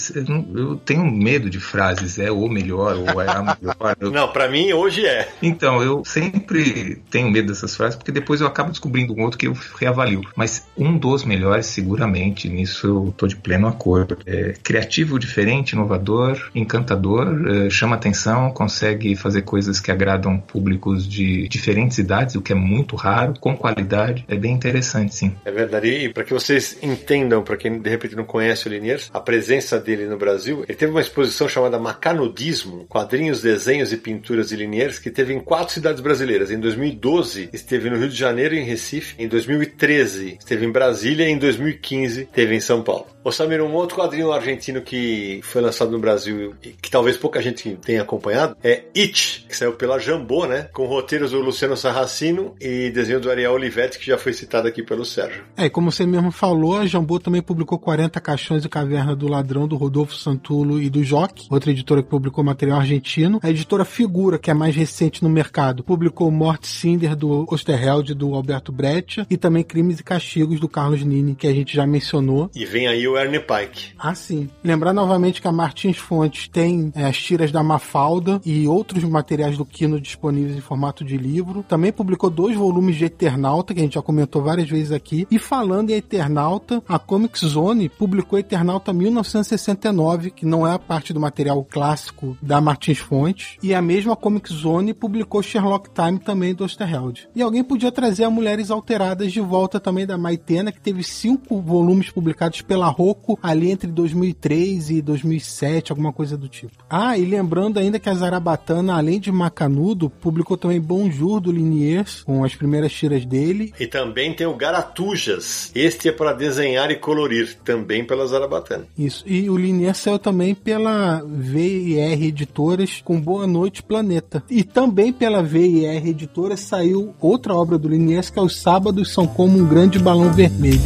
eu tenho medo de frases, é o melhor ou é a melhor. não, para mim hoje é. Então, eu sempre tenho medo dessas frases porque depois eu acabo descobrindo um outro que eu reavalio. Mas um dos melhores, seguramente, nisso eu tô de pleno acordo. É criativo, diferente, inovador, encantador, é, chama atenção, consegue fazer coisas que agradam públicos de diferentes idades, o que é muito raro, com qualidade. É bem interessante, sim. É verdade. E para que vocês entendam, para quem de repente não conhece o Liniers, a presença dele no Brasil, ele teve uma exposição chamada Macanudismo, quadrinhos, desenhos e pinturas de Liniers, que teve em quatro cidades brasileiras. Em 2012, esteve no Rio de Janeiro e em Recife. Em 2013, esteve em Brasília. E em 2015, esteve em São Paulo. Ô Samir, um outro quadrinho argentino que foi lançado no Brasil e que talvez pouca gente tenha acompanhado é It, que saiu pela Jambô, né? Com roteiros do Luciano Sarracino e desenho do Ariel Olivetti, que já foi citado aqui pelo Sérgio. É, como você mesmo falou, a Jambô também publicou 40 Caixões e Caverna do Ladrão, do Rodolfo Santulo e do Joque, outra editora que publicou material argentino. A editora Figura, que é mais recente no mercado, publicou Morte Cinder, do Osterheld, do Alberto Brecht, e também Crimes e Castigos, do Carlos Nini, que a gente já mencionou. E vem aí o Ernie Pike. Ah, sim. Lembrar novamente que a Martins Fontes tem é, as tiras da Mafalda e outros materiais do Kino disponíveis em formato de livro. Também publicou dois volumes de Eternauta, que a gente já comentou várias vezes aqui. E falando em Eternauta, a Comic Zone publicou Eternauta 1969, que não é a parte do material clássico da Martins Fontes. E a mesma Comic Zone publicou Sherlock Time também do Osterheld. E alguém podia trazer a Mulheres Alteradas de volta também da Maitena, que teve cinco volumes publicados pela Rocco ali entre 2003 e 2007, alguma coisa do tipo. Ah, e lembrando ainda que a Zarabatana, além de Macanudo, publicou também Bonjour do Liniers, com as primeiras tiras dele. E também tem o Garatujas. Este é para desenhar e colorir, também pela Zarabatana. Isso. E o Liniers saiu também pela VIR Editoras com Boa Noite Planeta. E também pela VIR Editoras saiu outra obra do Liniers, que é Os Sábados São Como um Grande Balão Vermelho.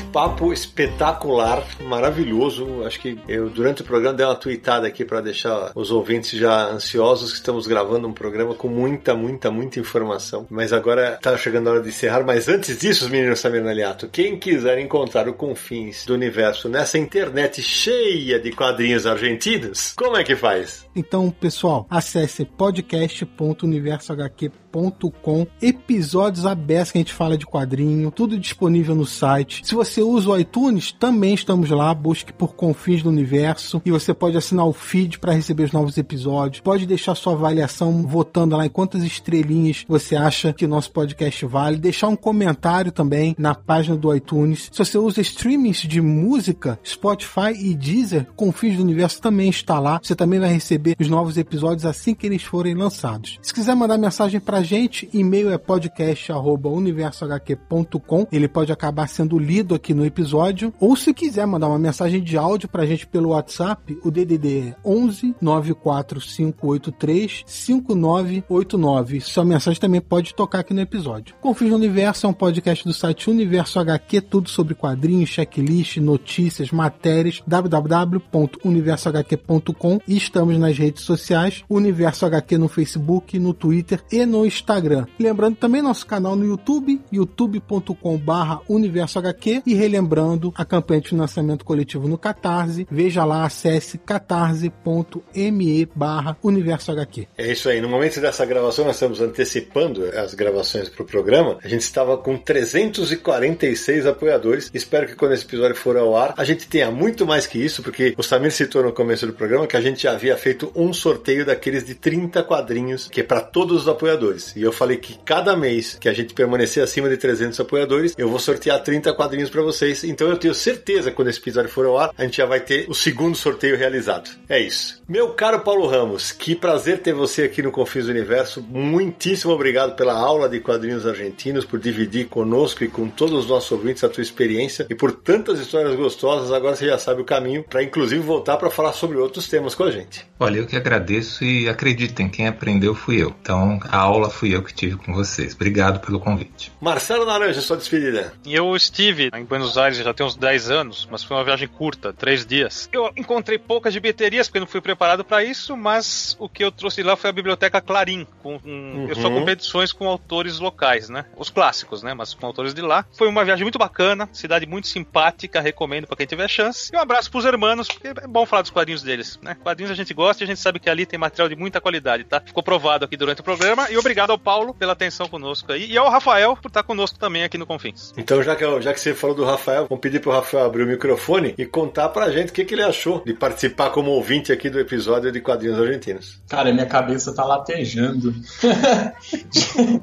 Gente, papo espetacular, maravilhoso. Acho que eu, durante o programa, dei uma tweetada aqui para deixar os ouvintes já ansiosos que estamos gravando um programa com muita, muita, muita informação. Mas agora tá chegando a hora de encerrar. Mas antes disso, meninos Samir Naliato, quem quiser encontrar o confins do universo nessa internet cheia de quadrinhos argentinos, como é que faz? Então, pessoal, acesse podcast.universohq.com, episódios abertos que a gente fala de quadrinho, tudo disponível no site. Se você usa o iTunes, também estamos lá, busque por Confins do Universo e você pode assinar o feed para receber os novos episódios. Pode deixar sua avaliação votando lá em quantas estrelinhas você acha que nosso podcast vale. Deixar um comentário também na página do iTunes. Se você usa streamings de música, Spotify e Deezer, Confins do Universo também está lá. Você também vai receber os novos episódios assim que eles forem lançados. Se quiser mandar mensagem pra gente, e-mail é podcast@universohq.com. Ele pode acabar sendo lido aqui no episódio, ou se quiser mandar uma mensagem de áudio pra gente pelo WhatsApp, o DDD é 11 94583 5989. Sua mensagem também pode tocar aqui no episódio. Confins no Universo é um podcast do site Universo HQ, tudo sobre quadrinhos, checklist, notícias, matérias, www.universohq.com e estamos nas redes sociais, Universo HQ no Facebook, no Twitter e no Instagram. Lembrando também nosso canal no YouTube, youtube.com/barra Universo HQ e relembrando a campanha de financiamento coletivo no Catarse. Veja lá, acesse catarse.me barra Universo HQ. É isso aí. No momento dessa gravação, nós estamos antecipando as gravações para o programa. A gente estava com 346 apoiadores. Espero que quando esse episódio for ao ar, a gente tenha muito mais que isso, porque o Samir citou no começo do programa que a gente já havia feito um sorteio daqueles de 30 quadrinhos, que é para todos os apoiadores. E eu falei que cada mês que a gente permanecer acima de 300 apoiadores, eu vou sortear 30 quadrinhos para vocês. Então eu tenho certeza que quando esse episódio for ao ar, a gente já vai ter o segundo sorteio realizado. É isso. Meu caro Paulo Ramos, que prazer ter você aqui no Confins do Universo. Muitíssimo obrigado pela aula de quadrinhos argentinos, por dividir conosco e com todos os nossos ouvintes a tua experiência e por tantas histórias gostosas. Agora você já sabe o caminho para inclusive voltar para falar sobre outros temas com a gente. Olha, eu que agradeço e acreditem, quem aprendeu fui eu. Então, a aula fui eu que tive com vocês. Obrigado pelo convite. Marcelo Naranja, sua despedida. Eu estive em Buenos Aires já tem uns 10 anos, mas foi uma viagem curta, 3 dias. Eu encontrei poucas bilheterias, porque não fui preparado para isso, mas o que eu trouxe lá foi a biblioteca Clarim. Com, um, Eu só Uhum. comprei edições com autores locais, né? Os clássicos, né? Mas com autores de lá. Foi uma viagem muito bacana, cidade muito simpática, recomendo para quem tiver chance. E um abraço pros hermanos, porque é bom falar dos quadrinhos deles, né? Quadrinhos a gente gosta a gente sabe que ali tem material de muita qualidade, tá? Ficou provado aqui durante o programa. E obrigado ao Paulo pela atenção conosco aí. E ao Rafael por estar conosco também aqui no Confins. Então, já que, eu- já que você falou do Rafael, vamos pedir pro Rafael abrir o microfone e contar pra gente o que, que ele achou de participar como ouvinte aqui do episódio de quadrinhos argentinos. Cara, minha cabeça tá latejando.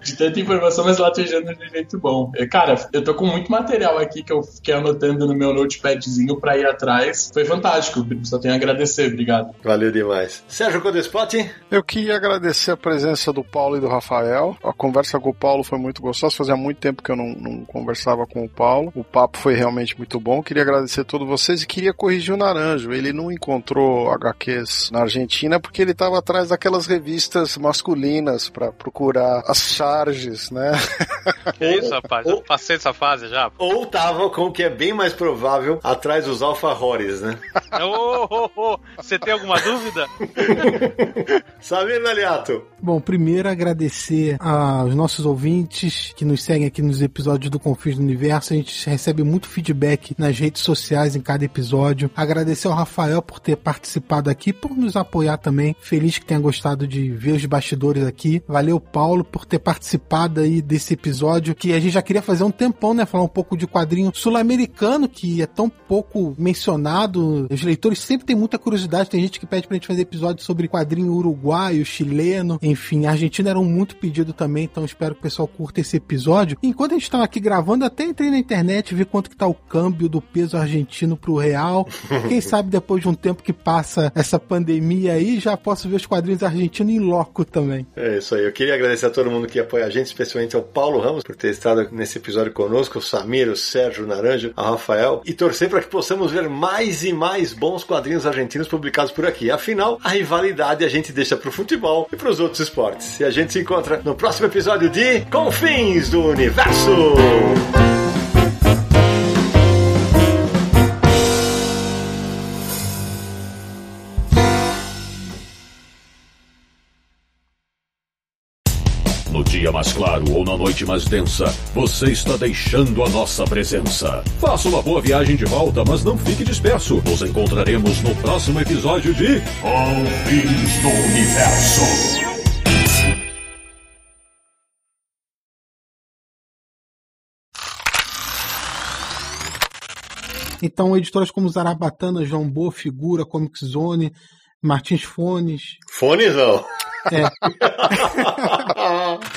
de, tanta informação, mas latejando de um jeito bom. É, Cara, eu tô com muito material aqui que eu fiquei anotando no meu notepadzinho pra ir atrás. Foi fantástico. Só tenho a agradecer. Obrigado. Valeu demais. Sérgio Codespot? Eu queria agradecer a presença do Paulo e do Rafael. A conversa com o Paulo foi muito gostosa. Fazia muito tempo que eu não, não conversava com o Paulo. O papo foi realmente muito bom. Queria agradecer a todos vocês e queria corrigir o Naranjo. Ele não encontrou HQs na Argentina porque ele estava atrás daquelas revistas masculinas para procurar as charges, né? Isso, rapaz. Ou- passei dessa fase já. Ou tava com o que é bem mais provável atrás dos alfajores, né? Ô, ô, ô, Você tem alguma dúvida? Samir Naliato. Bom, primeiro agradecer aos nossos ouvintes que nos seguem aqui nos episódios do Confins do Universo. A gente recebe muito feedback nas redes sociais em cada episódio. Agradecer ao Rafael por ter participado aqui, por nos apoiar também. Feliz que tenha gostado de ver os bastidores aqui. Valeu, Paulo, por ter participado aí desse episódio que a gente já queria fazer um tempão, né? Falar um pouco de quadrinho sul-americano que é tão pouco mencionado. Os leitores sempre têm muita curiosidade. Tem gente que pede pra gente fazer episódio sobre quadrinho uruguaio, chileno, enfim, a Argentina era um muito pedido também, então espero que o pessoal curta esse episódio. Enquanto a gente estava aqui gravando, até entrei na internet, vi quanto que tá o câmbio do peso argentino pro real. Quem sabe depois de um tempo que passa essa pandemia aí, já posso ver os quadrinhos argentinos em loco também. É isso aí. Eu queria agradecer a todo mundo que apoia a gente, especialmente ao Paulo Ramos por ter estado nesse episódio conosco, o Samir, o Sérgio, o Naranjo, ao Rafael, e torcer para que possamos ver mais e mais bons quadrinhos argentinos publicados por aqui. Afinal, a rivalidade a gente deixa pro futebol e pros outros esportes. E a gente se encontra no próximo episódio de Confins do Universo. Mais claro ou na noite mais densa, você está deixando a nossa presença. Faça uma boa viagem de volta, mas não fique disperso. Nos encontraremos no próximo episódio de Confins do Universo. Então, editoras como Zarabatana, João Boa, Figura, Comic Zone, Martins Fones, Fones não. É.